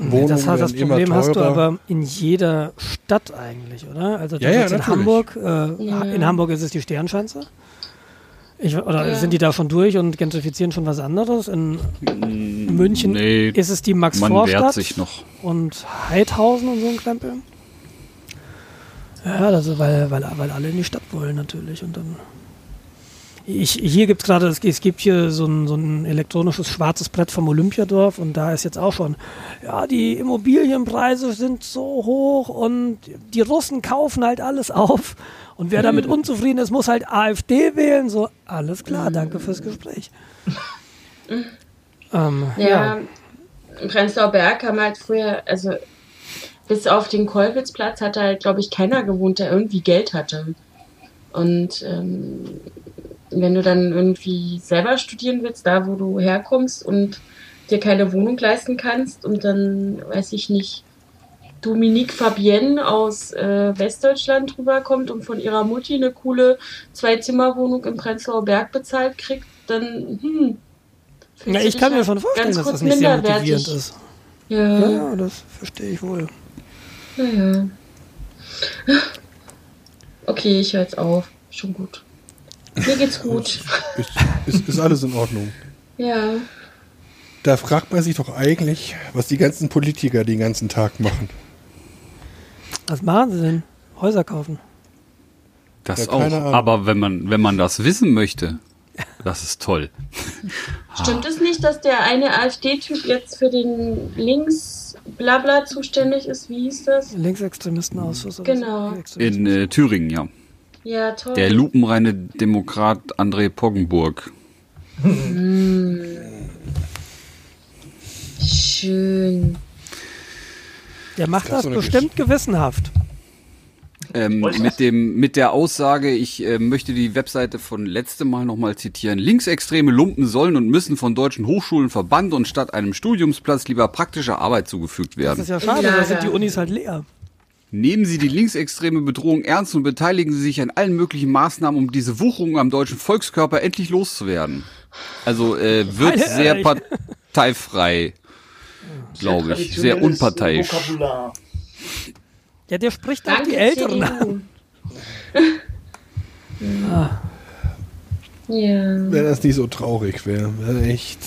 Wohnungen das, das Problem hast du teurer. aber in jeder Stadt eigentlich, oder? Also du Ja, ja, hast in natürlich. Hamburg, äh, Ja. in Hamburg ist es die Sternschanze. Ich, oder Ja. sind die da schon durch und gentrifizieren schon was anderes? In München Nee, ist es die man wehrt Max-Vorstadt sich noch. und Heidhausen und so ein Krempel. Ja, das ist, weil, weil, weil alle in die Stadt wollen natürlich und dann. Ich, hier gibt es gerade, es, gibt hier so ein, so ein elektronisches schwarzes Brett vom Olympiadorf und da ist jetzt auch schon, ja, die Immobilienpreise sind so hoch und die Russen kaufen halt alles auf und wer damit unzufrieden ist, muss halt AfD wählen. So, alles klar, danke fürs Gespräch. ähm, Ja, ja. Prenzlauer Berg haben halt früher, also bis auf den Kolwitzplatz hatte halt, glaube ich, keiner gewohnt, der irgendwie Geld hatte. Und ähm, wenn du dann irgendwie selber studieren willst, da wo du herkommst und dir keine Wohnung leisten kannst und dann, weiß ich nicht, Dominique Fabienne aus äh, Westdeutschland rüberkommt und von ihrer Mutti eine coole Zwei-Zimmer-Wohnung im Prenzlauer Berg bezahlt kriegt, dann, hm. du ich kann mir schon vorstellen, dass das nicht sehr motivierend ist. Ja, Ja, das verstehe ich wohl. naja. Okay, ich höre jetzt auf. Schon gut. Mir geht's gut. Ist, ist, ist alles in Ordnung. Ja. Da fragt man sich doch eigentlich, was die ganzen Politiker den ganzen Tag machen. Was machen sie denn? Häuser kaufen. Das Ja, auch. Aber wenn man, wenn man das wissen möchte, das ist toll. Stimmt es nicht, dass der eine AfD-Typ jetzt für den Links-Blabla zuständig ist? Wie hieß das? Linksextremistenausschuss. Genau. so. In äh, Thüringen, ja. Ja, toll. Der lupenreine Demokrat André Poggenburg. Schön. Der macht Das das bestimmt gewissenhaft. Ähm, mit, dem, mit der Aussage, ich äh, möchte die Webseite von letztem Mal nochmal zitieren. Linksextreme Lumpen sollen und müssen von deutschen Hochschulen verbannt und statt einem Studiumsplatz lieber praktischer Arbeit zugefügt Das werden. ist ja schade, Lager. da sind die Unis halt leer. Nehmen Sie die linksextreme Bedrohung ernst und beteiligen Sie sich an allen möglichen Maßnahmen, um diese Wucherung am deutschen Volkskörper endlich loszuwerden. Also äh, wird Alter, sehr parteifrei, glaube ich. Sehr unparteiisch. Vokabular. Ja, der spricht auch Danke, die Älteren an. Ja. Wenn das nicht so traurig wäre. Wäre echt.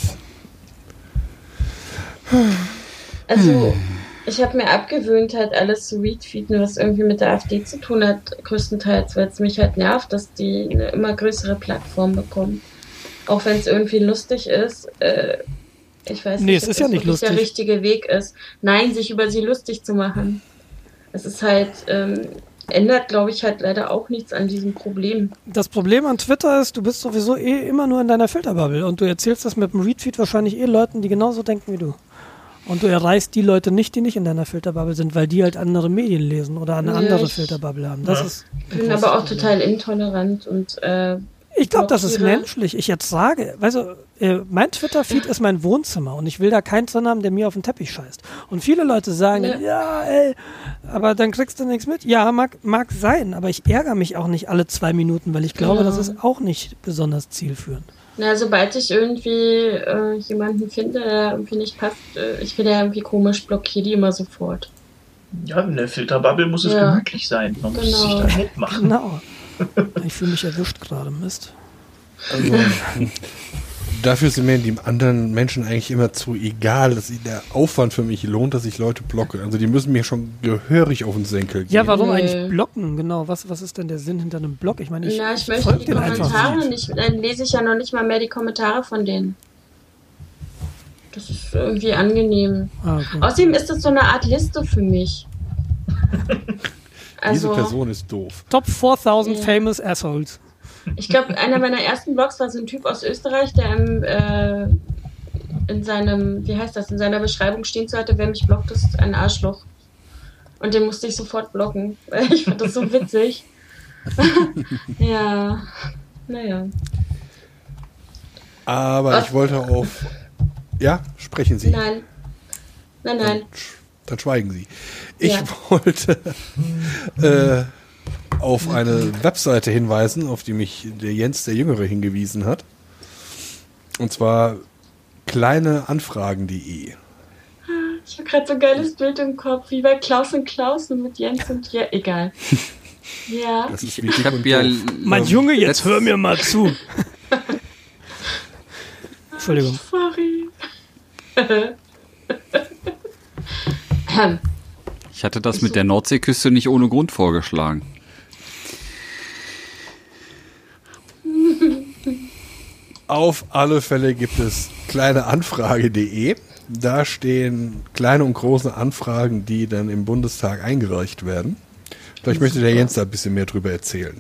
Also, ich habe mir abgewöhnt, halt alles zu retweeten, was irgendwie mit der AfD zu tun hat, größtenteils, weil es mich halt nervt, dass die eine immer größere Plattform bekommen. Auch wenn es irgendwie lustig ist. Äh, ich weiß Nee, nicht, es ob ist ja das nicht wirklich der lustig. richtige Weg ist. Nein, sich über sie lustig zu machen. Es ist halt, ähm, ändert, glaube ich, halt leider auch nichts an diesem Problem. Das Problem an Twitter ist, du bist sowieso eh immer nur in deiner Filterbubble und du erzählst das mit dem Retweet wahrscheinlich eh Leuten, die genauso denken wie du. Und du erreichst die Leute nicht, die nicht in deiner Filterbubble sind, weil die halt andere Medien lesen oder eine Ja, andere ich- Filterbubble haben. Das Ja. ist Ich bin aber auch total intolerant und äh, Ich glaube, das ist menschlich. Ich jetzt sage, weißt du, äh, mein Twitter-Feed ist mein Wohnzimmer und ich will da keinen drin haben, der mir auf den Teppich scheißt. Und viele Leute sagen, Ja. ja, ey, aber dann kriegst du nichts mit. Ja, mag, mag sein, aber ich ärgere mich auch nicht alle zwei Minuten, weil ich glaube, Genau. das ist auch nicht besonders zielführend. Na, sobald ich irgendwie äh, jemanden finde, der irgendwie nicht passt, äh, ich finde ja irgendwie komisch, blockiere die immer sofort. Ja, in der Filterbubble muss es Ja. gemütlich sein. Man muss Genau. sich da nett machen. Genau. Ich fühle mich erwischt gerade, Mist. Also, dafür sind mir die anderen Menschen eigentlich immer zu egal, dass der Aufwand für mich lohnt, dass ich Leute blocke. Also die müssen mir schon gehörig auf den Senkel gehen. Ja, warum Nee. eigentlich blocken? Genau, was, was ist denn der Sinn hinter einem Block? Ich meine, ich, Na, ich ich möchte folge die den einfach Kommentare nicht. dann lese ich ja noch nicht mal mehr die Kommentare von denen. Das ist irgendwie angenehm. Ah, okay. Außerdem ist das so eine Art Liste für mich. Diese Also, Person ist doof. Top 4000 Ja. famous assholes. Ich glaube, einer meiner ersten Blogs war so ein Typ aus Österreich, der im, äh, in seinem, wie heißt das, in seiner Beschreibung stehen zu hatte, wer mich blockt, ist ein Arschloch. Und den musste ich sofort blocken, weil ich fand das so witzig. ja, naja. Aber Was? ich wollte auf. Ja, sprechen Sie. Nein. Nein, nein. Dann, sch- dann schweigen Sie. Ich Ja. wollte äh, auf eine Webseite hinweisen, auf die mich der Jens der Jüngere hingewiesen hat. Und zwar kleineanfragen.de. Ich habe gerade so ein geiles Bild im Kopf, wie bei Klaus und Klaus und mit Jens und ja, egal. Ja. Das ist Ich, und ja. Mein Junge, jetzt hör mir mal zu. Entschuldigung. Sorry. Ich hatte das mit der Nordseeküste nicht ohne Grund vorgeschlagen. Auf alle Fälle gibt es kleineanfrage.de. Da stehen kleine und große Anfragen, die dann im Bundestag eingereicht werden. Vielleicht möchte der Jens da ein bisschen mehr drüber erzählen.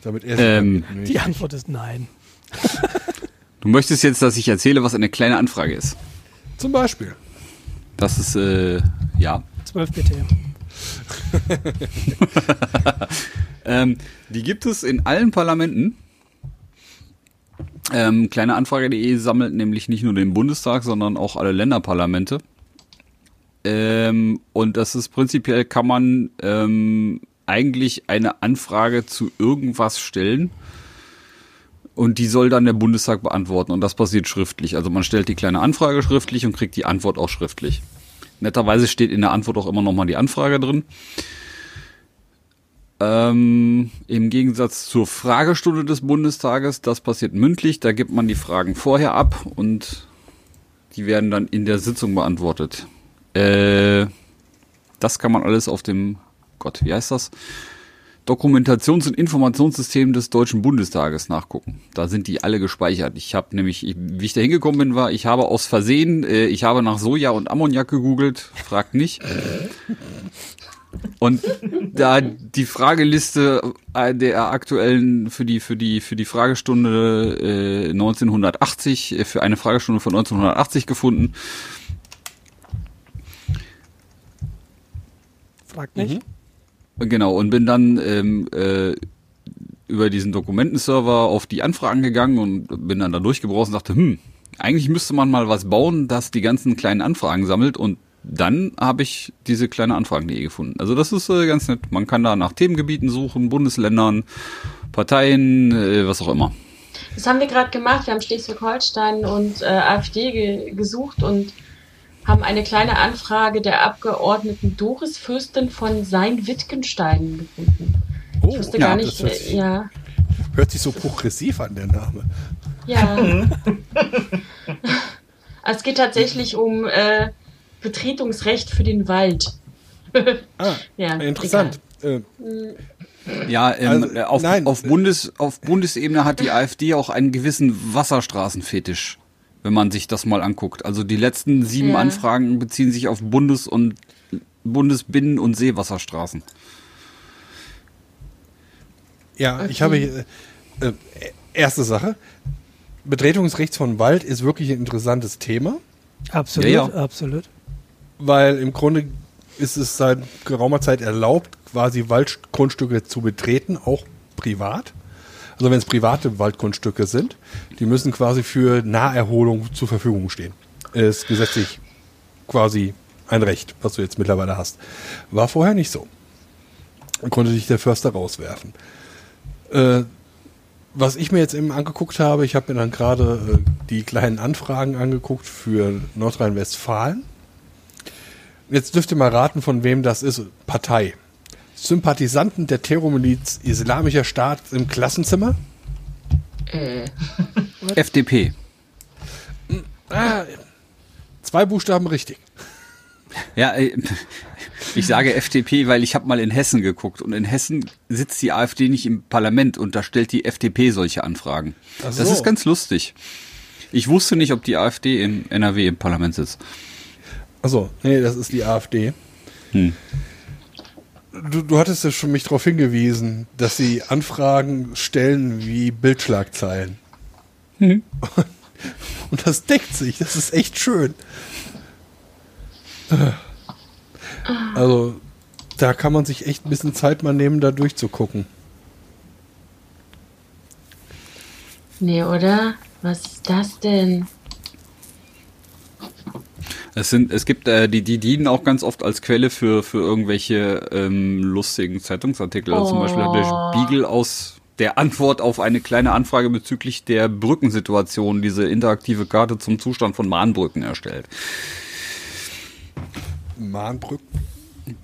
Damit er Ähm, Die Antwort ist nein. Du möchtest jetzt, dass ich erzähle, was eine kleine Anfrage ist. Zum Beispiel. Das ist, äh, ja. 12 bitte. Ähm, die gibt es in allen Parlamenten. Ähm, Kleineanfrage.de sammelt nämlich nicht nur den Bundestag, sondern auch alle Länderparlamente. Ähm, und das ist prinzipiell kann man ähm, eigentlich eine Anfrage zu irgendwas stellen. Und die soll dann der Bundestag beantworten. Und das passiert schriftlich. Also man stellt die kleine Anfrage schriftlich und kriegt die Antwort auch schriftlich. Netterweise steht in der Antwort auch immer nochmal die Anfrage drin. Ähm, Im Gegensatz zur Fragestunde des Bundestages, das passiert mündlich, da gibt man die Fragen vorher ab und die werden dann in der Sitzung beantwortet. Äh, das kann man alles auf dem, Gott, wie heißt das? Dokumentations- und Informationssystem des Deutschen Bundestages nachgucken. Da sind die alle gespeichert. Ich habe nämlich, ich, wie ich da hingekommen bin, war, ich habe aus Versehen, äh, ich habe nach Soja und Ammoniak gegoogelt, fragt nicht. Und da die Frageliste äh, der aktuellen für die für die für die Fragestunde äh, 1980 äh, für eine Fragestunde von 1980 gefunden. Fragt nicht. Genau und bin dann ähm, äh, über diesen Dokumentenserver auf die Anfragen gegangen und bin dann da durchgebraucht und dachte, hm, eigentlich müsste man mal was bauen, das die ganzen kleinen Anfragen sammelt und dann habe ich diese kleine Anfragen.de gefunden. Also das ist äh, ganz nett. Man kann da nach Themengebieten suchen, Bundesländern, Parteien, äh, was auch immer. Das haben wir gerade gemacht. Wir haben Schleswig-Holstein und äh, AfD ge gesucht und haben eine kleine Anfrage der Abgeordneten Doris Fürstin von Sein-Wittgenstein gefunden. Oh, Ich wusste ja, gar das nicht, hört sich- äh, ja. Hört sich so progressiv an, der Name. Ja. Also es geht tatsächlich um äh, Betretungsrecht für den Wald. Ah, Ja, interessant. Äh, Ja, ähm, Also, äh, auf, nein. auf, Bundes, auf Bundesebene hat die AfD auch einen gewissen Wasserstraßenfetisch, wenn man sich das mal anguckt. Also die letzten sieben Ja. Anfragen beziehen sich auf Bundes- und Bundesbinnen- und Seewasserstraßen. ja, ich habe hier, äh, äh, erste Sache. Betretungsrecht von Wald ist wirklich ein interessantes Thema, Absolut, Ja, ja. absolut. Weil im Grunde ist es seit geraumer Zeit erlaubt, quasi Waldgrundstücke zu betreten, auch privat. Also wenn es private Waldgrundstücke sind, die müssen quasi für Naherholung zur Verfügung stehen. Ist gesetzlich quasi ein Recht, was du jetzt mittlerweile hast. War vorher nicht so. Dann konnte dich der Förster rauswerfen. Äh, was ich mir jetzt eben angeguckt habe, ich habe mir dann gerade äh, die kleinen Anfragen angeguckt für Nordrhein-Westfalen. Jetzt dürft ihr mal raten, von wem das ist. Partei. Sympathisanten der Terrormiliz Islamischer Staat im Klassenzimmer? Äh, FDP. Ah, zwei Buchstaben richtig. Ja, äh, ich sage FDP, weil ich habe mal in Hessen geguckt und in Hessen sitzt die AfD nicht im Parlament und da stellt die FDP solche Anfragen. Ach Das so. ist ganz lustig. Ich wusste nicht, ob die AfD in NRW im Parlament sitzt. Achso, nee, das ist die AfD. Hm. Du, du hattest ja schon mich darauf hingewiesen, dass sie Anfragen stellen wie Bildschlagzeilen. Mhm. Und das deckt sich, das ist echt schön. Also, da kann man sich echt ein bisschen Zeit mal nehmen, da durchzugucken. nee, oder? Was ist das denn? Es sind, es gibt, äh, die, die dienen auch ganz oft als Quelle für, für irgendwelche ähm, lustigen Zeitungsartikel. Also zum Beispiel hat der Spiegel aus der Antwort auf eine kleine Anfrage bezüglich der Brückensituation diese interaktive Karte zum Zustand von Mahnbrücken erstellt. Mahnbrücken?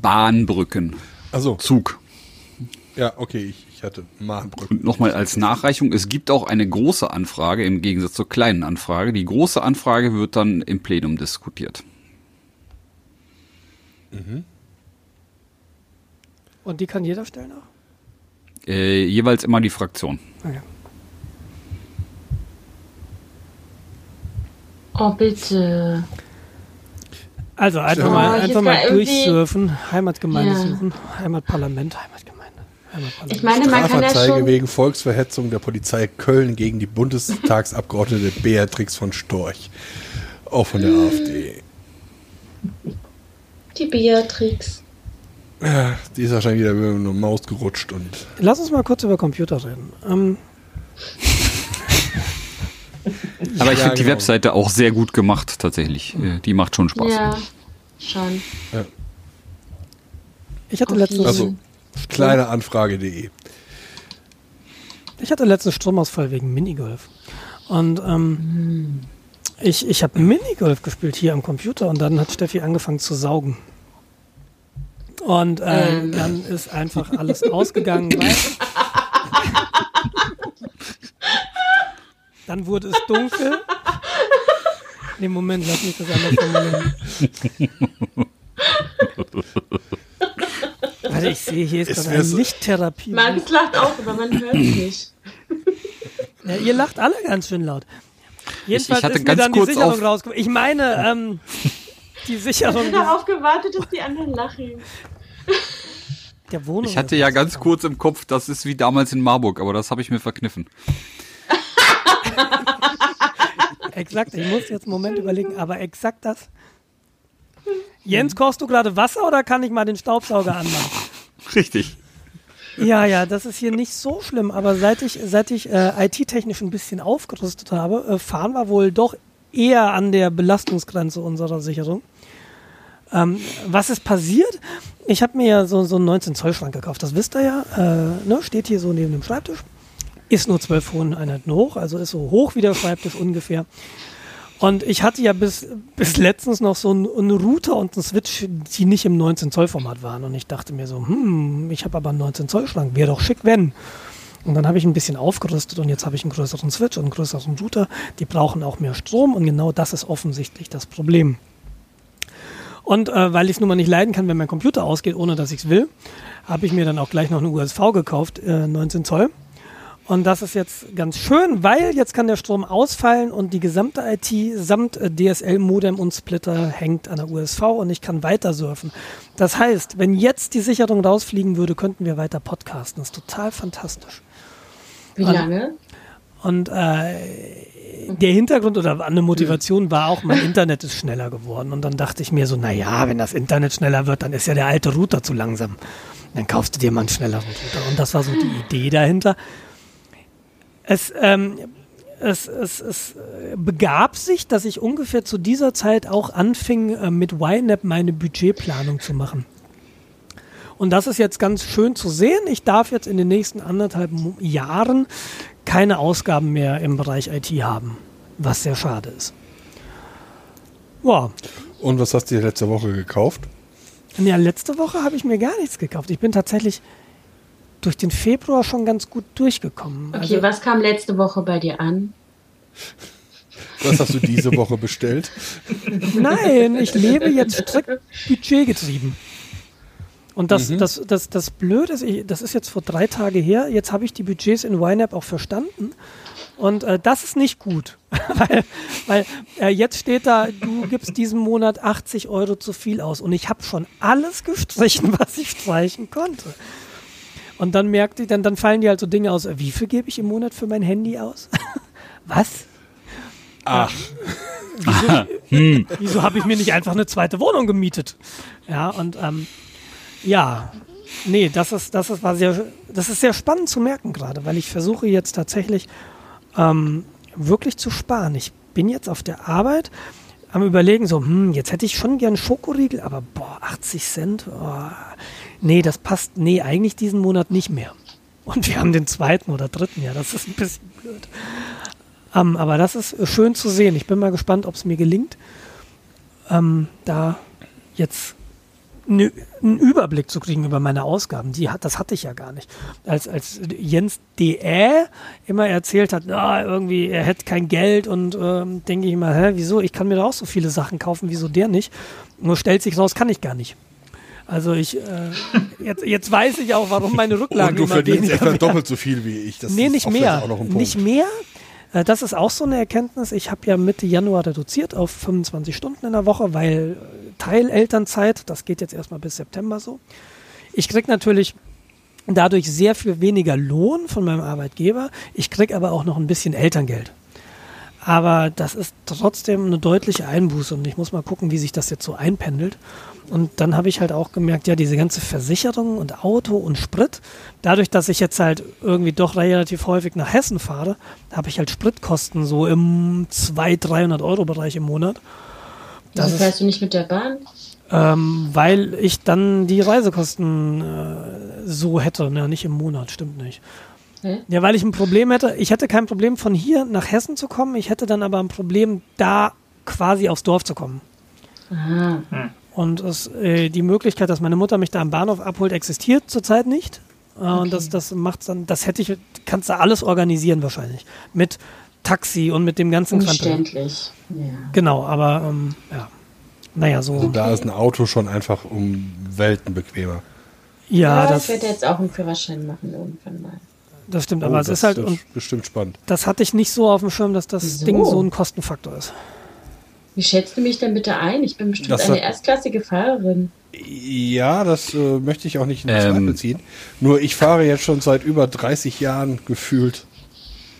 Bahnbrücken. Also Zug. ja, okay, ich, ich hatte Mahnbrücken. Und nochmal als Nachreichung, es gibt auch eine große Anfrage im Gegensatz zur kleinen Anfrage. Die große Anfrage wird dann im Plenum diskutiert. Und die kann jeder stellen auch? Äh, jeweils immer die Fraktion. Okay. Oh, bitte. Also einfach Ja. mal, Oh, einfach mal durchsurfen. Heimatgemeinde Ja. suchen. Heimatparlament, Heimatgemeinde. Ich meine, man kann ja schon. wegen Volksverhetzung der Polizei Köln gegen die Bundestagsabgeordnete Beatrix von Storch. Auch von der AfD. Die Beatrix. Ja, die ist wahrscheinlich wieder über eine Maus gerutscht und Lass uns mal kurz über Computer reden. Ähm, Aber ich Ja, finde die genau. Webseite auch sehr gut gemacht, tatsächlich. Äh, Die macht schon Spaß. Ja, schon. ich hatte letztens, also kleineanfrage.de. ich hatte letztens Stromausfall wegen Minigolf. Und ähm, ich, ich habe Minigolf gespielt hier am Computer und dann hat Steffi angefangen zu saugen. Und äh, Ähm. dann ist einfach alles ausgegangen. Dann wurde es dunkel. Nee, Moment, lass mich das anders formulieren. Warte, ich sehe, hier ist Es gerade eine Markus Lichttherapie. lacht auch, aber man hört es nicht. Ja, ihr lacht alle ganz schön laut. Jedenfalls ich hatte ist mir ganz dann die Sicherung rausgekommen. Ich meine, ähm, die Sicherung Ich habe darauf gewartet, dass die anderen lachen. der Wohnung. Ich hatte ja ganz kurz im Kopf, das ist wie damals in Marburg, aber das habe ich mir verkniffen. Exakt, ich muss jetzt einen Moment überlegen, aber exakt das. Jens, kochst du gerade Wasser oder kann ich mal den Staubsauger anmachen? Richtig. Ja, ja, das ist hier nicht so schlimm, aber seit ich, seit ich äh, IT-technisch ein bisschen aufgerüstet habe, äh, fahren wir wohl doch eher an der Belastungsgrenze unserer Sicherung. Ähm, was ist passiert? Ich habe mir ja so, so einen 19-Zoll-Schrank gekauft, das wisst ihr ja, äh, ne, steht hier so neben dem Schreibtisch. Ist nur 12 Einheiten hoch, also ist so hoch wie der Schreibtisch ungefähr. Und ich hatte ja bis, bis letztens noch so einen, einen Router und einen Switch, die nicht im 19-Zoll-Format waren. Und ich dachte mir so, hm, ich habe aber einen 19-Zoll-Schrank, wäre doch schick, wenn. Und dann habe ich ein bisschen aufgerüstet und jetzt habe ich einen größeren Switch und einen größeren Router. Die brauchen auch mehr Strom und genau das ist offensichtlich das Problem. Und äh, weil ich es nun mal nicht leiden kann, wenn mein Computer ausgeht, ohne dass ich es will, habe ich mir dann auch gleich noch eine USV gekauft, äh, 19 Zoll. Und das ist jetzt ganz schön, weil jetzt kann der Strom ausfallen und die gesamte IT samt äh, DSL-Modem und Splitter hängt an der USV und ich kann weiter surfen. Das heißt, wenn jetzt die Sicherung rausfliegen würde, könnten wir weiter podcasten. Das ist total fantastisch. Wie Und- lange? Und äh, der Hintergrund oder eine Motivation war auch, mein Internet ist schneller geworden. Und dann dachte ich mir so, na ja, wenn das Internet schneller wird, dann ist ja der alte Router zu langsam. Dann kaufst du dir mal einen schnelleren Router. Und das war so die Idee dahinter. Es, ähm, es, es, es begab sich, dass ich ungefähr zu dieser Zeit auch anfing, äh, mit YNAB meine Budgetplanung zu machen. Und das ist jetzt ganz schön zu sehen. Ich darf jetzt in den nächsten anderthalb Jahren keine Ausgaben mehr im Bereich IT haben, was sehr schade ist. Ja, Und was hast du dir letzte Woche gekauft? ja letzte Woche habe ich mir gar nichts gekauft. Ich bin tatsächlich durch den Februar schon ganz gut durchgekommen. Okay, Also, was kam letzte Woche bei dir an? Was hast du diese Woche bestellt? nein, ich lebe jetzt strikt budgetgetrieben. Und das, das, das, das Blöde ist, ich, das ist jetzt vor drei Tage her, jetzt habe ich die Budgets in YNAB auch verstanden. Und äh, das ist nicht gut, weil, weil äh, jetzt steht da, du gibst diesen Monat 80 Euro zu viel aus. Und ich habe schon alles gestrichen, was ich streichen konnte. Und dann merkte ich, dann, dann fallen die halt so Dinge aus, äh, wie viel gebe ich im Monat für mein Handy aus? was? Ach, wieso, wieso habe ich mir nicht einfach eine zweite Wohnung gemietet? Ja, und ähm, ja, nee, das ist, das ist, war sehr, das ist sehr spannend zu merken gerade, weil ich versuche jetzt tatsächlich ähm, wirklich zu sparen. Ich bin jetzt auf der Arbeit am überlegen, so, hm, jetzt hätte ich schon gern Schokoriegel, aber boah, 80 Cent, oh, nee, das passt, nee, eigentlich diesen Monat nicht mehr. Und wir haben den zweiten oder dritten, ja, das ist ein bisschen blöd. Ähm, aber das ist schön zu sehen. Ich bin mal gespannt, ob es mir gelingt, ähm, da jetzt ne, einen Überblick zu kriegen über meine Ausgaben. Die hat, das hatte ich ja gar nicht. Als, als Jens D.Ä. immer erzählt hat, ah, irgendwie, er hätte kein Geld und ähm, denke ich immer, hä, wieso? Ich kann mir da auch so viele Sachen kaufen, wieso der nicht? Nur stellt sich raus, kann ich gar nicht. Also ich, äh, jetzt, jetzt weiß ich auch, warum meine Rücklagen Und du immer verdienst etwa doppelt so viel wie ich. Das nee, nicht mehr. Nicht mehr. Äh, Das ist auch so eine Erkenntnis. Ich habe ja Mitte Januar reduziert auf 25 Stunden in der Woche, weil Teilelternzeit, das geht jetzt erstmal bis September so. Ich krieg natürlich dadurch sehr viel weniger Lohn von meinem Arbeitgeber. Ich krieg aber auch noch ein bisschen Elterngeld. Aber das ist trotzdem eine deutliche Einbuße und ich muss mal gucken, wie sich das jetzt so einpendelt. Und dann habe ich halt auch gemerkt, ja, diese ganze Versicherung und Auto und Sprit, dadurch, dass ich jetzt halt irgendwie doch relativ häufig nach Hessen fahre, habe ich halt Spritkosten so im 200, 300 Euro Bereich im Monat. Das ist, fährst du nicht mit der Bahn? ähm, weil ich dann die Reisekosten äh, so hätte, ne, nicht im Monat, stimmt nicht. Hä? Ja, weil ich ein Problem hätte. Ich hätte kein Problem, von hier nach Hessen zu kommen. Ich hätte dann aber ein Problem, da quasi aufs Dorf zu kommen. Aha. Und es, äh, die Möglichkeit, dass meine Mutter mich da am Bahnhof abholt, existiert zurzeit nicht. Äh, Und das, das macht dann, das hätte ich, kannst du alles organisieren wahrscheinlich. Mit Taxi und mit dem ganzen. Umständlich. Ja. Genau, aber ähm, ja. Naja, so. Also da ist ein Auto schon einfach um Welten bequemer. ja, ich das, werde jetzt auch einen Führerschein machen irgendwann mal. das stimmt. Oh, Aber es das ist halt, wird und bestimmt spannend. das hatte ich nicht so auf dem Schirm, dass das Wieso? Ding so ein Kostenfaktor ist. Wie schätzt du mich denn bitte ein? Ich bin bestimmt Das eine hat- erstklassige Fahrerin. Ja, das äh, möchte ich auch nicht in Ähm. Zweifel ziehen. Nur ich fahre jetzt schon seit über 30 Jahren gefühlt,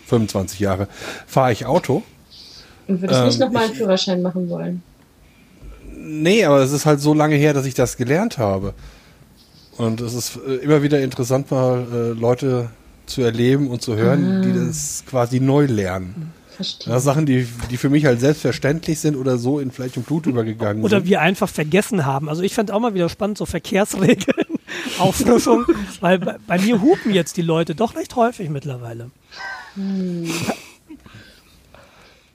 25 Jahre, fahre ich Auto. Und würdest Ähm, nicht nochmal einen Führerschein machen wollen? Nee, aber es ist halt so lange her, dass ich das gelernt habe. Und es ist äh, immer wieder interessant, mal äh, Leute zu erleben und zu hören, die das quasi neu lernen. Verstehe. Das Sachen, die, die für mich halt selbstverständlich sind oder so in Fleisch und Blut übergegangen Oder sind. wir einfach vergessen haben. Also ich fand auch mal wieder spannend, so Verkehrsregeln, Auffrischung, weil bei, bei mir hupen jetzt die Leute doch recht häufig mittlerweile.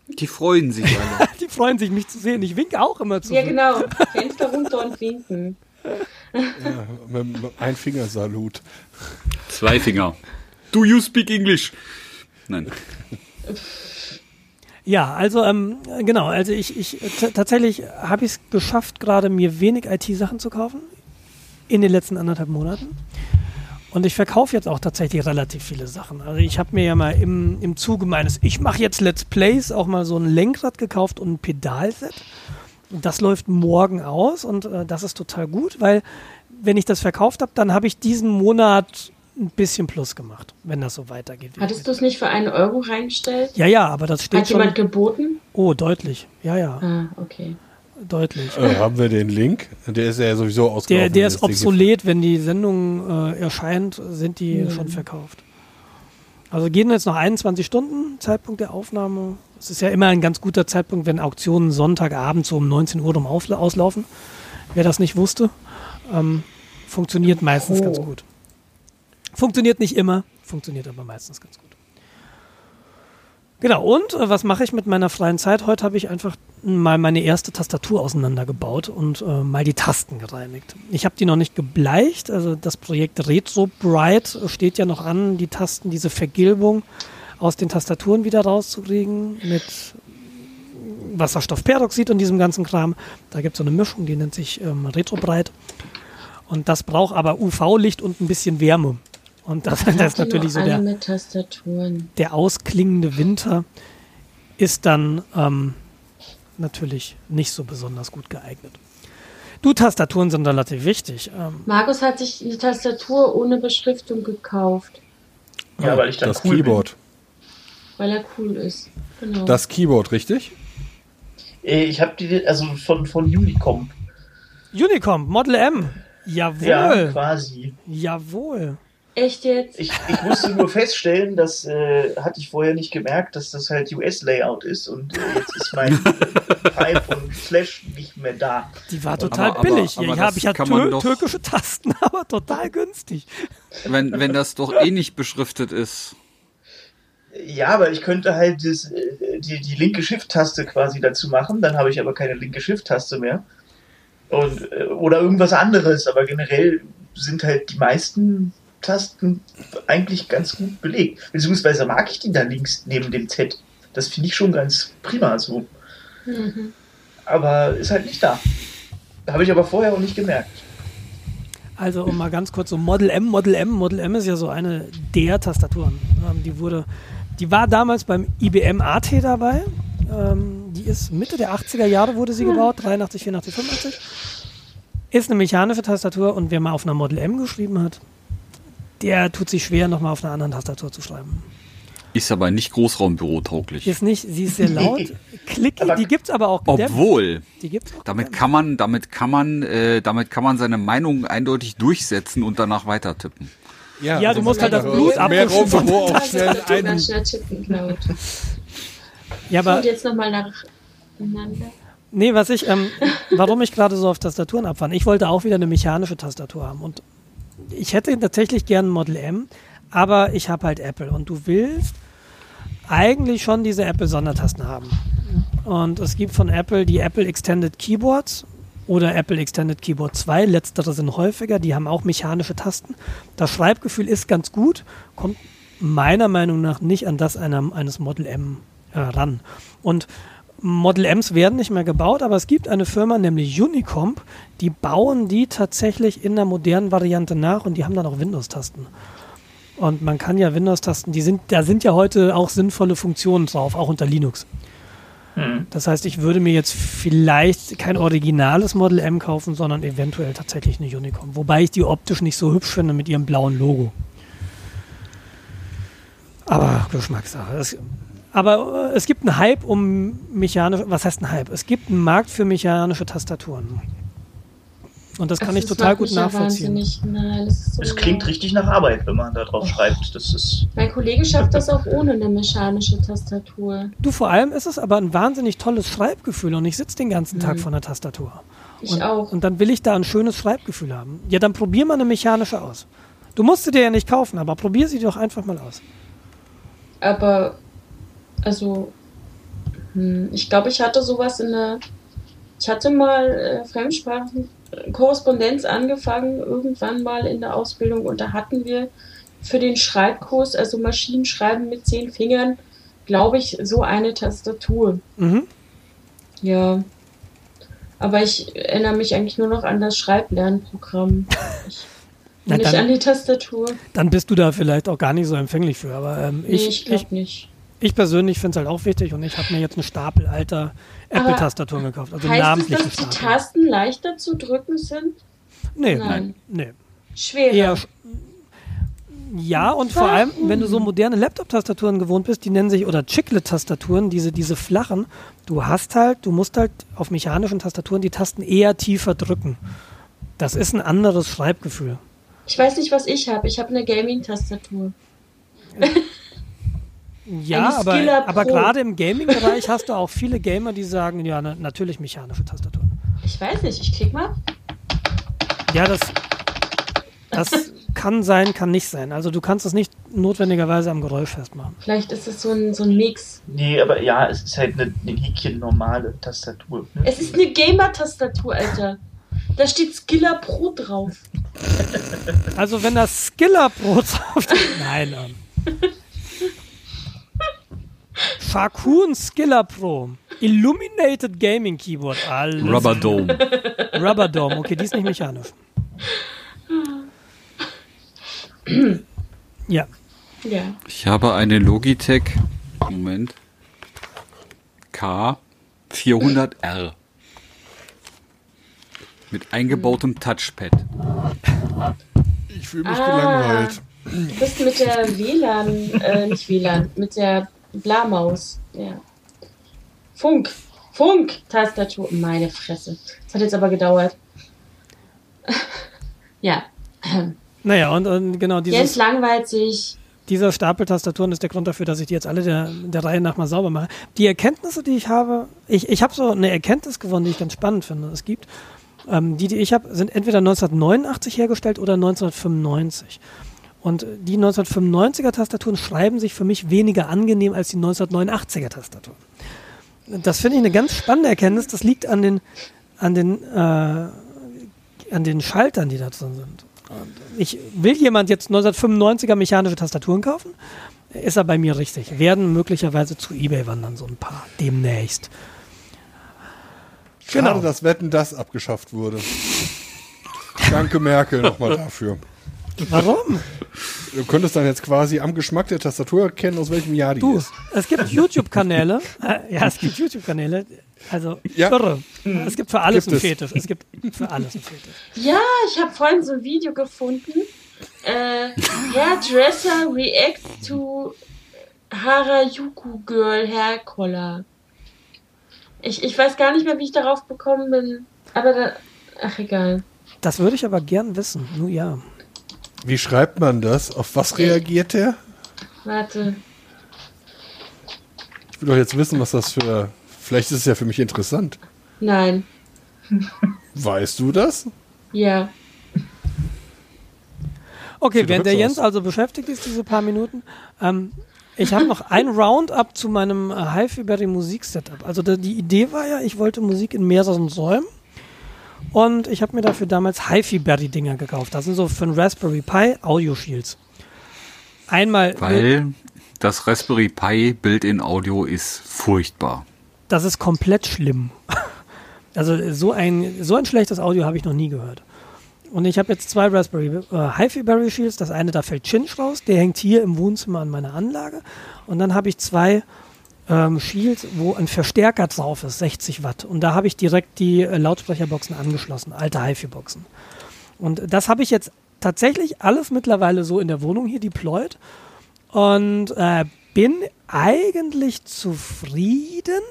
Die freuen sich alle. Die freuen sich, mich zu sehen. Ich winke auch immer zu. Ja, genau. Fenster runter und winken. Ja, mit, mit ein Fingersalut. Zwei Finger. Do you speak English? Nein. Ja, also ähm, genau, also ich, ich tatsächlich habe ich es geschafft, gerade mir wenig IT-Sachen zu kaufen in den letzten anderthalb Monaten. Und ich verkaufe jetzt auch tatsächlich relativ viele Sachen. Also ich habe mir ja mal im, im Zuge meines, ich mache jetzt Let's Plays auch mal so ein Lenkrad gekauft und ein Pedalset. Das läuft morgen aus und äh, das ist total gut, weil wenn ich das verkauft habe, dann habe ich diesen Monat ein bisschen Plus gemacht, wenn das so weitergeht. Hattest du es nicht für einen Euro reingestellt? ja, ja, aber das steht Hat schon. jemand geboten? Oh, deutlich. Ja, ja, Ah, okay. deutlich. Äh, haben wir den Link? Der ist ja sowieso ausgelaufen. Der, der ist obsolet, wenn die Sendung äh, erscheint, sind die Mhm. schon verkauft. Also gehen jetzt noch 21 Stunden, Zeitpunkt der Aufnahme. Es ist ja immer ein ganz guter Zeitpunkt, wenn Auktionen Sonntagabend so um 19 Uhr rum aufla- auslaufen. Wer das nicht wusste, ähm, funktioniert meistens Oh. ganz gut. Funktioniert nicht immer, funktioniert aber meistens ganz gut. Genau, und äh, was mache ich mit meiner freien Zeit? Heute habe ich einfach mal meine erste Tastatur auseinandergebaut und äh, mal die Tasten gereinigt. Ich habe die noch nicht gebleicht, also das Projekt Retro Bright steht ja noch an, die Tasten, diese Vergilbung aus den Tastaturen wieder rauszukriegen mit Wasserstoffperoxid und diesem ganzen Kram. Da gibt es so eine Mischung, die nennt sich ähm, Retro Bright. Und das braucht aber UV-Licht und ein bisschen Wärme. Und das, das ist natürlich so der, der ausklingende Winter ist dann ähm, natürlich nicht so besonders gut geeignet. Du, Tastaturen sind relativ wichtig. Ähm, Markus hat sich eine Tastatur ohne Beschriftung gekauft, Ja, weil ich dann das cool Keyboard. weil er cool ist. Genau. Das Keyboard, richtig? bin. Ich habe die, also von, von Unicom. Unicom, Model M. Ja, Jawohl. quasi. Jawohl. Echt jetzt? Ich, ich musste nur feststellen, das äh, hatte ich vorher nicht gemerkt, dass das halt US-Layout ist und äh, jetzt ist mein Pipe und Flash nicht mehr da. Die war total aber- billig. aber ich habe ich hab kann man tür doch- türkische Tasten, aber total günstig. Wenn, wenn das doch eh nicht beschriftet ist. Ja, aber ich könnte halt das, äh, die, die linke Shift-Taste quasi dazu machen, dann habe ich aber keine linke Shift-Taste mehr. Und, äh, oder irgendwas anderes, aber generell sind halt die meisten Tasten eigentlich ganz gut belegt. Beziehungsweise mag ich die da links neben dem Z. Das finde ich schon ganz prima so. Mhm. Aber ist halt nicht da. Habe ich aber vorher auch nicht gemerkt. Also um mal ganz kurz so Model M, Model M, Model M ist ja so eine der Tastaturen. Ähm, die wurde, die war damals beim IBM AT dabei. Ähm, die ist Mitte der 80er Jahre wurde sie gebaut, 83, 84, 85. Ist eine mechanische Tastatur und wer mal auf einer Model M geschrieben hat, der tut sich schwer, nochmal auf einer anderen Tastatur zu schreiben. Ist aber nicht Großraumbüro tauglich. Ist nicht, sie ist sehr laut. Clicky, Aber- die gibt's aber auch gedämpft. Obwohl, Die gibt's auch damit gedämpft. kann man, damit kann man, äh, damit kann man seine Meinung eindeutig durchsetzen und danach weiter tippen. Ja, du musst halt das mehr Blut abwischen Raumbüro Das auch schnell ganz schnell tippen, Cloud. Ja, aber Und jetzt nochmal nacheinander. Nee, was ich, ähm, warum ich gerade so auf Tastaturen abfahre, ich wollte auch wieder eine mechanische Tastatur haben und ich hätte tatsächlich gern Model M, aber ich habe halt Apple und du willst eigentlich schon diese Apple-Sondertasten haben. Und es gibt von Apple die Apple Extended Keyboards oder Apple Extended Keyboard 2. Letztere sind häufiger, die haben auch mechanische Tasten. Das Schreibgefühl ist ganz gut, kommt meiner Meinung nach nicht an das einer, eines Model M äh, ran. Und Model Ms werden nicht mehr gebaut, aber es gibt eine Firma, nämlich Unicomp, die bauen die tatsächlich in der modernen Variante nach und die haben dann auch Windows-Tasten. Und man kann ja Windows-Tasten, die sind, da sind ja heute auch sinnvolle Funktionen drauf, auch unter Linux. Hm. Das heißt, ich würde mir jetzt vielleicht kein originales Model M kaufen, sondern eventuell tatsächlich eine Unicom. Wobei ich die optisch nicht so hübsch finde mit ihrem blauen Logo. Aber Geschmackssache. Es, aber äh, es gibt einen Hype um mechanische, was heißt ein Hype? Es gibt einen Markt für mechanische Tastaturen. Und das kann Also, ich das total gut nachvollziehen. Nein, das ist so Es klingt richtig nach Arbeit, wenn man da drauf schreibt. Das ist. Mein Kollege schafft das auch ohne eine mechanische Tastatur. Du, vor allem ist es aber ein wahnsinnig tolles Schreibgefühl und ich sitze den ganzen Tag Mhm. vor der Tastatur. Ich und, auch. Und dann will ich da ein schönes Schreibgefühl haben. Ja, dann probier mal eine mechanische aus. Du musst sie dir ja nicht kaufen, aber probier sie doch einfach mal aus. Aber, also, hm, ich glaube, ich hatte sowas in der. Ich hatte mal äh, Fremdsprachen, äh, Korrespondenz angefangen, irgendwann mal in der Ausbildung und da hatten wir für den Schreibkurs, also Maschinenschreiben mit zehn Fingern, glaube ich, so eine Tastatur. Mhm. Ja. Aber ich erinnere mich eigentlich nur noch an das Schreiblernprogramm. Ich, Na nicht dann- an die Tastatur. Dann bist du da vielleicht auch gar nicht so empfänglich für. Aber ähm, Nee, ich, ich ich, glaube nicht. Ich persönlich finde es halt auch wichtig und ich habe mir jetzt einen Stapel alter Apple-Tastaturen gekauft. Also heißt es, dass die. Tasten leichter zu drücken sind? Nee, Nein. nee. Schwerer. Eher ja, und vor allem, wenn du so moderne Laptop-Tastaturen gewohnt bist, die nennen sich, oder Chiclet-Tastaturen, diese, diese flachen, du hast halt, du musst halt auf mechanischen Tastaturen die Tasten eher tiefer drücken. Das ist ein anderes Schreibgefühl. Ich weiß nicht, was ich habe. Ich habe eine Gaming-Tastatur. Ja, aber, aber gerade im Gaming-Bereich hast du auch viele Gamer, die sagen, ja, na, natürlich mechanische Tastaturen. Ich weiß nicht. Ich klick mal. Ja, das, das kann sein, kann nicht sein. Also du kannst es nicht notwendigerweise am Geräusch festmachen. Vielleicht ist es so ein, so ein Mix. Nee, aber ja, es ist halt eine, eine Häkchen normale Tastatur. Ne? Es ist eine Gamer-Tastatur, Alter. Da steht Skiller Pro drauf. Also wenn das Skiller Pro drauf Nein, ähm. Shakun Skiller Pro. Illuminated Gaming Keyboard. Alles. Rubber Dome. Rubber Dome. Okay, die ist nicht mechanisch. Ja. Ja. Ich habe eine Logitech, Moment, K400R mit eingebautem Touchpad. Ich fühle mich Ah. gelangweilt. Du bist mit der WLAN, äh, nicht WLAN, mit der Blamaus. Ja. Funk. Funk-Tastatur. Meine Fresse. Das hat jetzt aber gedauert. ja. Naja, und, und genau dieses, langweilt sich. dieser Stapel Tastaturen ist der Grund dafür, dass ich die jetzt alle der, der Reihe nach mal sauber mache. Die Erkenntnisse, die ich habe, ich, ich habe so eine Erkenntnis gewonnen, die ich ganz spannend finde. Es gibt, ähm, die, die ich habe, sind entweder 1989 hergestellt oder 1995. Und die 1995er Tastaturen schreiben sich für mich weniger angenehm als die 1989er Tastaturen. Das finde ich eine ganz spannende Erkenntnis. Das liegt an den, an den, äh, an den Schaltern, die da drin sind. Ich will jemand jetzt 1995er mechanische Tastaturen kaufen? Ist er bei mir richtig. Werden möglicherweise zu eBay wandern, so ein paar demnächst. Schade, Genau. dass Wetten das abgeschafft wurde. Danke Merkel nochmal dafür. Warum? Du könntest dann jetzt quasi am Geschmack der Tastatur erkennen, aus welchem Jahr die Du, ist. es gibt YouTube-Kanäle. Äh, ja, es gibt YouTube-Kanäle. Also, Ja. irre. Es gibt für alles Gibt einen es. Fetisch. Es gibt für alles einen Fetisch. Ja, ich habe vorhin so ein Video gefunden. Äh, Hairdresser reacts to Harajuku Girl Hair Collar. Ich, ich weiß gar nicht mehr, wie ich darauf gekommen bin. Aber da. Ach, egal. Das würde ich aber gern wissen. Nun ja. Wie schreibt man das? Auf was reagiert er? Warte. Ich will doch jetzt wissen, was das für. Vielleicht ist es ja für mich interessant. Nein. Weißt du das? Ja. Okay, Sieht während der Jens aus. also beschäftigt ist, diese paar Minuten, ähm, ich habe noch ein Roundup zu meinem äh, HiFi-Berry Musik-Setup. Also die Idee war ja, ich wollte Musik in mehreren Räumen und ich habe mir dafür damals HiFi-Berry-Dinger gekauft. Das sind so für einen Raspberry Pi Audio-Shields. Einmal, Weil das Raspberry Pi Built-in Audio ist furchtbar. das ist komplett schlimm. Also so ein, so ein schlechtes Audio habe ich noch nie gehört. Und ich habe jetzt zwei Raspberry äh, HiFi Berry Shields. Das eine, da fällt Chinch raus. Der hängt hier im Wohnzimmer an meiner Anlage. Und dann habe ich zwei ähm, Shields, wo ein Verstärker drauf ist, 60 Watt. Und da habe ich direkt die äh, Lautsprecherboxen angeschlossen, alte HiFi-Boxen. Und das habe ich jetzt tatsächlich alles mittlerweile so in der Wohnung hier deployed. Und äh, bin eigentlich zufrieden.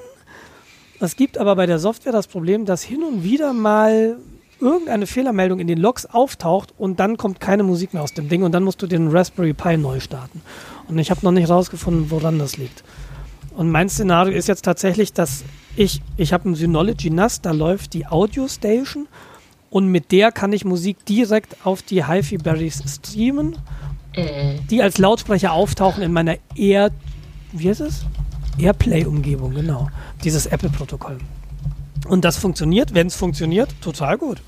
Es gibt aber bei der Software das Problem, dass hin und wieder mal irgendeine Fehlermeldung in den Logs auftaucht und dann kommt keine Musik mehr aus dem Ding und dann musst du den Raspberry Pi neu starten. Und ich habe noch nicht rausgefunden, woran das liegt. Und mein Szenario ist jetzt tatsächlich, dass ich, ich habe ein Synology NAS, da läuft die Audio Station und mit der kann ich Musik direkt auf die HiFi Berries streamen, Äh. die als Lautsprecher auftauchen in meiner Air, wie heißt es? Airplay-Umgebung, genau. Dieses Apple-Protokoll. Und das funktioniert, wenn es funktioniert, total gut.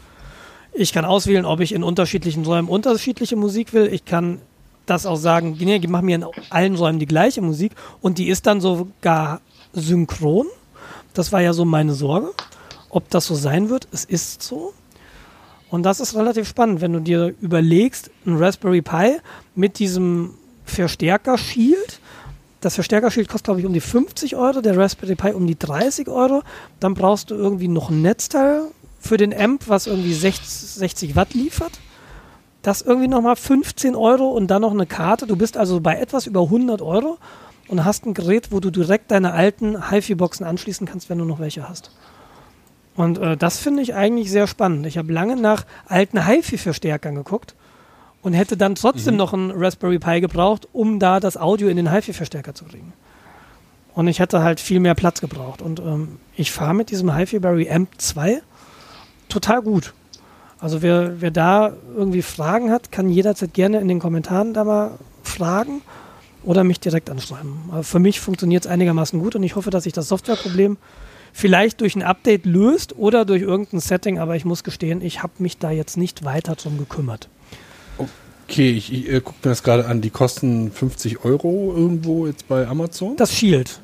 Ich kann auswählen, ob ich in unterschiedlichen Räumen unterschiedliche Musik will. Ich kann das auch sagen, nee, mach mir in allen Räumen die gleiche Musik und die ist dann sogar synchron. Das war ja so meine Sorge, ob das so sein wird. Es ist so. Und das ist relativ spannend, wenn du dir überlegst, ein Raspberry Pi mit diesem Verstärker-Shield. Das Verstärker-Shield kostet, glaube ich, um die 50 Euro, der Raspberry Pi um die 30 Euro. Dann brauchst du irgendwie noch ein Netzteil für den Amp, was irgendwie 60, 60 Watt liefert. Das irgendwie nochmal 15 Euro und dann noch eine Karte. Du bist also bei etwas über 100 Euro und hast ein Gerät, wo du direkt deine alten HiFi-Boxen anschließen kannst, wenn du noch welche hast. Und äh, das finde ich eigentlich sehr spannend. Ich habe lange nach alten HiFi-Verstärkern geguckt und hätte dann trotzdem noch einen Raspberry Pi gebraucht, um da das Audio in den HiFi-Verstärker zu kriegen. Und ich hätte halt viel mehr Platz gebraucht. Und ähm, ich fahre mit diesem HiFi Berry Amp 2 total gut. Also wer, wer da irgendwie Fragen hat, kann jederzeit gerne in den Kommentaren da mal fragen oder mich direkt anschreiben. Aber für mich funktioniert es einigermaßen gut und ich hoffe, dass sich das Softwareproblem vielleicht durch ein Update löst oder durch irgendein Setting, aber ich muss gestehen, ich habe mich da jetzt nicht weiter drum gekümmert. Okay, ich, ich äh, gucke mir das gerade an. Die kosten 50 Euro irgendwo jetzt bei Amazon. Das Shield.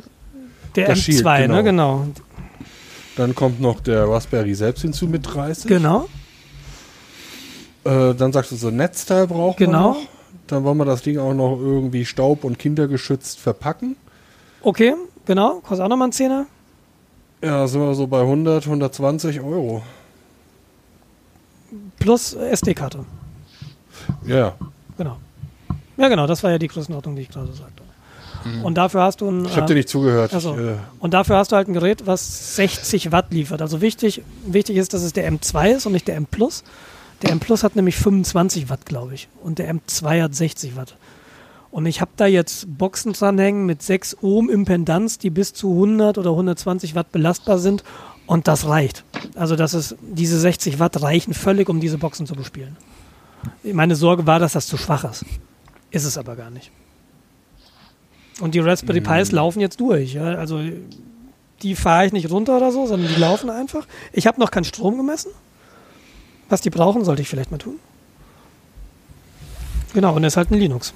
Der Das M2, Shield, ne? Genau. Dann kommt noch der Raspberry selbst hinzu mit 30. Genau. Äh, dann sagst du so, Netzteil brauchen Genau. wir noch. Dann wollen wir das Ding auch noch irgendwie staub- und kindergeschützt verpacken. Okay, genau. Kostet auch nochmal ein Zehner. Ja, sind wir so bei 100, 120 Euro. Plus SD-Karte. Ja, Genau. Ja, genau. Das war ja die Größenordnung, die ich gerade sagte. Und dafür hast du ein. Mhm. ich habe äh, dir nicht zugehört. Ach so. Ich, äh, Und dafür hast du halt ein Gerät, was 60 Watt liefert. Also wichtig, wichtig ist, dass es der M2 ist und nicht der M Plus. Der M Plus hat nämlich 25 Watt, glaube ich. Und der M2 hat 60 Watt. Und ich habe da jetzt Boxen dranhängen mit 6 Ohm Impedanz, die bis zu 100 oder 120 Watt belastbar sind. Und das reicht. Also das ist, diese 60 Watt reichen völlig, um diese Boxen zu bespielen. Meine Sorge war, dass das zu schwach ist. Ist es aber gar nicht. Und die Raspberry Pis laufen jetzt durch. Also die fahre ich nicht runter oder so, sondern die laufen einfach. Ich habe noch keinen Strom gemessen. Was die brauchen, sollte ich vielleicht mal tun. Genau, und es ist halt ein Linux.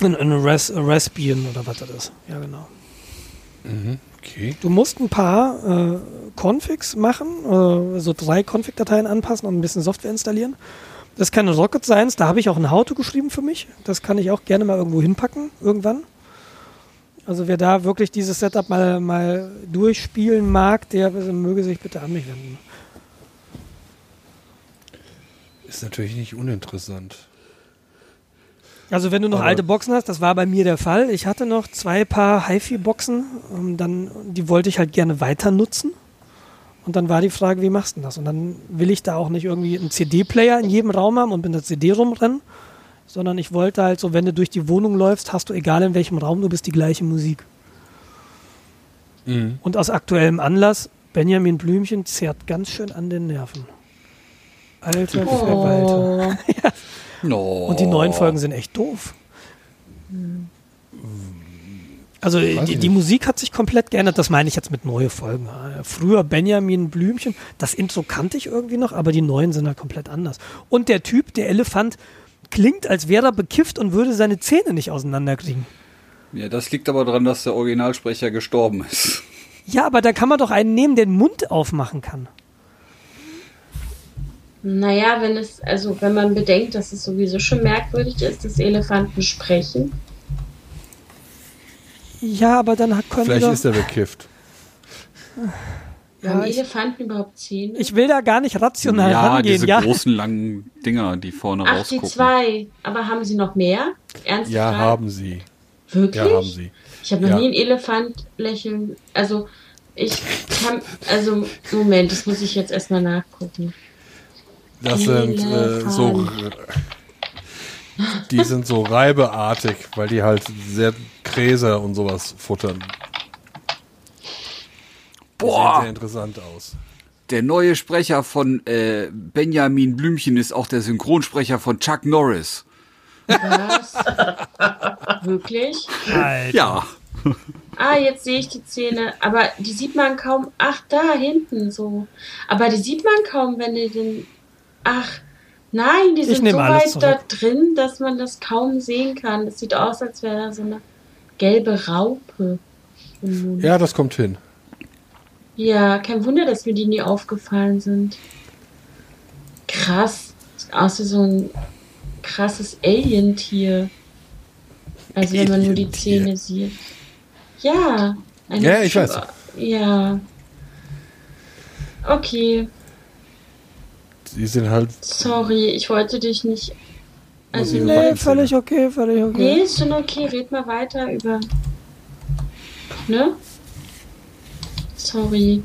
Ein, ein Ras Raspbian oder was das ist. Ja, genau. Okay. Du musst ein paar äh, Configs machen, äh, so drei Config-Dateien anpassen und ein bisschen Software installieren. Das ist keine Rocket Science, da habe ich auch ein How-To geschrieben für mich. Das kann ich auch gerne mal irgendwo hinpacken, irgendwann. Also wer da wirklich dieses Setup mal, mal durchspielen mag, der möge sich bitte an mich wenden. Ist natürlich nicht uninteressant. Also wenn du noch Aber- alte Boxen hast, das war bei mir der Fall. Ich hatte noch zwei Paar HiFi-Boxen, ähm, dann die wollte ich halt gerne weiter nutzen. Und dann war die Frage, wie machst du denn das? Und dann will ich da auch nicht irgendwie einen CD-Player in jedem Raum haben und mit einer CD rumrennen, sondern ich wollte halt so, wenn du durch die Wohnung läufst, hast du egal in welchem Raum du bist, die gleiche Musik. Mhm. Und aus aktuellem Anlass, Benjamin Blümchen zerrt ganz schön an den Nerven. Alter Verwalter. Oh. No. Und die neuen Folgen sind echt doof. Also die, die. Musik hat sich komplett geändert, das meine ich jetzt mit neue Folgen. Früher Benjamin Blümchen, das Intro kannte ich irgendwie noch, aber die neuen sind halt komplett anders. Und der Typ, der Elefant, klingt, als wäre er bekifft und würde seine Zähne nicht auseinanderkriegen. Ja, das liegt aber daran, dass der Originalsprecher gestorben ist. Ja, aber da kann man doch einen nehmen, der den Mund aufmachen kann. Naja, wenn es, also wenn man bedenkt, dass es sowieso schon merkwürdig ist, dass Elefanten sprechen. Ja, aber dann hat- können Vielleicht ist er bekifft. Ja, Haben ich- Elefanten überhaupt Zähne? Ich will da gar nicht rational ja, rangehen. diese Ja, großen langen Dinger, die vorne Ach, die rausgucken. zwei. Aber haben sie noch mehr? Ernst Ja, haben sie. Wirklich? Ja, haben sie. Ich habe noch Ja. nie einen Elefant lächeln. Also, ich kann. Also, Moment, das muss ich jetzt erstmal nachgucken. Das sind äh, so. Die sind so reibeartig, weil die halt sehr Gräser und sowas futtern. Boah, sehr interessant aus. der neue Sprecher von äh, Benjamin Blümchen ist auch der Synchronsprecher von Chuck Norris. Was? Wirklich? Alter. Ja. Ah, jetzt sehe ich die Zähne. Aber die sieht man kaum. Ach, da hinten so. Aber die sieht man kaum, wenn die den. Ach, nein, die sind so weit da drin, dass man das kaum sehen kann. Das sieht aus, als wäre da so eine gelbe Raupe. Ja, das kommt hin. Ja, kein Wunder, dass mir die nie aufgefallen sind. Krass. Aus wie so ein krasses Alien-Tier. Also wenn man nur die. Zähne sieht. Ja. eine Ja, ich weiß. Ja. Okay, Die sind halt. sorry, ich wollte dich nicht. Also, Nee, völlig okay, völlig okay. nee, ist schon okay, red mal weiter über. Ne? Sorry.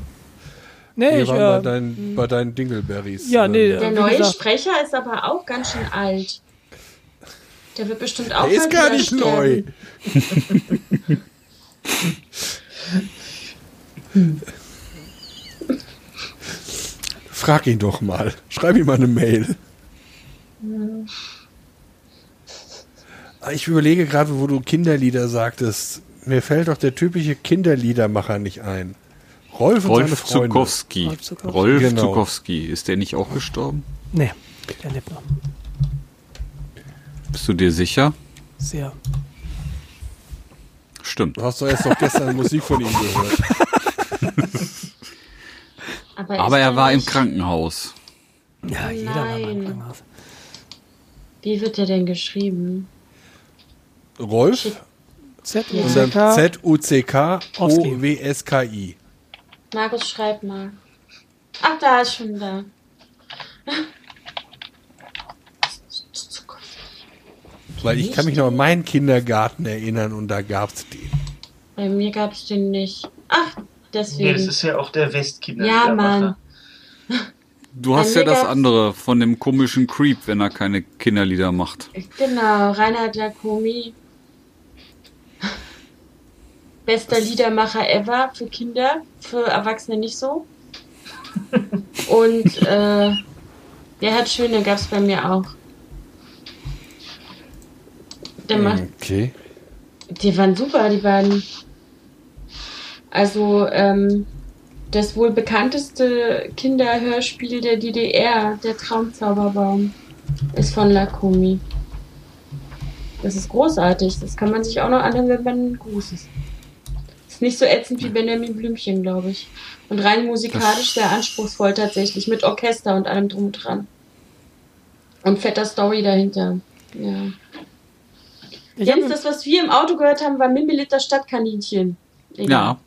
Nee, Wir ich, waren äh, bei, deinen, bei deinen Dingleberries. Ja, nee, Ähm, Der neue gesagt- Sprecher ist aber auch ganz schön alt. Der wird bestimmt auch Der ist gar nicht neu. Frag ihn doch mal. Schreib ihm mal eine Mail. Ich überlege gerade, wo du Kinderlieder sagtest. Mir fällt doch der typische Kinderliedermacher nicht ein. Rolf und seine Rolf Freunde. Zukowski. Rolf Zukowski. Rolf Genau. Zukowski. Ist der nicht auch gestorben? nee, der lebt noch. Bist du dir sicher? Sehr. Stimmt. Du hast doch erst doch gestern Musik von ihm gehört. Aber, Aber er war im nicht- Krankenhaus. Ja, jeder war mal im Nein. Krankenhaus. Wie wird der denn geschrieben? Rolf. Z-U-C-K-O-W-S-K-I. Markus, schreib mal. Ach, da ist schon da. Weil ich kann mich noch an meinen Kindergarten erinnern und da gab's den. Bei mir gab es den nicht. Ach, Nee, das deswegen. ist ja auch der Westkinder. Ja, Mann. Du hast ja das andere von dem komischen Creep, wenn er keine Kinderlieder macht. Genau, Reinhard Jacomi. Bester Liedermacher ever für Kinder, für Erwachsene nicht so. Und äh, der hat schöne, gab's bei mir auch. Der macht, Okay. die waren super, die waren. Also, ähm, das wohl bekannteste Kinderhörspiel der DDR, der Traumzauberbaum, ist von Lakomi. Das ist großartig. Das kann man sich auch noch anhören, wenn man groß ist. Ist nicht so ätzend wie Benjamin Blümchen, glaube ich. Und rein musikalisch sehr anspruchsvoll tatsächlich, mit Orchester und allem drum und dran. Und fetter Story dahinter. Ja. Ich Jens, das, was wir im Auto gehört haben, war Mimmeliter Stadtkaninchen. Egal. Ja,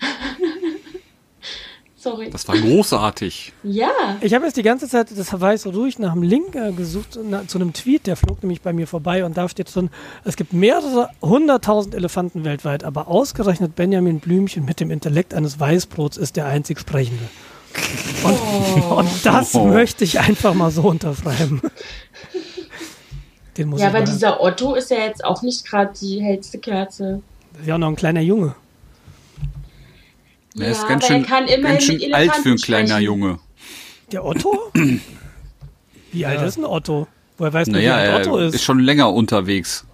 Sorry. das war großartig. Ja. ich habe jetzt die ganze Zeit, das so ruhig, nach einem Link äh, gesucht, na, zu einem Tweet, der flog nämlich bei mir vorbei und da steht drin, es gibt mehrere hunderttausend Elefanten weltweit, aber ausgerechnet Benjamin Blümchen mit dem Intellekt eines Weißbrots ist der einzig Sprechende. Und, und das Oh. möchte ich einfach mal so unterschreiben. Den muss Ja, ich aber mal, dieser Otto ist ja jetzt auch nicht gerade die hellste Kerze. das ist ja auch noch ein kleiner Junge. Er ist ja, ganz schön, kann immerhin ganz mit schön alt für einen Elefanten kleiner sprechen. Junge. Der Otto? Wie alt ist ein Otto? Woher weiß man, Naja, wie alt Otto er ist? ist schon länger unterwegs.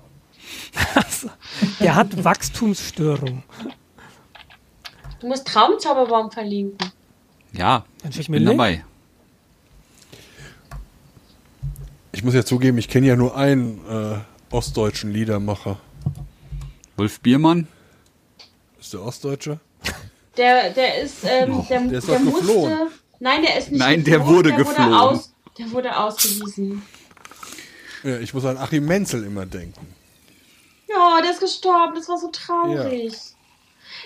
Der hat Wachstumsstörung. Du musst Traumzauberbaum verlinken. Ja, Dann ich mir bin Link. dabei. Ich muss ja zugeben, ich kenne ja nur einen äh, ostdeutschen Liedermacher. Wolf Biermann? Ist der Ostdeutsche? Der, der ist, ähm, der, der ist der musste. geflohen. Nein, der ist nicht Nein, der geflohen, wurde der geflohen. Wurde aus, der wurde ausgewiesen. Ja, ich muss an Achim Menzel immer denken. Ja, der ist gestorben. Das war so traurig.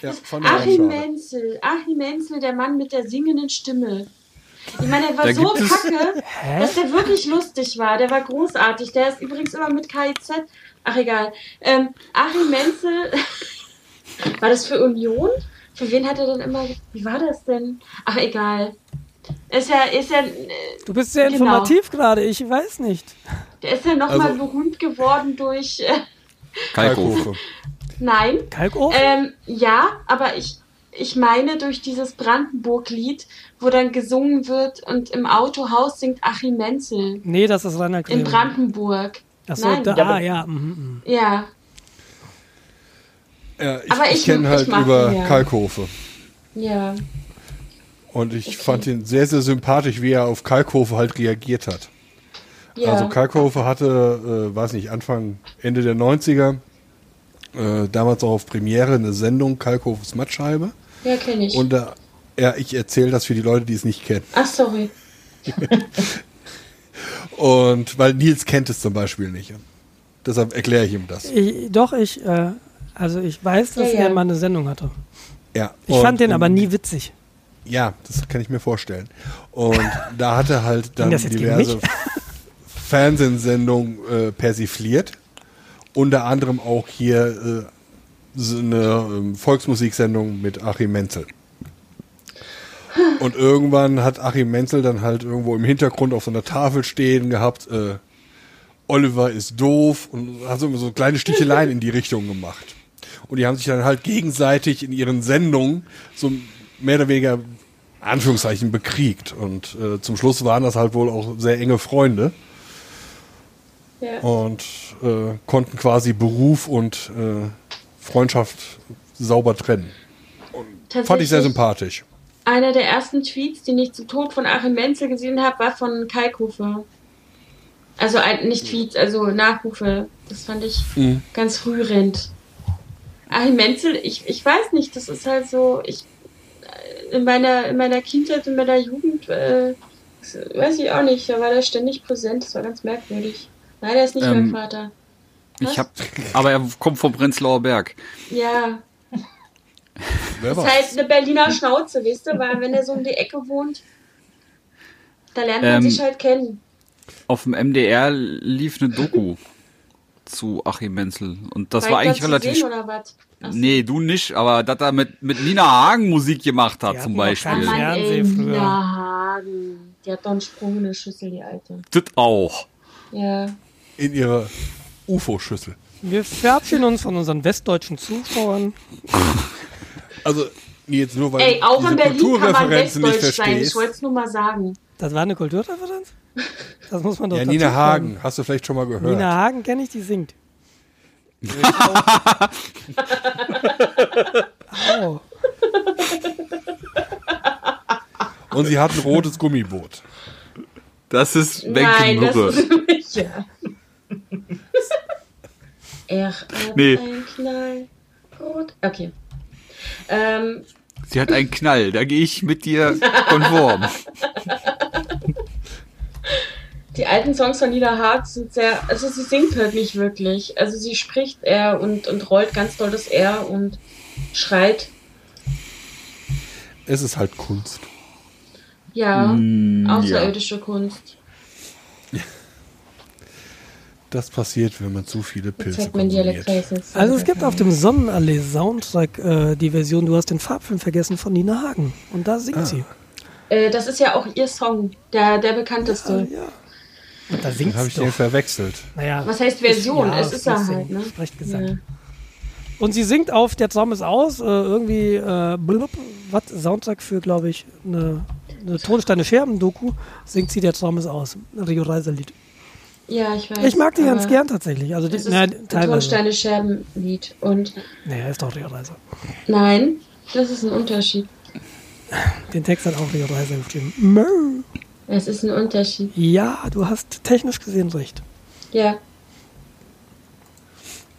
Ja, auch Achim schade. Menzel, Achim Menzel, der Mann mit der singenden Stimme. Ich meine, er war Da so kacke, dass der wirklich lustig war. Der war großartig. Der ist übrigens immer mit KIZ. Ach, egal. Ähm, Achim Menzel, war das für Union? Für wen hat er denn immer. Wie war das denn? Ach, egal. Ist ja, ist ja, äh, Du bist sehr Genau. informativ gerade, ich weiß nicht. der ist ja nochmal Also- berühmt geworden durch. Äh, Kalkofe. Kalkofe. nein, Kalkofen? Ähm, ja, aber ich, ich meine durch dieses Brandenburg-Lied, wo dann gesungen wird und im Autohaus singt Achim Menzel nee, das ist Rainer in Grebe. Brandenburg. Achso, Nein. da, Ja, ah, ja. mhm, mhm. Ja, Ja, ich, ich ich- kenne ich halt mag über ja. Kalkofe. ja. Und ich Okay. fand ihn sehr, sehr sympathisch, wie er auf Kalkofe halt reagiert hat. ja. Also Kalkofe hatte, äh, weiß nicht, Anfang, Ende der 90er, äh, damals auch auf Premiere eine Sendung Kalkofes Mattscheibe. ja, kenne ich. Und da, ja, ich erzähle das für die Leute, die es nicht kennen. Ach, sorry. Und weil Nils kennt es zum Beispiel nicht. Deshalb erkläre ich ihm das. Ich, doch, ich, äh, also ich weiß, dass Ja, ja. er mal eine Sendung hatte. Ja. Ich und, fand den aber nie witzig. Ja, das kann ich mir vorstellen. Und da hat er halt dann diverse? Fernsehsendungen äh, persifliert. Unter anderem auch hier äh, so eine ähm, Volksmusiksendung mit Achim Menzel. Und irgendwann hat Achim Menzel dann halt irgendwo im Hintergrund auf so einer Tafel stehen gehabt, äh, Oliver ist doof und hat so, so kleine Sticheleien in die Richtung gemacht. Und die haben sich dann halt gegenseitig in ihren Sendungen so mehr oder weniger Anführungszeichen bekriegt. Und äh, zum Schluss waren das halt wohl auch sehr enge Freunde Ja. und äh, konnten quasi Beruf und äh, Freundschaft sauber trennen. Fand ich sehr sympathisch. Einer der ersten Tweets, den ich zum Tod von Achim Menzel gesehen habe, war von Kalkofe. Also ein, nicht Tweets, also Nachrufe. Das fand ich Mhm. ganz rührend. Achim Menzel, ich, ich weiß nicht, das ist halt so, ich äh, in meiner, in meiner Kindheit, in meiner Jugend, äh, weiß ich auch nicht, da war der ständig präsent, das war ganz merkwürdig. Leider ist nicht Ähm, mein Vater. Was? Ich hab, aber er kommt vom Prenzlauer Berg. Ja, Wer das weiß. heißt eine Berliner Schnauze, wisst ihr, weil wenn er so um die Ecke wohnt, da lernt man Ähm, sich halt kennen. Auf dem MDR lief eine Doku zu Achim Menzel. Und das war eigentlich relativ. sehen. Nee, du nicht, aber dass er mit, mit Nina Hagen Musik gemacht hat, Die zum Beispiel. Mann, ey, früher. Nina Hagen. Die hat doch einen Sprung in der Schüssel, die Alte. Das auch. Ja. In ihrer UFO-Schüssel. Wir verabschieden uns von unseren westdeutschen Zuschauern. Also, jetzt nur weil Ey, auch du in Berlin kann man westdeutsch sein. Ich wollte es nur mal sagen. Das war eine Kulturreferenz? Das muss man doch Ja, Nina. Hagen, hast du vielleicht schon mal gehört. Nina Hagen kenne ich, die singt. Au. Und sie hat ein rotes Gummiboot. Das ist Nein, das Beckenmürre. ist nicht. Ja. er hat Nee. ein Knallrot. Okay. Ähm, Sie hat einen Knall, da gehe ich mit dir konform. die alten Songs von Nina Haag sind sehr, also sie singt halt nicht wirklich. Also sie spricht eher und, und rollt ganz doll das R und schreit. Es ist halt Kunst. Ja, Mm, außerirdische Kunst. Das passiert, wenn man zu viele Pilze konsumiert. Also es gibt auf dem Sonnenallee Soundtrack äh, die Version Du hast den Farbfilm vergessen von Nina Hagen. Und da singt sie. Äh, das ist ja auch ihr Song, der, der bekannteste. Ja. Und da singt habe ich den doch. verwechselt. Naja, Was heißt Version? Ja, es ist er Sprechen- halt, ne? Sprechgesang. Ja. Und sie singt auf Der Traum ist aus, äh, irgendwie, äh, blub, was, Soundtrack für, glaube ich, eine, eine Tonsteine Scherben-Doku, singt sie Der Traum ist aus. Ein Rio Reiser-Lied. ja, ich weiß. Ich mag die ganz gern tatsächlich. Also die, Das ist na, ein. Tonsteine Scherben Lied. Und Naja, ist doch Rio Reiser. nein, das ist ein Unterschied. Den Text hat auch Rio Reiser geschrieben. Mö. Es ist ein Unterschied. Ja, du hast technisch gesehen recht. Ja.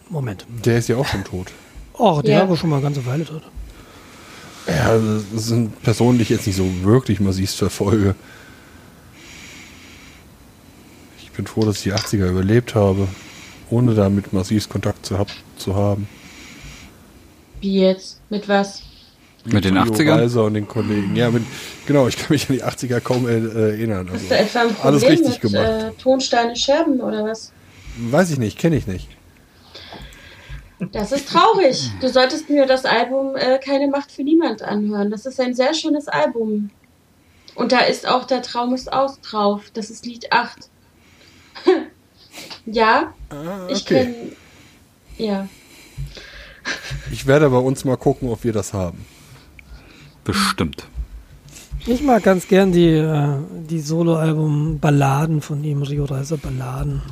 Moment. Der ist ja auch schon tot. Oh, der Ja. war schon mal eine ganze Weile tot. Ja, das sind Personen, die ich jetzt nicht so wirklich massiv verfolge. Ich bin froh, dass ich die 80er überlebt habe, ohne damit massiv Kontakt zu, hab, zu haben. Wie jetzt? Mit was? Mit den Theo 80ern? Reiser und den Kollegen. Ja, mit, genau, ich kann mich an die 80er kaum äh, erinnern. Hast du Also, etwa ein Problem alles richtig mit gemacht. äh, Tonsteine Scherben oder was? weiß ich nicht, kenne ich nicht. Das ist traurig. Du solltest mir das Album äh, Keine Macht für Niemand anhören. Das ist ein sehr schönes Album. Und da ist auch Der Traum ist aus drauf. Das ist Lied 8. ja, ich okay. kenne. Ja. Ich werde bei uns mal gucken, ob wir das haben. Bestimmt. Ich mag ganz gern die, äh, die Soloalbum Balladen von ihm, Rio Reiser Balladen.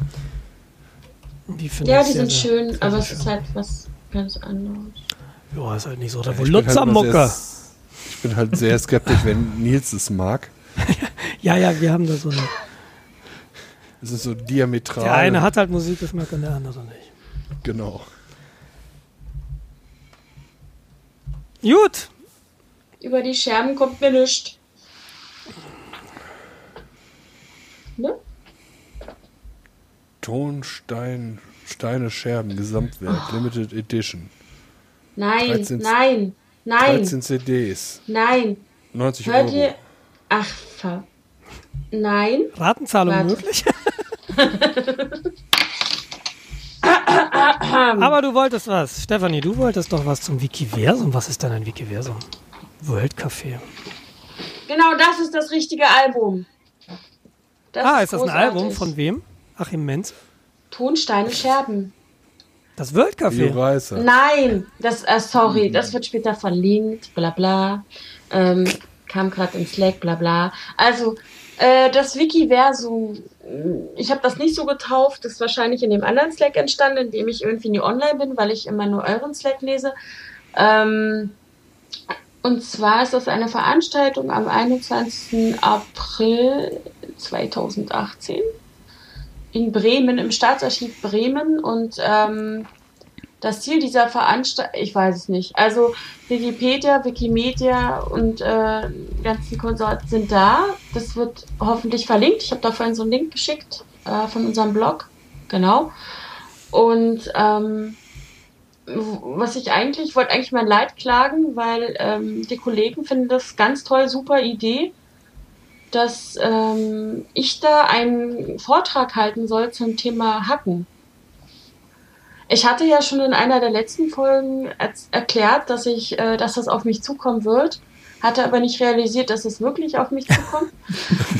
Die Ja, ich die sind sehr- schön, aber es ist halt was ganz anderes. Ja, ist halt nicht so Ich bin halt immer Revoluzzermucke. sehr- Ich bin halt sehr skeptisch, wenn Nils es mag. Ja, ja, wir haben da so eine. Es ist so diametral. Der eine hat halt Musikgeschmack und der andere nicht. Genau. Gut, Über die Scherben kommt mir nichts. Ne? Tonstein, Steine, Scherben, Gesamtwerk, Limited Edition. Nein, 13 nein, nein, 13 CDs, nein. 90 Hört Euro. ihr? Ach, ver. Nein. Ratenzahlung Warte. möglich. Aber du wolltest was. Stefanie, du wolltest doch was zum Wikiversum. Was ist denn ein Wikiversum? World Café. Genau, das ist das richtige Album. Das ah, ist das ein. Album von wem? Achim Menz? Tonsteine Scherben? Das World Café. Nein, das, äh, sorry, das wird später verlinkt, bla bla. Ähm, kam gerade im Slack, bla bla. Also, äh, das Wikiversum, ich habe das nicht so getauft, das ist wahrscheinlich in dem anderen Slack entstanden, in dem ich irgendwie nie online bin, weil ich immer nur euren Slack lese. Ähm, und zwar ist das eine Veranstaltung am 21. April 2018 in Bremen, im Staatsarchiv Bremen. Und ähm, das Ziel dieser Veranstaltung, ich weiß es nicht. Also Wikipedia, Wikimedia und äh, ganzen Konsorten sind da. Das wird hoffentlich verlinkt. Ich habe da vorhin so einen Link geschickt äh, von unserem Blog. Genau. Und ähm, was ich eigentlich, ich wollte eigentlich mein Leid klagen, weil ähm, die Kollegen finden das ganz toll, super Idee, dass ähm, ich da einen Vortrag halten soll zum Thema Hacken. Ich hatte ja schon in einer der letzten Folgen er erklärt, dass ich, äh, dass das auf mich zukommen wird hatte aber nicht realisiert, dass es wirklich auf mich zukommt.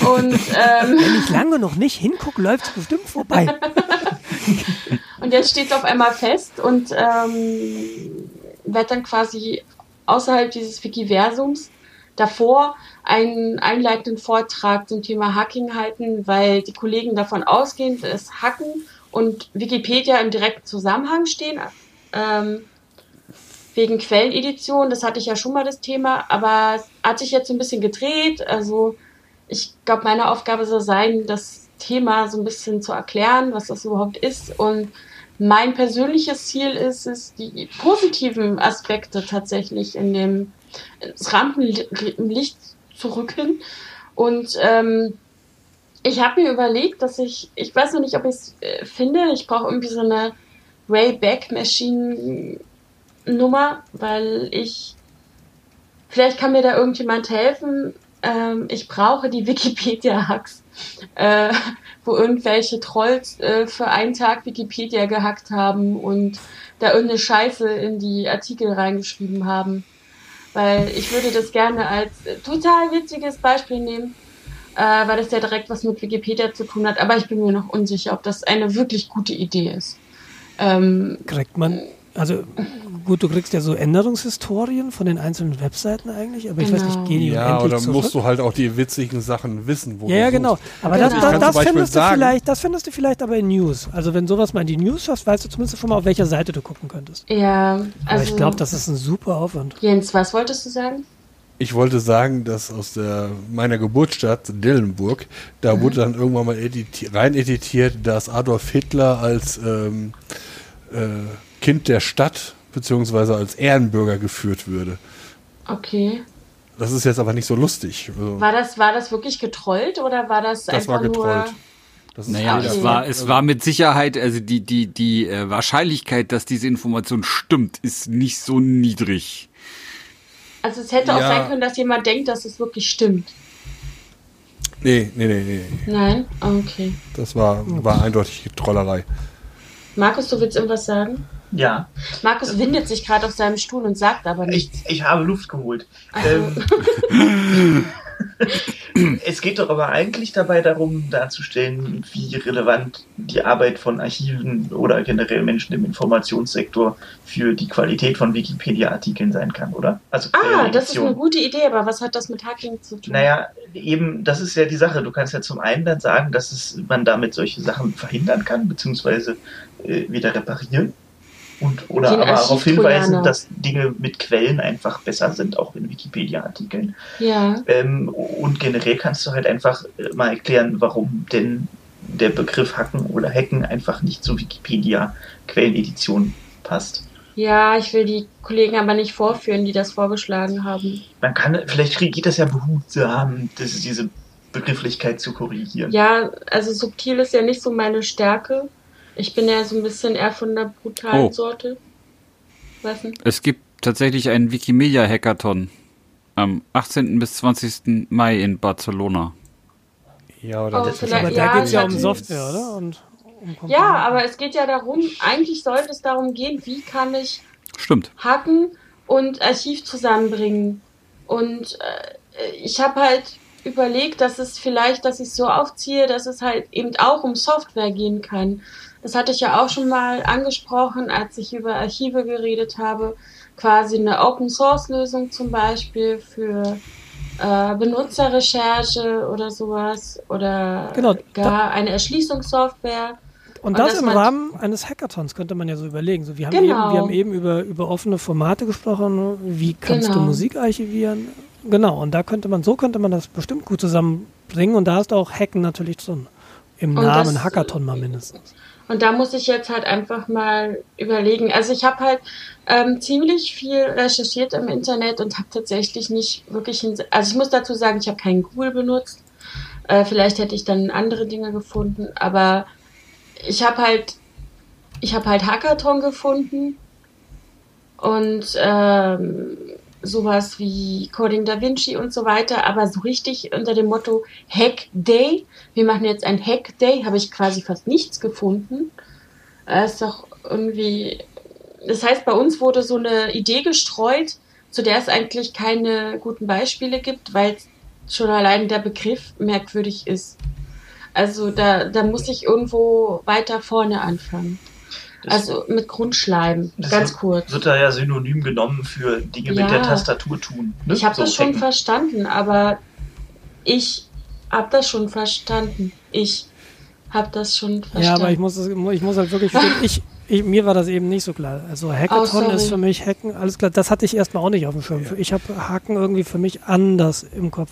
Und, ähm, Wenn ich lange noch nicht hingucke, läuft es bestimmt vorbei. und jetzt steht es auf einmal fest und ähm, wird dann quasi außerhalb dieses Wikiversums davor einen einleitenden Vortrag zum Thema Hacking halten, weil die Kollegen davon ausgehen, dass Hacken und Wikipedia im direkten Zusammenhang stehen. Ähm, wegen Quellenedition, das hatte ich ja schon mal das Thema, aber es hat sich jetzt so ein bisschen gedreht. Also ich glaube, meine Aufgabe soll sein, das Thema so ein bisschen zu erklären, was das überhaupt ist. Und mein persönliches Ziel ist es, die positiven Aspekte tatsächlich in dem ins Rampenlicht zu rücken. Und ähm, ich habe mir überlegt, dass ich, ich weiß noch nicht, ob ich es äh, finde, ich brauche irgendwie so eine Wayback Machine Nummer, weil ich, vielleicht kann mir da irgendjemand helfen. Ähm, ich brauche die Wikipedia-Hacks, äh, wo irgendwelche Trolls äh, für einen Tag Wikipedia gehackt haben und da irgendeine Scheiße in die Artikel reingeschrieben haben. Weil ich würde das gerne als total witziges Beispiel nehmen, äh, weil das ja direkt was mit Wikipedia zu tun hat. Aber ich bin mir noch unsicher, ob das eine wirklich gute Idee ist. Ähm, Kriegt man, also gut, du kriegst ja so Änderungshistorien von den einzelnen Webseiten eigentlich, aber ich weiß nicht, Genau. gehen die Ja, oder musst zurück? du halt auch die witzigen Sachen wissen, wo Ja, du ja, genau. Aber Genau. das, das, das, findest du sagen- vielleicht, das findest du vielleicht aber in News. Also wenn sowas mal in die News schaffst, weißt du zumindest schon mal, auf welcher Seite du gucken könntest. ja, also. Aber ich glaube, das ist ein super Aufwand. Jens, was wolltest du sagen? Ich wollte sagen, dass aus der, meiner Geburtsstadt Dillenburg, da wurde dann irgendwann mal editi rein editiert, dass Adolf Hitler als ähm, äh, Kind der Stadt beziehungsweise als Ehrenbürger geführt würde. Okay. Das ist jetzt aber nicht so lustig. Also, War das, war das wirklich getrollt oder war das, das einfach war getrollt. nur. Das ist Naja, Okay. es war, es war mit Sicherheit, also die, die, die äh, Wahrscheinlichkeit, dass diese Information stimmt, ist nicht so niedrig. Also es hätte auch Ja. sein können, dass jemand denkt, dass es wirklich stimmt. Nee, nee, nee, nee. Nein? Okay. Das war, war eindeutig Trollerei. Markus, du willst irgendwas sagen? Ja, Markus windet sich gerade auf seinem Stuhl und sagt aber ich, nichts. ich habe Luft geholt. Ähm, es geht doch aber eigentlich dabei darum, darzustellen, wie relevant die Arbeit von Archiven oder generell Menschen im Informationssektor für die Qualität von Wikipedia-Artikeln sein kann, oder? Also ah, das ist eine gute Idee, aber was hat das mit Hacking zu tun? Naja, eben, das ist ja die Sache. Du kannst ja zum einen dann sagen, dass es, man damit solche Sachen verhindern kann, beziehungsweise äh, wieder reparieren. Und, oder Den aber darauf hinweisen, dass Dinge mit Quellen einfach besser sind, auch in Wikipedia-Artikeln. Ja. Ähm, und generell kannst du halt einfach äh, mal erklären, warum denn der Begriff Hacken oder Hacken einfach nicht zur Wikipedia-Quellenedition passt. Ja, ich will die Kollegen aber nicht vorführen, die das vorgeschlagen haben. Man kann, vielleicht geht das ja behutsam, diese Begrifflichkeit zu korrigieren. Ja, also subtil ist ja nicht so meine Stärke. Ich bin ja so ein bisschen eher von der brutalen Oh. Sorte. Was denn? Es gibt tatsächlich einen Wikimedia-Hackathon am 18. bis 20. Mai in Barcelona. Ja, oder Oh, das ist Aber Ja, da geht es ja um Software, oder? Und um. Ja, aber es geht ja darum, eigentlich sollte es darum gehen, wie kann ich Stimmt. Hacken und Archiv zusammenbringen. Und äh, ich habe halt überlegt, dass es vielleicht, dass ich es so aufziehe, dass es halt eben auch um Software gehen kann. Das hatte ich ja auch schon mal angesprochen, als ich über Archive geredet habe. Quasi eine Open Source Lösung zum Beispiel für äh, Benutzerrecherche oder sowas oder Genau, gar eine Erschließungssoftware. Und Und das im Rahmen eines Hackathons könnte man ja so überlegen. So, wir, haben Genau. eben, wir haben eben über, über offene Formate gesprochen. Wie kannst du Genau. Musik archivieren? Genau, und da könnte man, so könnte man das bestimmt gut zusammenbringen. Und da ist auch Hacken natürlich drin. Im Und Namen das- Hackathon mal mindestens. Und da muss ich jetzt halt einfach mal überlegen. Also ich habe halt ähm, ziemlich viel recherchiert im Internet und habe tatsächlich nicht wirklich, also ich muss dazu sagen, ich habe keinen Google benutzt. Äh, vielleicht hätte ich dann andere Dinge gefunden, aber ich habe halt, ich habe halt Hackathon gefunden und ähm, sowas wie Coding Da Vinci und so weiter, aber so richtig unter dem Motto Hack Day, wir machen jetzt ein Hack Day, habe ich quasi fast nichts gefunden. Das ist doch irgendwie, das heißt, bei uns wurde so eine Idee gestreut, zu der es eigentlich keine guten Beispiele gibt, weil schon allein der Begriff merkwürdig ist. Also da, da muss ich irgendwo weiter vorne anfangen. Also mit Grundschleiben, Das ganz wird, kurz. Wird da ja synonym genommen für Dinge Ja. mit der Tastatur tun. Ne? Ich habe So das schon hacken. verstanden, aber ich habe das schon verstanden. Ich habe das schon verstanden. Ja, aber ich muss, es- ich muss halt wirklich, ich, ich, mir war das eben nicht so klar. Also Hackathon Oh, ist für mich Hacken, alles klar. Das hatte ich erstmal auch nicht auf dem Schirm. Ich habe Hacken irgendwie für mich anders im Kopf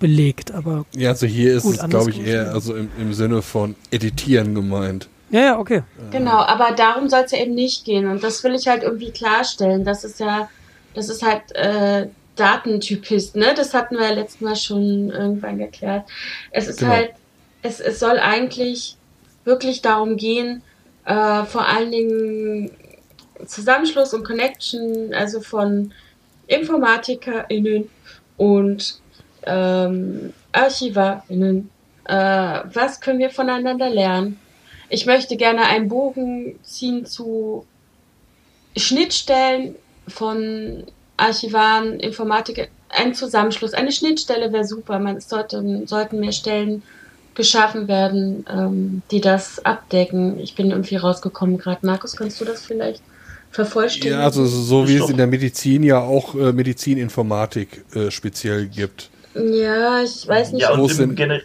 belegt, aber Ja, also hier ist Gut, es, glaube ich, eher also im, im Sinne von editieren gemeint. Ja, ja, okay. Genau, aber darum soll es ja eben nicht gehen. Und das will ich halt irgendwie klarstellen. Das ist ja, das ist halt äh, Datentypist, ne? Das hatten wir ja letztes Mal schon irgendwann geklärt. Es ist Genau. halt, es, es soll eigentlich wirklich darum gehen, äh, vor allen Dingen Zusammenschluss und Connection, also von InformatikerInnen und ähm, ArchivarInnen. Äh, was können wir voneinander lernen? Ich möchte gerne einen Bogen ziehen zu Schnittstellen von Archivaren, Informatiker, ein Zusammenschluss, eine Schnittstelle wäre super. Man es sollte, sollten mehr Stellen geschaffen werden, ähm, die das abdecken. Ich bin irgendwie rausgekommen gerade. Markus, kannst du das vielleicht vervollständigen? Ja, also so wie es in der Medizin ja auch äh, Medizininformatik äh, speziell gibt. ja ich weiß nicht. Ja, Wo und sind- im, Gener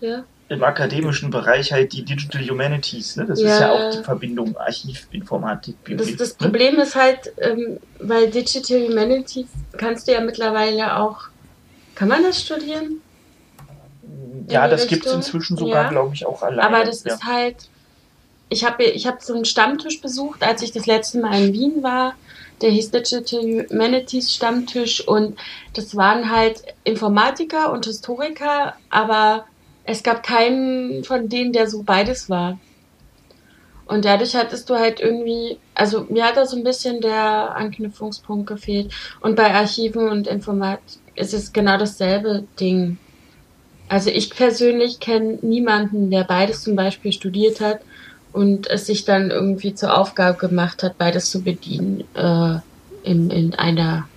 Ja. Im akademischen Bereich halt die Digital Humanities. Ne? Das Ja. ist ja auch die Verbindung Archivinformatik. Das, das ne? Problem ist halt, ähm, weil Digital Humanities kannst du ja mittlerweile auch. Kann man das studieren? Ja, in das gibt es inzwischen sogar, Ja. glaube ich, auch alleine. Aber das ja. ist halt. Ich habe ich hab so einen Stammtisch besucht, als ich das letzte Mal in Wien war. Der hieß Digital Humanities Stammtisch und das waren halt Informatiker und Historiker, aber es gab keinen von denen, der so beides war. Und dadurch hattest du halt irgendwie, also mir hat da so ein bisschen der Anknüpfungspunkt gefehlt. Und bei Archiven und Informatik ist es genau dasselbe Ding. Also ich persönlich kenne niemanden, der beides zum Beispiel studiert hat und es sich dann irgendwie zur Aufgabe gemacht hat, beides zu bedienen äh, in, in einer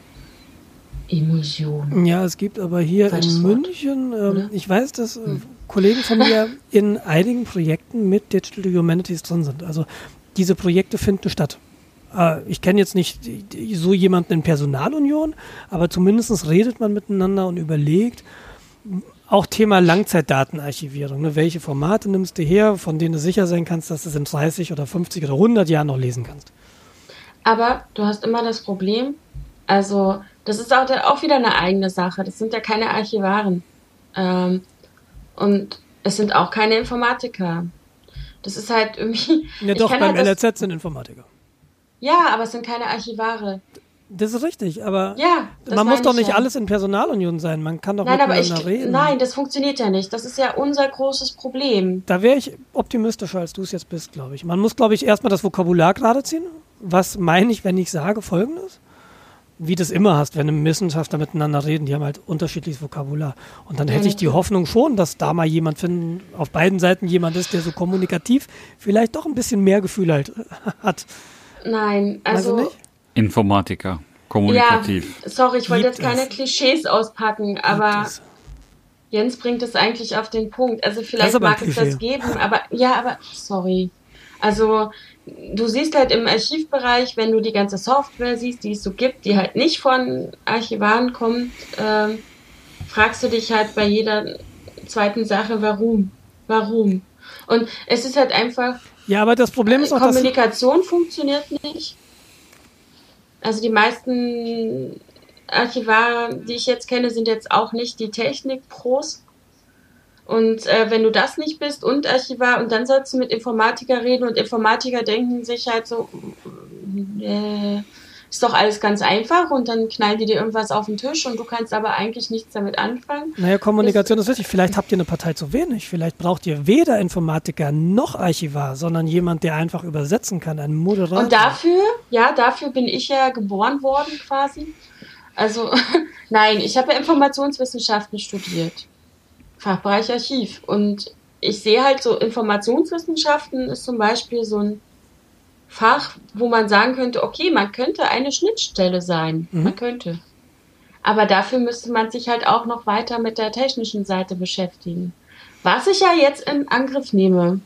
Emulsion. Ja, es gibt aber hier Falsches in Wort, München, ähm, oder? ich weiß, dass äh, Kollegen von mir in einigen Projekten mit Digital Humanities drin sind. Also diese Projekte finden statt. Äh, ich kenne jetzt nicht so jemanden in Personalunion, aber zumindest redet man miteinander und überlegt, auch Thema Langzeitdatenarchivierung. Ne? Welche Formate nimmst du her, von denen du sicher sein kannst, dass du es in 30 oder 50 oder 100 Jahren noch lesen kannst? Aber du hast immer das Problem, also das ist auch, auch wieder eine eigene Sache. Das sind ja keine Archivaren. Ähm, und es sind auch keine Informatiker. Das ist halt irgendwie. Ja doch, beim halt LRZ sind Informatiker. Ja, aber es sind keine Archivare. Das ist richtig, aber Ja. man muss doch ich nicht ja. alles in Personalunion sein. Man kann doch Nein, aber ich. miteinander reden. Nein, das funktioniert ja nicht. Das ist ja unser großes Problem. Da wäre ich optimistischer, als du es jetzt bist, glaube ich. Man muss, glaube ich, erstmal das Vokabular gerade ziehen. Was meine ich, wenn ich sage Folgendes? Wie du es immer hast, wenn Wissenschaftler miteinander reden, die haben halt unterschiedliches Vokabular. Und dann hätte ich die. Hoffnung schon, dass da mal jemand finden, auf beiden Seiten jemand ist, der so kommunikativ vielleicht doch ein bisschen mehr Gefühl halt hat. Nein, also. nicht? Informatiker, kommunikativ. Ja, sorry, ich wollte jetzt keine es. Klischees auspacken, aber Das- Jens bringt es eigentlich auf den Punkt. Also Das vielleicht mag es das geben, aber ja, aber sorry. Also du siehst halt im Archivbereich, wenn du die ganze Software siehst, die es so gibt, die halt nicht von Archivaren kommt, ähm, fragst du dich halt bei jeder zweiten Sache, warum? Warum? Und es ist halt einfach, Ja, aber das Problem ist auch, dass Kommunikation funktioniert nicht. Also die meisten Archivare, die ich jetzt kenne, sind jetzt auch nicht die Technik-Pros. Und äh, wenn du das nicht bist und Archivar und dann sollst du mit Informatiker reden und Informatiker denken sich halt so, äh, ist doch alles ganz einfach und dann knallen die dir irgendwas auf den Tisch und du kannst aber eigentlich nichts damit anfangen. Naja, Kommunikation ist wichtig. Vielleicht habt ihr eine Partei zu wenig. Vielleicht braucht ihr weder Informatiker noch Archivar, sondern jemand, der einfach übersetzen kann, ein Moderator. Und dafür, ja, dafür bin ich ja geboren worden quasi. Also, nein, ich habe ja Informationswissenschaften studiert. Fachbereich Archiv. Und ich sehe halt so, Informationswissenschaften ist zum Beispiel so ein Fach, wo man sagen könnte, okay, man könnte eine Schnittstelle sein. Man könnte. Aber dafür müsste man sich halt auch noch weiter mit der technischen Seite beschäftigen. Was ich ja jetzt in Angriff nehme,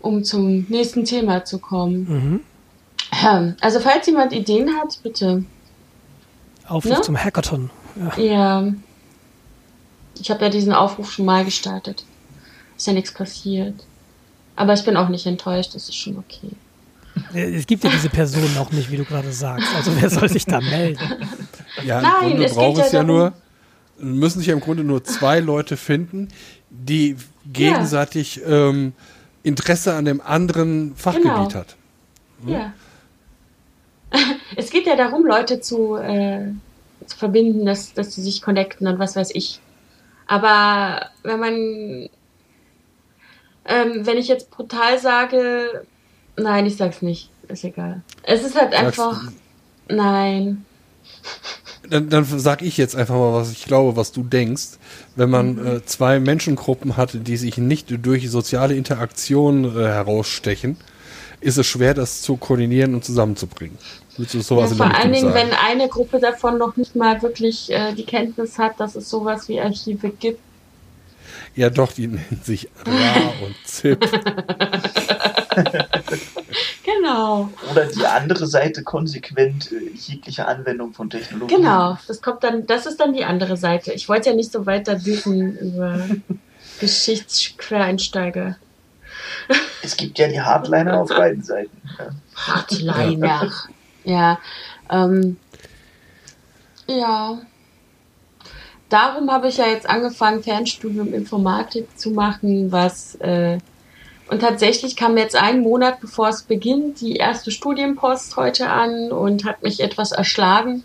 um zum nächsten Thema zu kommen. Ähm, Also falls jemand Ideen hat, bitte. Aufruf Ne? zum Hackathon. Ja. Ja. Ich habe ja diesen Aufruf schon mal gestartet. Ist ja nichts passiert. Aber ich bin auch nicht enttäuscht, das ist schon okay. Es gibt ja diese Person auch nicht, wie du gerade sagst. Also wer soll sich da melden? Ja, im Nein, Grunde es braucht ja es ja nur, müssen sich ja im Grunde nur zwei Leute finden, die gegenseitig ähm, Interesse an dem anderen Fachgebiet Genau. hat. Ja. Es geht ja darum, Leute zu, äh, zu verbinden, dass, dass sie sich connecten und was weiß ich. Aber wenn man, ähm, wenn ich jetzt brutal sage, nein, ich sag's nicht, ist egal. Es ist halt Sagst- einfach, nein. Dann, dann sag ich jetzt einfach mal, was ich glaube, was du denkst. Wenn man Mhm. äh, zwei Menschengruppen hat, die sich nicht durch soziale Interaktion äh, herausstechen, ist es schwer, das zu koordinieren und zusammenzubringen. Willst du Ja, sowas in vor allen Dingen, sagen? wenn eine Gruppe davon noch nicht mal wirklich äh, die Kenntnis hat, dass es sowas wie Archive gibt. Ja, doch, die nennen sich Ra und Zip. Genau. Oder die andere Seite konsequent äh, jegliche Anwendung von Technologie. Genau, das kommt dann, das ist dann die andere Seite. Ich wollte ja nicht so weiter dissen über Geschichtsquereinsteiger. Es gibt ja die Hardliner auf beiden Seiten. Ja. Hardliner. Ja. Ähm, ja. Darum habe ich ja jetzt angefangen, Fernstudium Informatik zu machen, was äh, und tatsächlich kam jetzt einen Monat bevor es beginnt die erste Studienpost heute an und hat mich etwas erschlagen.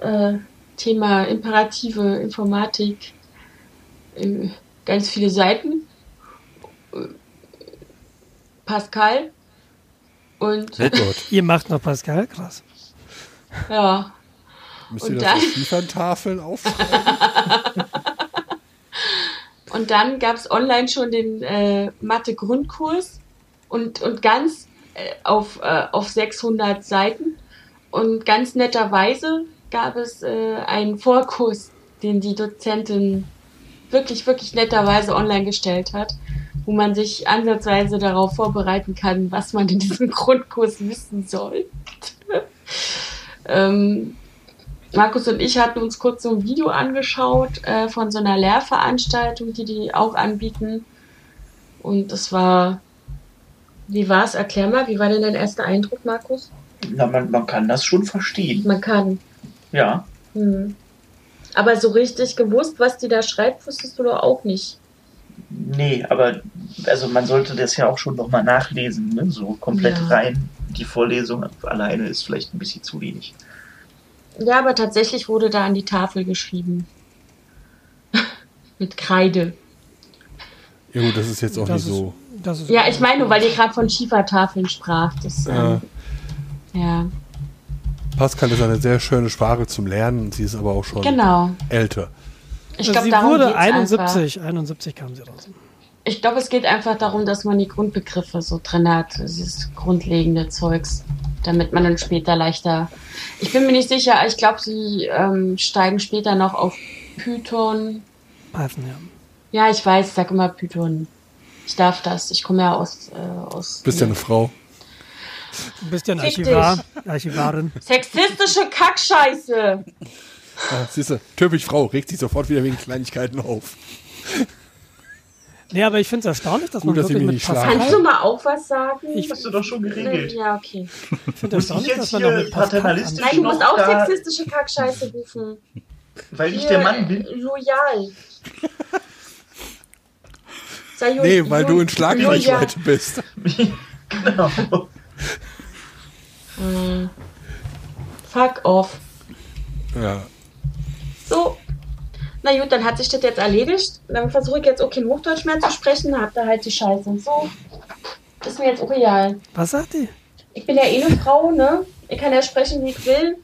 Äh, Thema imperative Informatik. Äh, ganz viele Seiten. Äh, Pascal. Und Oh Ihr macht noch Pascal? Krass. ja, müsst Und ihr das dann- auf Kieferntafeln aufschreiben? Und dann gab es online schon den äh, Mathe-Grundkurs und, und ganz äh, auf, äh, auf 600 Seiten. Und ganz netterweise gab es äh, einen Vorkurs, den die Dozentin wirklich, wirklich netterweise online gestellt hat, wo man sich ansatzweise darauf vorbereiten kann, was man in diesem Grundkurs wissen soll. ähm, Markus und ich hatten uns kurz so ein Video angeschaut äh, von so einer Lehrveranstaltung, die die auch anbieten. Und das war, wie war es? Erklär mal, wie war denn dein erster Eindruck, Markus? Na, man, man kann das schon verstehen. Man kann. Ja. Hm. Aber so richtig gewusst, was die da schreibt, wusstest du doch auch nicht. Nee, aber also man sollte das ja auch schon nochmal nachlesen, ne? so komplett Ja. rein. Die Vorlesung alleine ist vielleicht ein bisschen zu wenig. Ja, aber tatsächlich wurde da an die Tafel geschrieben. Mit Kreide. Ja gut, das ist jetzt auch Das nicht ist, so. das ist Ja, ich meine, nur, weil ihr gerade von Schiefertafeln sprach. Das, Ja. ähm, ja, Pascal ist eine sehr schöne Sprache zum Lernen, sie ist aber auch schon genau. älter. Ich glaube, sie darum wurde geht's einfach. 71, 71 kam sie raus. Ich glaube, es geht einfach darum, dass man die Grundbegriffe so drin hat, dieses grundlegende Zeugs, damit man dann später leichter. Ich bin mir nicht sicher, ich glaube, sie ähm, steigen später noch auf Python. Python, ja. Ja, ich weiß, ich sag immer Python. Ich darf das. Ich komme ja aus. Äh, aus Bist ja eine Frau. Du bist ja ein Archivar, Archivarin. Sexistische Kackscheiße! Ah, siehst du, typisch Frau, regt sich sofort wieder wegen Kleinigkeiten auf. Nee, aber ich finde es erstaunlich, dass Gut, man dass wirklich mit nicht schlagen. Kannst Pascal, du mal auch was sagen? Ich- Hast du doch schon geregelt. ja, okay. ich finde Muss ich erstaunlich, jetzt dass man mit Pascal paternalistisch- Nein, du musst auch sexistische Kackscheiße rufen. Weil ich Hier, der Mann bin. äh, Loyal. Sei jo- Nee, weil jo- du in Schlagreichweite bist. genau. Äh, Fuck off. Ja. So. Na gut, dann hat sich das jetzt erledigt. Dann versuche ich jetzt auch kein Hochdeutsch mehr zu sprechen. Habt ihr halt die Scheiße und so. Ist mir jetzt auch egal. Was sagt die? Ich bin ja eh eine Frau, ne? Ich kann ja sprechen, wie ich will.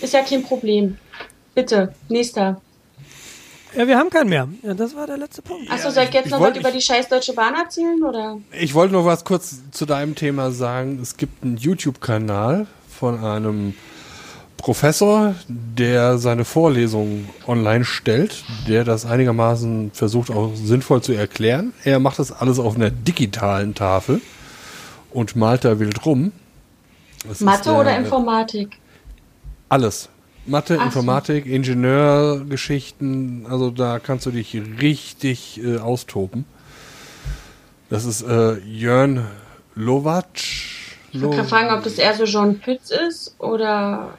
Ist ja kein Problem. Bitte, nächster. Ja, wir haben keinen mehr. Ja, das war der letzte Punkt. Achso, soll ich jetzt ich noch wollt- was über die scheiß Deutsche Bahn erzählen? Oder? Ich wollte noch was kurz zu deinem Thema sagen. Es gibt einen YouTube-Kanal von einem Professor, der seine Vorlesungen online stellt, der das einigermaßen versucht auch sinnvoll zu erklären. Er macht das alles auf einer digitalen Tafel und malt da wild rum. Das Mathe der- oder Informatik? Alles. Mathe, Ach so. Informatik, Ingenieurgeschichten, also da kannst du dich richtig äh, austoben. Das ist äh, Jörn Lovac. Ich gerade fragen, ob das eher so John Pütz ist oder.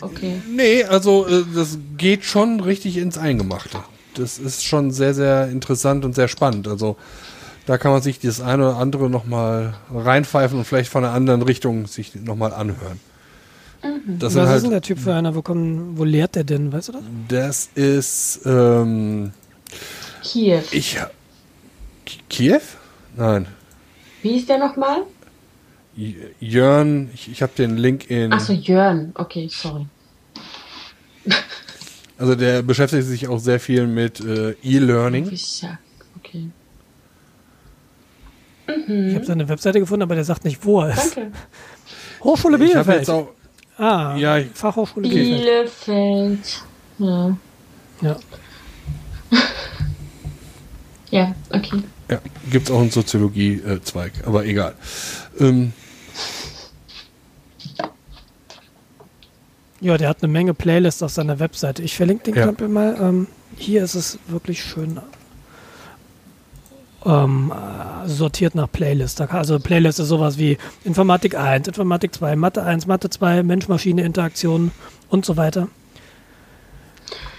Okay. Nee, also äh, das geht schon richtig ins Eingemachte. Das ist schon sehr, sehr interessant und sehr spannend. Also da kann man sich das eine oder andere nochmal reinpfeifen und vielleicht von einer anderen Richtung sich nochmal anhören. Das, sind Was ist halt, denn der Typ für einer? Wo, kommen, wo lehrt der denn? Weißt du das? das ist ähm, Kiew. ich Ki- Kiew? Nein. Wie hieß der nochmal? Jörn, ich, ich habe den Link in. Achso, Jörn. Okay, sorry. Also der beschäftigt sich auch sehr viel mit äh, E-Learning. Okay. Ich habe seine Webseite gefunden, aber der sagt nicht, wo er ist. Danke. Hochschule Ich Bielefeld. jetzt auch, ah, Ja, ich- Fachhochschule Bielefeld. Bielefeld. Ja. Ja. Ja, okay. ja, gibt's auch einen Soziologie-Zweig, aber egal. Ähm, ja, der hat eine Menge Playlists auf seiner Webseite. Ich verlinke den Ja. Krempel mal. Ähm, hier ist es wirklich schön ähm, äh, sortiert nach Playlist. Also Playlist ist sowas wie Informatik 1, Informatik 2, Mathe 1, Mathe 2, Mensch-Maschine-Interaktion und so weiter.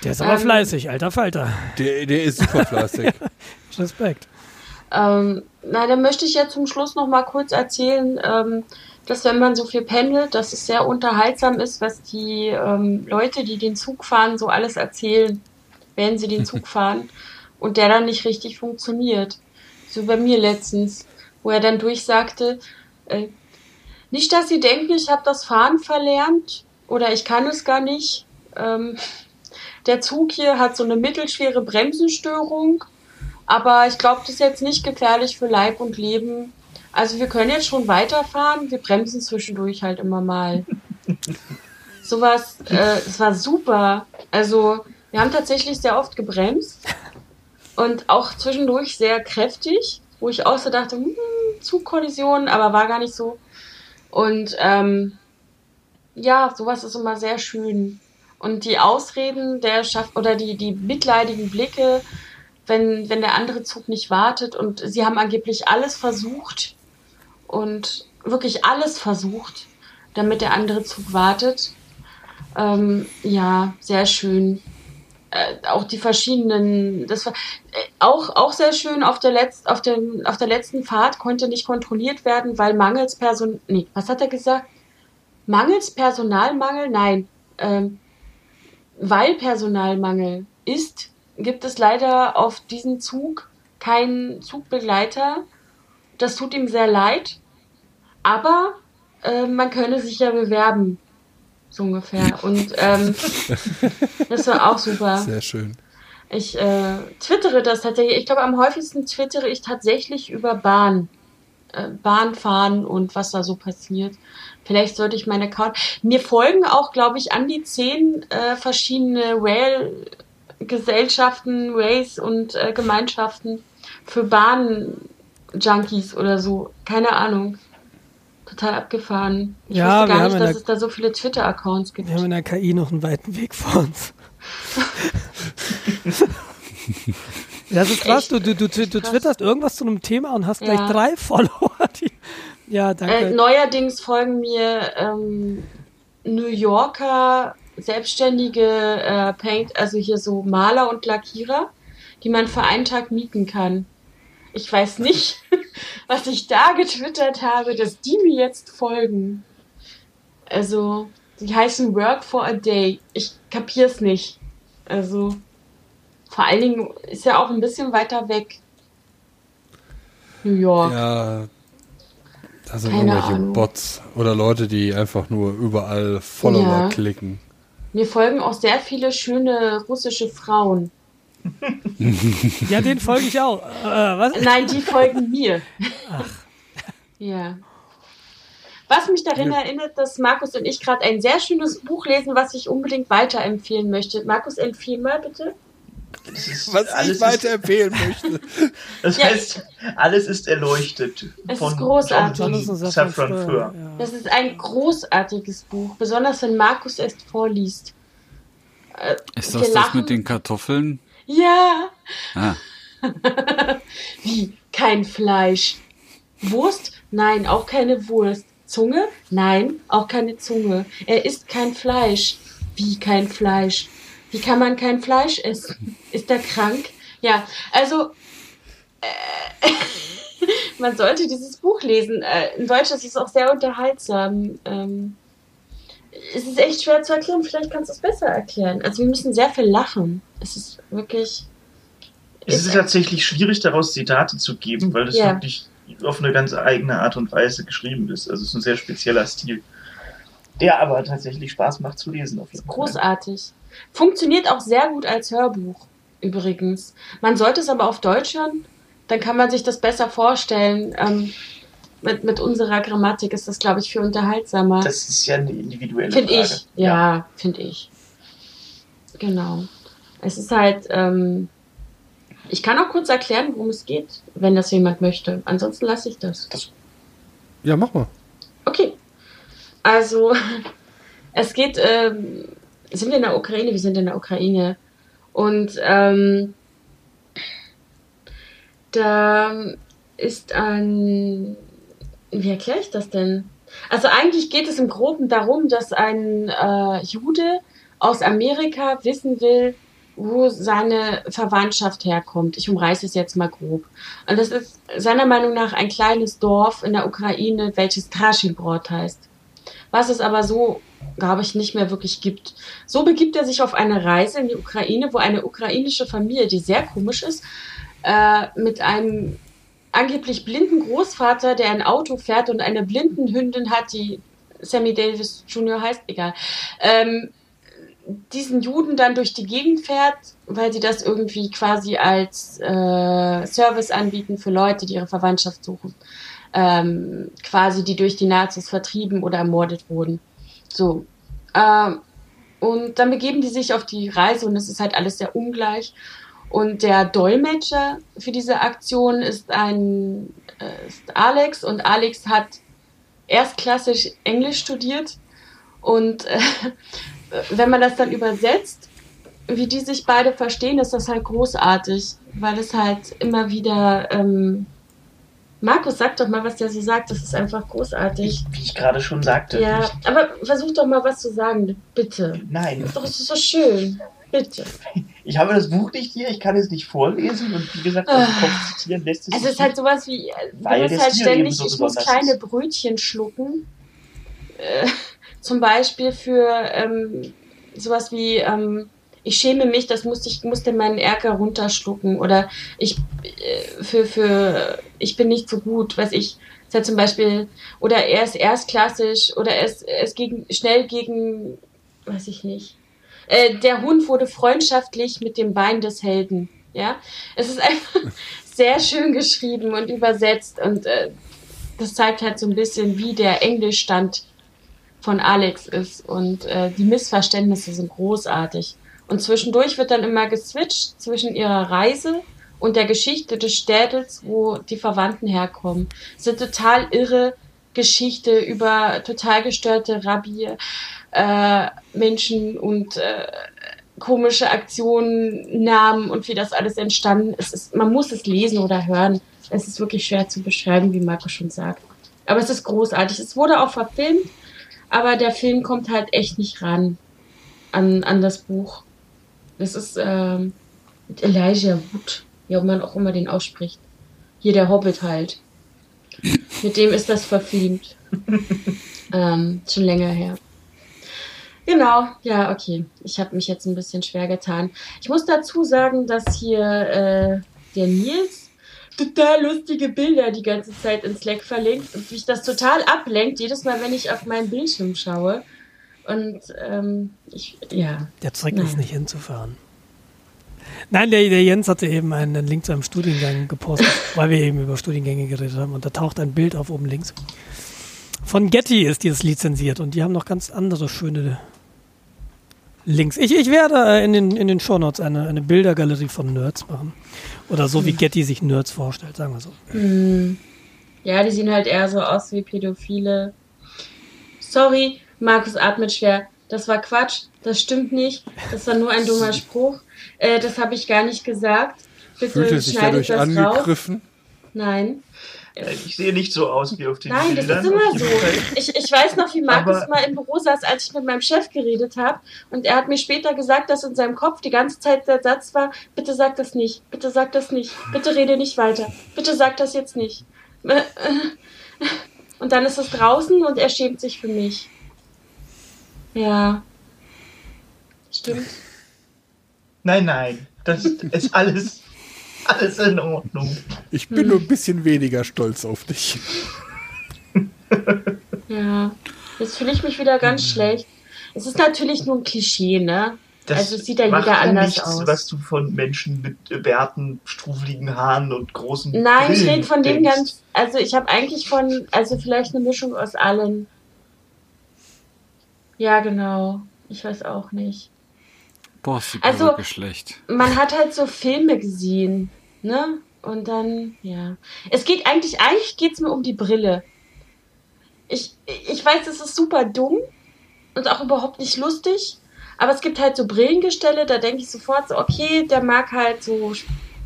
Der ist aber Ähm, fleißig, alter Falter. der, der ist super fleißig. Respekt. Ähm, na, dann möchte ich jetzt zum Schluss noch mal kurz erzählen, ähm, dass wenn man so viel pendelt, dass es sehr unterhaltsam ist, was die ähm, Leute, die den Zug fahren, so alles erzählen, während sie den Zug fahren und der dann nicht richtig funktioniert. So bei mir letztens, wo er dann durchsagte, äh, nicht, dass sie denken, ich habe das Fahren verlernt oder ich kann es gar nicht. Ähm, der Zug hier hat so eine mittelschwere Bremsenstörung. Aber ich glaube, das ist jetzt nicht gefährlich für Leib und Leben. Also wir können jetzt schon weiterfahren. Wir bremsen zwischendurch halt immer mal. Sowas, äh, es war super. Also wir haben tatsächlich sehr oft gebremst und auch zwischendurch sehr kräftig, wo ich auch so dachte, hm, Zugkollision, aber war gar nicht so. Und ähm, ja, sowas ist immer sehr schön. Und die Ausreden der Schaff oder die, die mitleidigen Blicke, wenn, wenn der andere Zug nicht wartet und sie haben angeblich alles versucht und wirklich alles versucht, damit der andere Zug wartet. Ähm, ja, sehr schön. Äh, auch die verschiedenen, das war äh, auch, auch sehr schön auf der, Letz-, auf, dem, auf der letzten Fahrt konnte nicht kontrolliert werden, weil mangels Person, nee, was hat er gesagt? Mangels Personalmangel? Nein. Ähm, weil Personalmangel ist, gibt es leider auf diesem Zug keinen Zugbegleiter. Das tut ihm sehr leid. Aber äh, man könne sich ja bewerben. So ungefähr. Und ähm, das war auch super. Sehr schön. Ich äh, twittere das tatsächlich. Ich glaube, am häufigsten twittere ich tatsächlich über Bahn. Äh, Bahnfahren und was da so passiert. Vielleicht sollte ich meinen Account. Mir folgen auch, glaube ich, an die zehn äh, verschiedene Rail-Gesellschaften, Rays und äh, Gemeinschaften für Bahn-Junkies oder so. Keine Ahnung. Total abgefahren. Ich Ja, wusste gar nicht, dass der- es da so viele Twitter-Accounts gibt. Wir haben in der KI noch einen weiten Weg vor uns. Das ist krass, du, du, du, du Krass. twitterst irgendwas zu einem Thema und hast gleich Ja. drei Follower. Die, ja, Äh, danke. neuerdings folgen mir ähm, New Yorker selbstständige äh, Paint, also hier so Maler und Lackierer, die man für einen Tag mieten kann. Ich weiß nicht, was ich da getwittert habe, dass die mir jetzt folgen. Also, die heißen Work for a Day. Ich kapier's nicht. Also, vor allen Dingen ist ja auch ein bisschen weiter weg. New York. Ja, das sind Keine irgendwelche Ahnung. Bots oder Leute, die einfach nur überall Follower Ja. klicken. Mir folgen auch sehr viele schöne russische Frauen. Ja, den folge ich auch. Äh, was? Nein, die folgen mir. Ach. Ja. Was mich daran erinnert, dass Markus und ich gerade ein sehr schönes Buch lesen, was ich unbedingt weiterempfehlen möchte. Markus, empfehl mal bitte. Was ich weiterempfehlen möchte. Das Ja. heißt, alles ist erleuchtet. Es von ist großartig. Jonathan Safran Foer. Ja. Das ist ein großartiges Buch, besonders wenn Markus es vorliest. Äh, Ist das das mit den Kartoffeln? Ja, Ah, wie kein Fleisch. Wurst? Nein, auch keine Wurst. Zunge? Nein, auch keine Zunge. Er isst kein Fleisch. Wie kein Fleisch? Wie kann man kein Fleisch essen? Ist er krank? Ja, also äh, man sollte dieses Buch lesen. Äh, in Deutsch ist es auch sehr unterhaltsam. Ähm, es ist echt schwer zu erklären. Vielleicht kannst du es besser erklären. Also wir müssen sehr viel lachen. Es ist wirklich. Es ist tatsächlich schwierig, daraus Zitate zu geben, weil das Ja. wirklich auf eine ganz eigene Art und Weise geschrieben ist. Also es ist ein sehr spezieller Stil, der aber tatsächlich Spaß macht zu lesen. Auf jeden Fall. Großartig. Funktioniert auch sehr gut als Hörbuch, übrigens. Man sollte es aber auf Deutsch hören, dann kann man sich das besser vorstellen. Ähm, mit, mit unserer Grammatik ist das, glaube ich, viel unterhaltsamer. Das ist ja eine individuelle Finde Frage. ich. Ja, finde ich. Genau. Es ist halt, ähm, ich kann auch kurz erklären, worum es geht, wenn das jemand möchte. Ansonsten lasse ich das. Ja, mach mal. Okay. Also, es geht, ähm, sind wir in der Ukraine? Wir sind in der Ukraine. Und ähm, da ist ein, wie erkläre ich das denn? Also eigentlich geht es im Groben darum, dass ein äh, Jude aus Amerika wissen will, wo seine Verwandtschaft herkommt. Ich umreiße es jetzt mal grob. Und das ist seiner Meinung nach ein kleines Dorf in der Ukraine, welches Trashibrod heißt. Was es aber so, glaube ich, nicht mehr wirklich gibt. So begibt er sich auf eine Reise in die Ukraine, wo eine ukrainische Familie, die sehr komisch ist, äh, mit einem angeblich blinden Großvater, der ein Auto fährt und eine blinden Hündin hat, die Sammy Davis Jr. heißt, egal, ähm, diesen Juden dann durch die Gegend fährt, weil sie das irgendwie quasi als äh, Service anbieten für Leute, die ihre Verwandtschaft suchen. Ähm, quasi die durch die Nazis vertrieben oder ermordet wurden. So. Ähm, und dann begeben die sich auf die Reise und es ist halt alles sehr ungleich. Und der Dolmetscher für diese Aktion ist ein äh, ist Alex und Alex hat erstklassig Englisch studiert und äh, wenn man das dann übersetzt, wie die sich beide verstehen, ist das halt großartig, weil es halt immer wieder ähm, Markus, sag doch mal, was der so sagt, das ist einfach großartig. Wie ich gerade schon sagte. Ja, aber versuch doch mal was zu sagen, bitte. nein, Doch, es ist so schön. Bitte. ich habe das Buch nicht hier, ich kann es nicht vorlesen und wie gesagt, aus dem Kopf zitieren lässt es Es sich ist halt sowas wie, äh, du der halt ständig, so ich muss kleine. Brötchen schlucken. Äh, zum Beispiel für ähm, sowas wie, ähm, ich schäme mich, das musste ich musste meinen Ärger runterschlucken. Oder ich äh, für, für ich bin nicht so gut, weiß ich. Ist halt zum Beispiel, oder er ist erstklassisch oder er ist, er ist gegen, schnell gegen, weiß ich nicht. Äh, der Hund wurde freundschaftlich mit dem Bein des Helden. Ja, es ist einfach sehr schön geschrieben und übersetzt und äh, das zeigt halt so ein bisschen, wie der Englischstand von Alex ist und äh, die Missverständnisse sind großartig. Und zwischendurch wird dann immer geswitcht zwischen ihrer Reise und der Geschichte des Städtels, wo die Verwandten herkommen. Es ist eine total irre Geschichte über total gestörte Rabbi, äh, Menschen und äh, komische Aktionen, Namen und wie das alles entstanden ist. Es ist. Man muss es lesen oder hören. Es ist wirklich schwer zu beschreiben, wie Marco schon sagt. Aber es ist großartig. Es wurde auch verfilmt, aber der Film kommt halt echt nicht ran an, an das Buch. Es ist ähm, mit Elijah Wood, wie man auch immer den ausspricht. Hier der Hobbit halt. Mit dem ist das verfilmt. ähm, schon länger her. Genau, ja, okay. Ich habe mich jetzt ein bisschen schwer getan. Ich muss dazu sagen, dass hier äh, der Nils total lustige Bilder die ganze Zeit ins Slack verlinkt und mich das total ablenkt, jedes Mal, wenn ich auf meinen Bildschirm schaue. Und ähm, ich, ja, Der Nein. ist nicht hinzufahren. Nein, der, der Jens hatte eben einen Link zu einem Studiengang gepostet, weil wir eben über Studiengänge geredet haben. Und da taucht ein Bild auf oben links. Von Getty ist dieses lizenziert und die haben noch ganz andere schöne Links. Ich, ich werde äh, in den, in den Shownotes eine, eine Bildergalerie von Nerds machen. Oder so wie Getty sich Nerds vorstellt, sagen wir so. Hm. Ja, die sehen halt eher so aus wie Pädophile. Sorry, Markus atmet schwer. Das war Quatsch. Das stimmt nicht. Das war nur ein dummer Spruch. Äh, das habe ich gar nicht gesagt. Bitte Fühlt er sich schneidet dadurch das raus. angegriffen? Nein. Ich sehe nicht so aus wie auf den Nein, das Bildern. ist immer so. Ich, ich weiß noch, wie Markus Aber- mal im Büro saß, als ich mit meinem Chef geredet habe. Und er hat mir später gesagt, dass in seinem Kopf die ganze Zeit der Satz war, bitte sag das nicht, bitte sag das nicht, bitte rede nicht weiter, bitte sag das jetzt nicht. Und dann ist es draußen und er schämt sich für mich. Ja. Stimmt. Nein, nein. Das ist alles, alles in Ordnung. Ich bin nur ein bisschen weniger stolz auf dich. Ja. Jetzt fühle ich mich wieder ganz schlecht. Es ist natürlich nur ein Klischee, ne? Das Also sieht ja jeder anders nichts, aus. was du von Menschen mit Bärten, strufeligen Haaren und großen Nein, ich Brillen rede von dem denkst. ganz, also ich habe eigentlich von, also vielleicht eine Mischung aus allen. Ja, genau. Ich weiß auch nicht. Boah, ist Also- schlecht. Man hat halt so Filme gesehen, ne? Und dann, ja. Es geht eigentlich, eigentlich geht's mir um die Brille. Ich, ich weiß, es ist super dumm und auch überhaupt nicht lustig. Aber es gibt halt so Brillengestelle, da denke ich sofort so, okay, der mag halt so,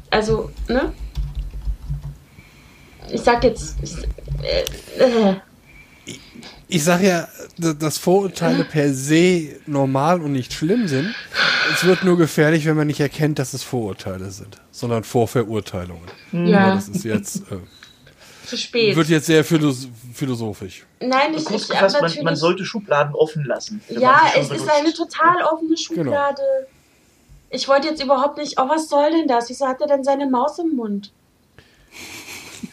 also, ne? Ich sag jetzt, ich, äh, äh, Ich sage ja, dass Vorurteile per se normal und nicht schlimm sind. Es wird nur gefährlich, wenn man nicht erkennt, dass es Vorurteile sind, sondern Vorverurteilungen. Aber ja, das ist jetzt, äh, zu spät. wird jetzt sehr philos philosophisch. Nein, ich, Kurz ich gefasst, man, natürlich. man sollte Schubladen offen lassen. Ja, man es ist benutzt. eine total offene Schublade. Ich wollte jetzt überhaupt nicht, oh, was soll denn das? Wieso hat er denn seine Maus im Mund?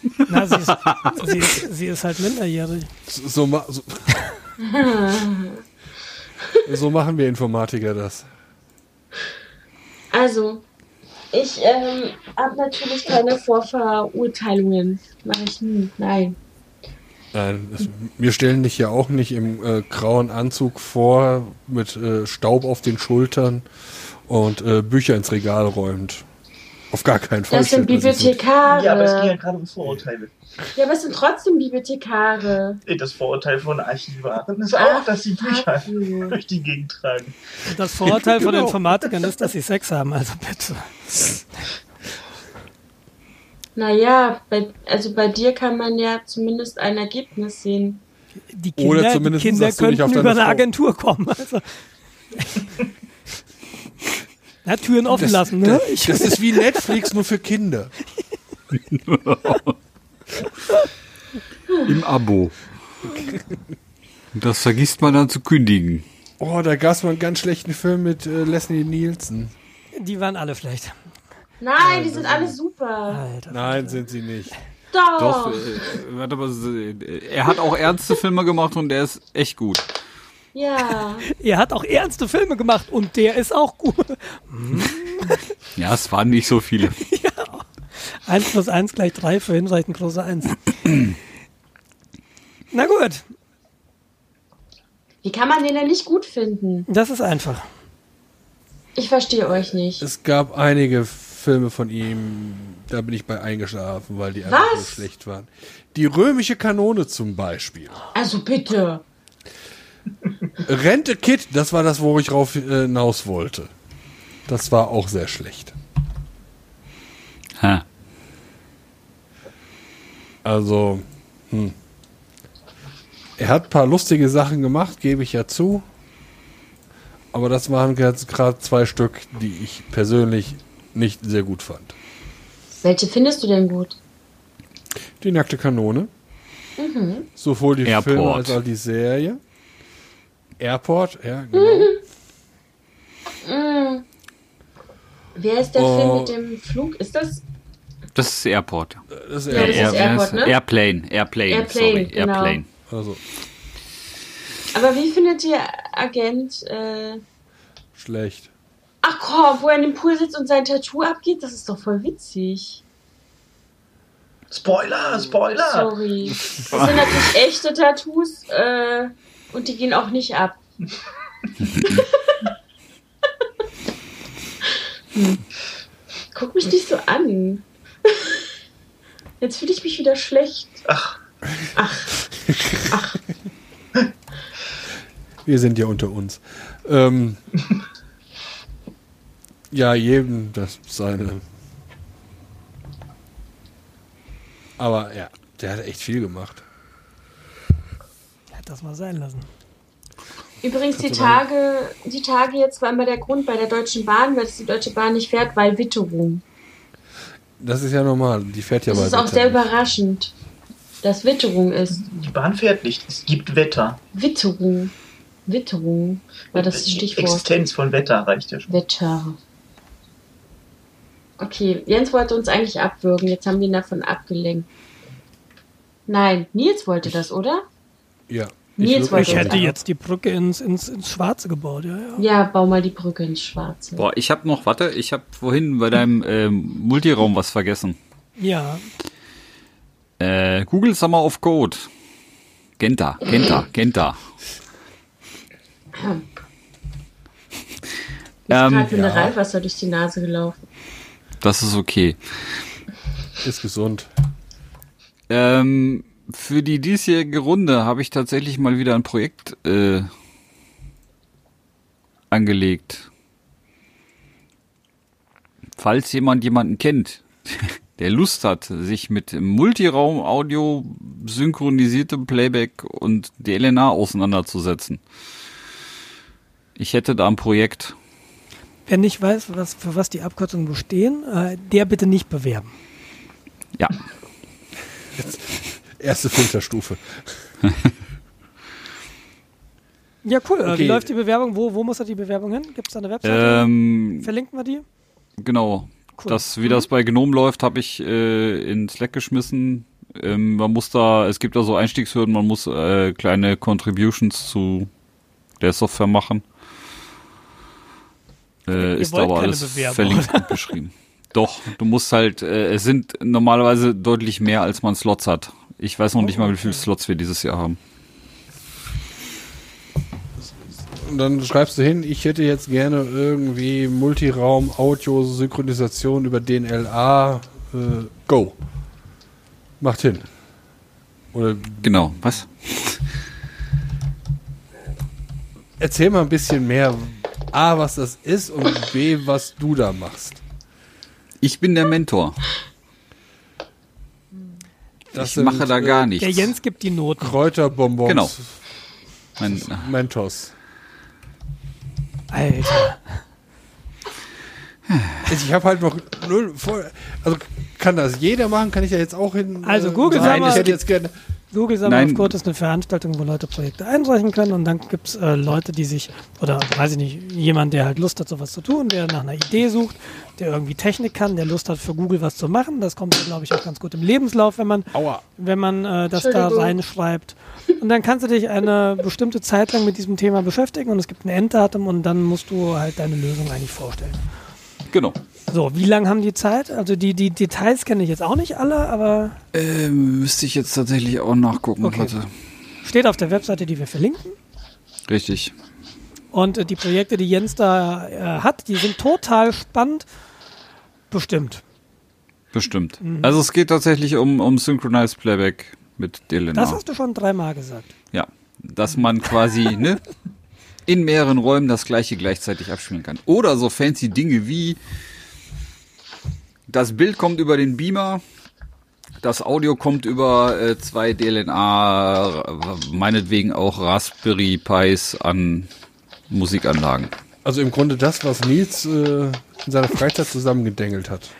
Na, sie, ist, sie, ist, sie ist halt minderjährig. So, so, ma so, so machen wir Informatiker das. Also, ich ähm, habe natürlich keine Vorverurteilungen. Mache ich nie. Nein. Nein, es, wir stellen dich ja auch nicht im äh, grauen Anzug vor, mit äh, Staub auf den Schultern und äh, Bücher ins Regal räumend. Auf gar keinen Fall. Das sind Bibliothekare. Ja, aber es ging ja gerade um Vorurteile. Ja, aber es sind trotzdem Bibliothekare. Das Vorurteil von Archivaren ist Ach, auch, dass sie Bücher fuck you. durch die Gegend tragen. Und das Vorurteil von Genau. Informatikern ist, dass sie Sex haben, also bitte. Naja, bei, also bei dir kann man ja zumindest ein Ergebnis sehen. Die Oder Kinder, die zumindest Kinder du nicht könnten auf über deine eine. Agentur kommen. Also. Na, Türen offen lassen, ne? Ich, Das ist wie Netflix, nur für Kinder. Im Abo. Das vergisst man dann zu kündigen. Oh, da gab es mal einen ganz schlechten Film mit äh, Leslie Nielsen. die waren alle schlecht. Nein, die sind alle super. Alter. Nein, sind sie nicht. Doch. Doch, äh, warte mal, äh, er hat auch ernste Filme gemacht und der ist echt gut. Ja. Er hat auch ernste Filme gemacht und der ist auch gut. Ja, es waren nicht so viele. Eins plus eins gleich drei für hinreichend große Eins. Na gut, Wie kann man den denn nicht gut finden? das ist einfach. Ich verstehe euch nicht. Es gab einige Filme von ihm, da bin ich bei eingeschlafen, weil die einfach so schlecht waren. Die römische Kanone zum Beispiel. Also bitte. Rente Kid, das war das, wo ich rauf äh, hinaus wollte. Das war auch sehr schlecht. Ha. Also, hm. Er hat ein paar lustige Sachen gemacht, gebe ich ja zu. Aber das waren jetzt gerade zwei Stück, die ich persönlich nicht sehr gut fand. Welche findest du denn gut? Die nackte Kanone. Sowohl die Airport. Filme als auch die Serie. Airport, ja, genau. Wer ist der Oh. Film mit dem Flug? Ist das? Das ist Airport. Das ist Ja, das Airport. ist Airport, ne? Airplane, Airplane, Airplane, sorry, genau. Airplane. Also, Aber wie findet ihr Agent? Äh, schlecht. Ach komm, wo er in dem Pool sitzt und sein Tattoo abgeht, das ist doch voll witzig. Spoiler, Spoiler! Sorry. Das sind natürlich echte Tattoos äh, und die gehen auch nicht ab. Hm. Guck mich nicht so an. Jetzt fühle ich mich wieder schlecht. Ach, Ach, Wir sind ja unter uns. Ähm, ja, jedem das seine. Aber ja, der hat echt viel gemacht. Das mal sein lassen. übrigens die mal- Tage, die Tage jetzt war immer der Grund bei der Deutschen Bahn, weil es die Deutsche Bahn nicht fährt, weil Witterung. Das ist ja normal. Die fährt ja Das bei ist auch sehr überraschend, dass Witterung ist. die Bahn fährt nicht. Es gibt Wetter. Witterung. Witterung war das Die Stichwort. Existenz von Wetter reicht ja schon. Wetter. Okay, Jens wollte uns eigentlich abwürgen, jetzt haben wir ihn davon abgelenkt. Nein, Nils wollte das, oder? Ja. Nils Ich uns hätte jetzt die Brücke ins, ins, ins Schwarze gebaut, ja, ja. Ja, bau mal die Brücke ins Schwarze. Boah, ich habe noch, warte, ich habe vorhin bei deinem ähm, Multiraum was vergessen. Ja, Äh, Google Summer of Code. Genta, Genta, Genta. Ist Ähm, gerade ja. Mineralwasser durch die Nase gelaufen. Das ist okay. Ist gesund. Ähm, für die diesjährige Runde habe ich tatsächlich mal wieder ein Projekt äh, angelegt. Falls jemand jemanden kennt, der Lust hat, sich mit Multiraum-Audio, synchronisiertem Playback und DLNA auseinanderzusetzen. Ich hätte da ein Projekt. wer nicht weiß, was, für was die Abkürzungen bestehen, äh, der bitte nicht bewerben. Ja, Erste Filterstufe. Ja, cool. Äh, Wie Okay. läuft die Bewerbung? Wo, wo muss da die Bewerbung hin? Gibt es da eine Webseite? ähm, Verlinken wir die? Genau. Cool. Das, wie das bei Gnome läuft, habe ich äh, in Slack geschmissen. Ähm, man muss da, es gibt da so Einstiegshürden, man muss äh, kleine Contributions zu der Software machen. Äh, ist aber keine alles Bewerbung, verlinkt und beschrieben. Doch, du musst halt, äh, es sind normalerweise deutlich mehr, als man Slots hat. Ich weiß noch nicht mal, wie viele Slots wir dieses Jahr haben. Und dann schreibst du hin, ich hätte jetzt gerne irgendwie Multiraum, Audio, Synchronisation über DNLA, äh, go. Macht hin. Oder Genau, was? erzähl mal ein bisschen mehr, A, was das ist und B, was du da machst. Ich bin der Mentor. Das ich sind, mache da gar äh, nichts. Der Jens gibt die Noten. Kräuterbonbons. Genau. Mein, Mentos. Alter. Ich habe halt noch null vor. Also kann das jeder machen? Kann ich da jetzt auch hin? Also äh, Google, mal- ich hätte jetzt gerne. Google Summer Nein. of Code ist eine Veranstaltung, wo Leute Projekte einreichen können und dann gibt es äh, Leute, die sich, oder weiß ich nicht, jemand, der halt Lust hat, sowas zu tun, der nach einer Idee sucht, der irgendwie Technik kann, der Lust hat, für Google was zu machen. Das kommt, glaube ich, auch ganz gut im Lebenslauf, wenn man, Aua. wenn man äh, das da reinschreibt. Und dann kannst du dich eine bestimmte Zeit lang mit diesem Thema beschäftigen und es gibt ein Enddatum und dann musst du halt deine Lösung eigentlich vorstellen. genau. So, wie lange haben die Zeit? Also die, die Details kenne ich jetzt auch nicht alle, aber Ähm, müsste ich jetzt tatsächlich auch nachgucken. Okay. Warte. steht auf der Webseite, die wir verlinken. Richtig. Und äh, die Projekte, die Jens da äh, hat, die sind total spannend. Bestimmt. Bestimmt. Mhm. Also es geht tatsächlich um, um Synchronized Playback mit DLNA. Das hast du schon dreimal gesagt. ja. Dass man quasi, ne, in mehreren Räumen das gleiche gleichzeitig abspielen kann. Oder so fancy Dinge wie das Bild kommt über den Beamer, das Audio kommt über äh, zwei DLNA, meinetwegen auch Raspberry Pis an Musikanlagen. Also im Grunde das, was Nils äh, in seiner Freizeit zusammengedengelt hat.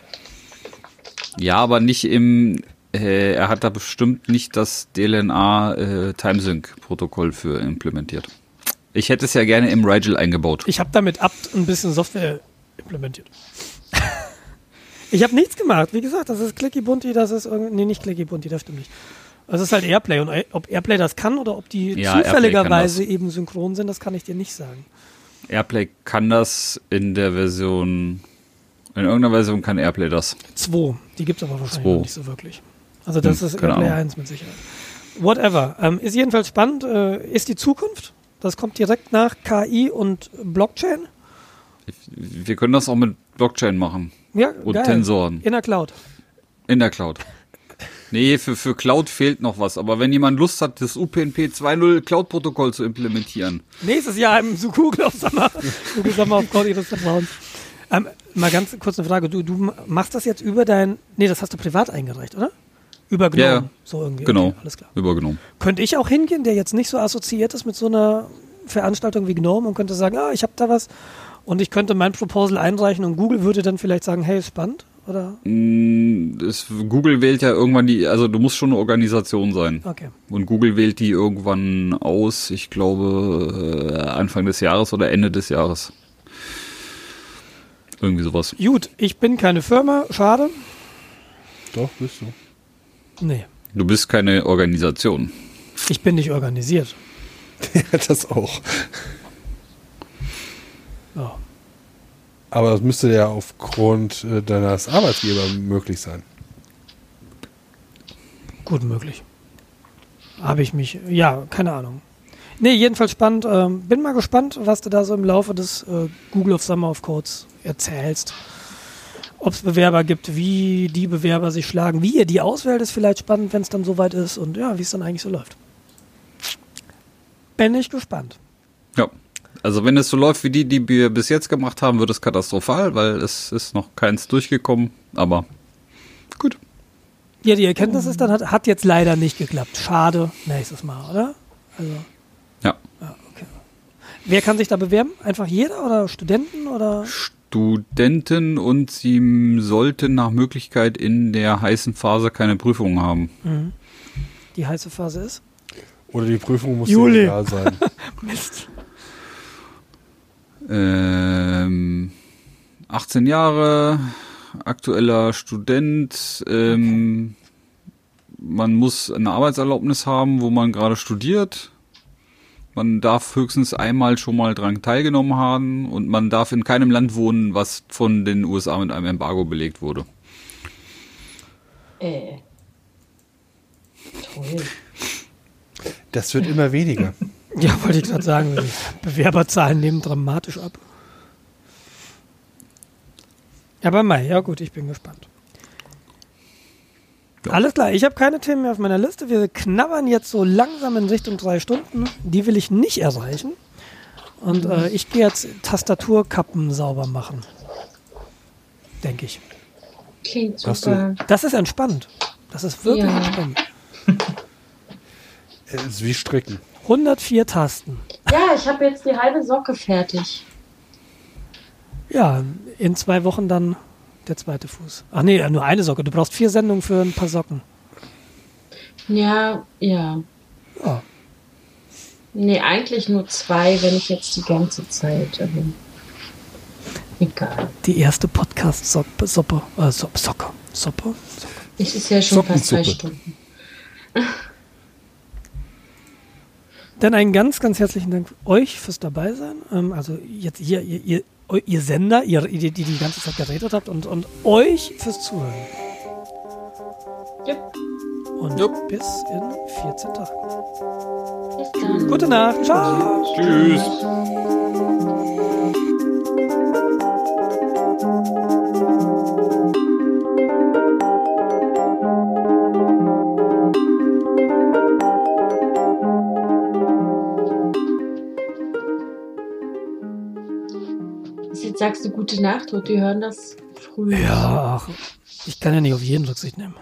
Ja, aber nicht im, äh, er hat da bestimmt nicht das DLNA äh, Timesync-Protokoll für implementiert. Ich hätte es ja gerne im Rigel eingebaut. Ich habe damit apt ein bisschen Software implementiert. ich habe nichts gemacht. Wie gesagt, das ist Clicky Bunty, das ist irgendwie. Nee, nicht Clicky Bunty, das stimmt nicht. Das ist halt Airplay. Und ob Airplay das kann oder ob die Ja, zufälligerweise eben synchron sind, das kann ich dir nicht sagen. Airplay kann das in der Version, in irgendeiner Version kann Airplay das. 2. Die gibt es aber wahrscheinlich Zwei. noch nicht so wirklich. Also das Hm, ist Airplay Ahnung. 1 mit Sicherheit. Whatever. Ähm, ist jedenfalls spannend. Äh, ist die Zukunft. Das kommt direkt nach KI und Blockchain. Wir können das auch mit Blockchain machen Ja, und geil. Tensoren In der Cloud. in der Cloud. Nee, für, für Cloud fehlt noch was. Aber wenn jemand Lust hat, das UPnP 2.0 Cloud-Protokoll zu implementieren, Nächstes Jahr im so Google auf Code ihres Vertrauens. Ähm, mal ganz kurz eine Frage. Du, du machst das jetzt über dein, nee, das hast du privat eingereicht, oder? Über Gnome. Ja, ja. So irgendwie. genau, Okay, alles klar. übergenommen. Könnte ich auch hingehen, der jetzt nicht so assoziiert ist mit so einer Veranstaltung wie Gnome und könnte sagen, ah, ich habe da was und ich könnte mein Proposal einreichen und Google würde dann vielleicht sagen, hey, ist spannend, oder? Mm, Das, Google wählt ja irgendwann die, also du musst schon eine Organisation sein. Okay. Und Google wählt die irgendwann aus, ich glaube äh, Anfang des Jahres oder Ende des Jahres. Irgendwie sowas. Gut, ich bin keine Firma, schade. Doch, bist du. Nee, Du bist keine Organisation. ich bin nicht organisiert. Ja, das auch. Ja. Aber das müsste ja aufgrund äh, deines Arbeitgebers möglich sein. Gut möglich. Habe ich mich, ja, keine Ahnung. Nee, jedenfalls spannend. Ähm, bin mal gespannt, was du da so im Laufe des äh, Google of Summer of Codes erzählst. Ob es Bewerber gibt, wie die Bewerber sich schlagen, wie ihr die auswählt, ist vielleicht spannend, wenn es dann soweit ist und ja, wie es dann eigentlich so läuft. Bin ich gespannt. Also wenn es so läuft wie die, die wir bis jetzt gemacht haben, wird es katastrophal, weil es ist noch keins durchgekommen. Aber gut. Ja, die Erkenntnis ist dann, hat, hat jetzt leider nicht geklappt. Schade, nächstes Mal, oder? Also, Ja. ja, okay. Wer kann sich da bewerben? Einfach jeder oder Studenten oder? Studenten und sie sollten nach Möglichkeit in der heißen Phase keine Prüfungen haben. Mhm. Die heiße Phase ist? Oder die Prüfung muss Juli. dir egal sein. Mist. Ähm, 18 Jahre, aktueller Student. Ähm, man muss eine Arbeitserlaubnis haben, wo man gerade studiert. Man darf höchstens einmal schon mal dran teilgenommen haben und man darf in keinem Land wohnen, was von den USA mit einem Embargo belegt wurde. Äh. Toll. Das wird immer weniger. Ja, wollte ich gerade sagen, die Bewerberzahlen nehmen dramatisch ab. Aber Mai, ja gut, ich bin gespannt. Ja. Alles klar, ich habe keine Themen mehr auf meiner Liste. Wir knabbern jetzt so langsam in Richtung drei Stunden. Die will ich nicht erreichen. Und äh, ich gehe jetzt Tastaturkappen sauber machen. Denke ich. Klingt du- super. Das ist entspannt. Das ist wirklich Ja. entspannt. Es ist wie Stricken. 104 Tasten. Ja, ich habe jetzt die halbe Socke fertig. Ja, in zwei Wochen dann der zweite Fuß. Ach nee, nur eine Socke. Du brauchst vier Sendungen für ein paar Socken. Ja, ja. Ja. Nee, eigentlich nur zwei, wenn ich jetzt die ganze Zeit. Also, egal. Die erste Podcast-Suppe. Soppe. Äh, so Socke. Soppe? Socke. Es ist ja schon fast zwei Sockensuppe. Stunden. Dann einen ganz, ganz herzlichen Dank euch fürs Dabeisein. Ähm, also jetzt hier, ihr, ihr, ihr Sender, ihr, die, die die ganze Zeit geredet habt und, und euch fürs Zuhören. Jupp. Und Jupp. bis in 14 Tagen. Bis dann. Gute Nacht. Ciao. Tschüss. Jetzt sagst du gute Nacht und die hören das früh. Ja, ich kann ja nicht auf jeden Rücksicht nehmen.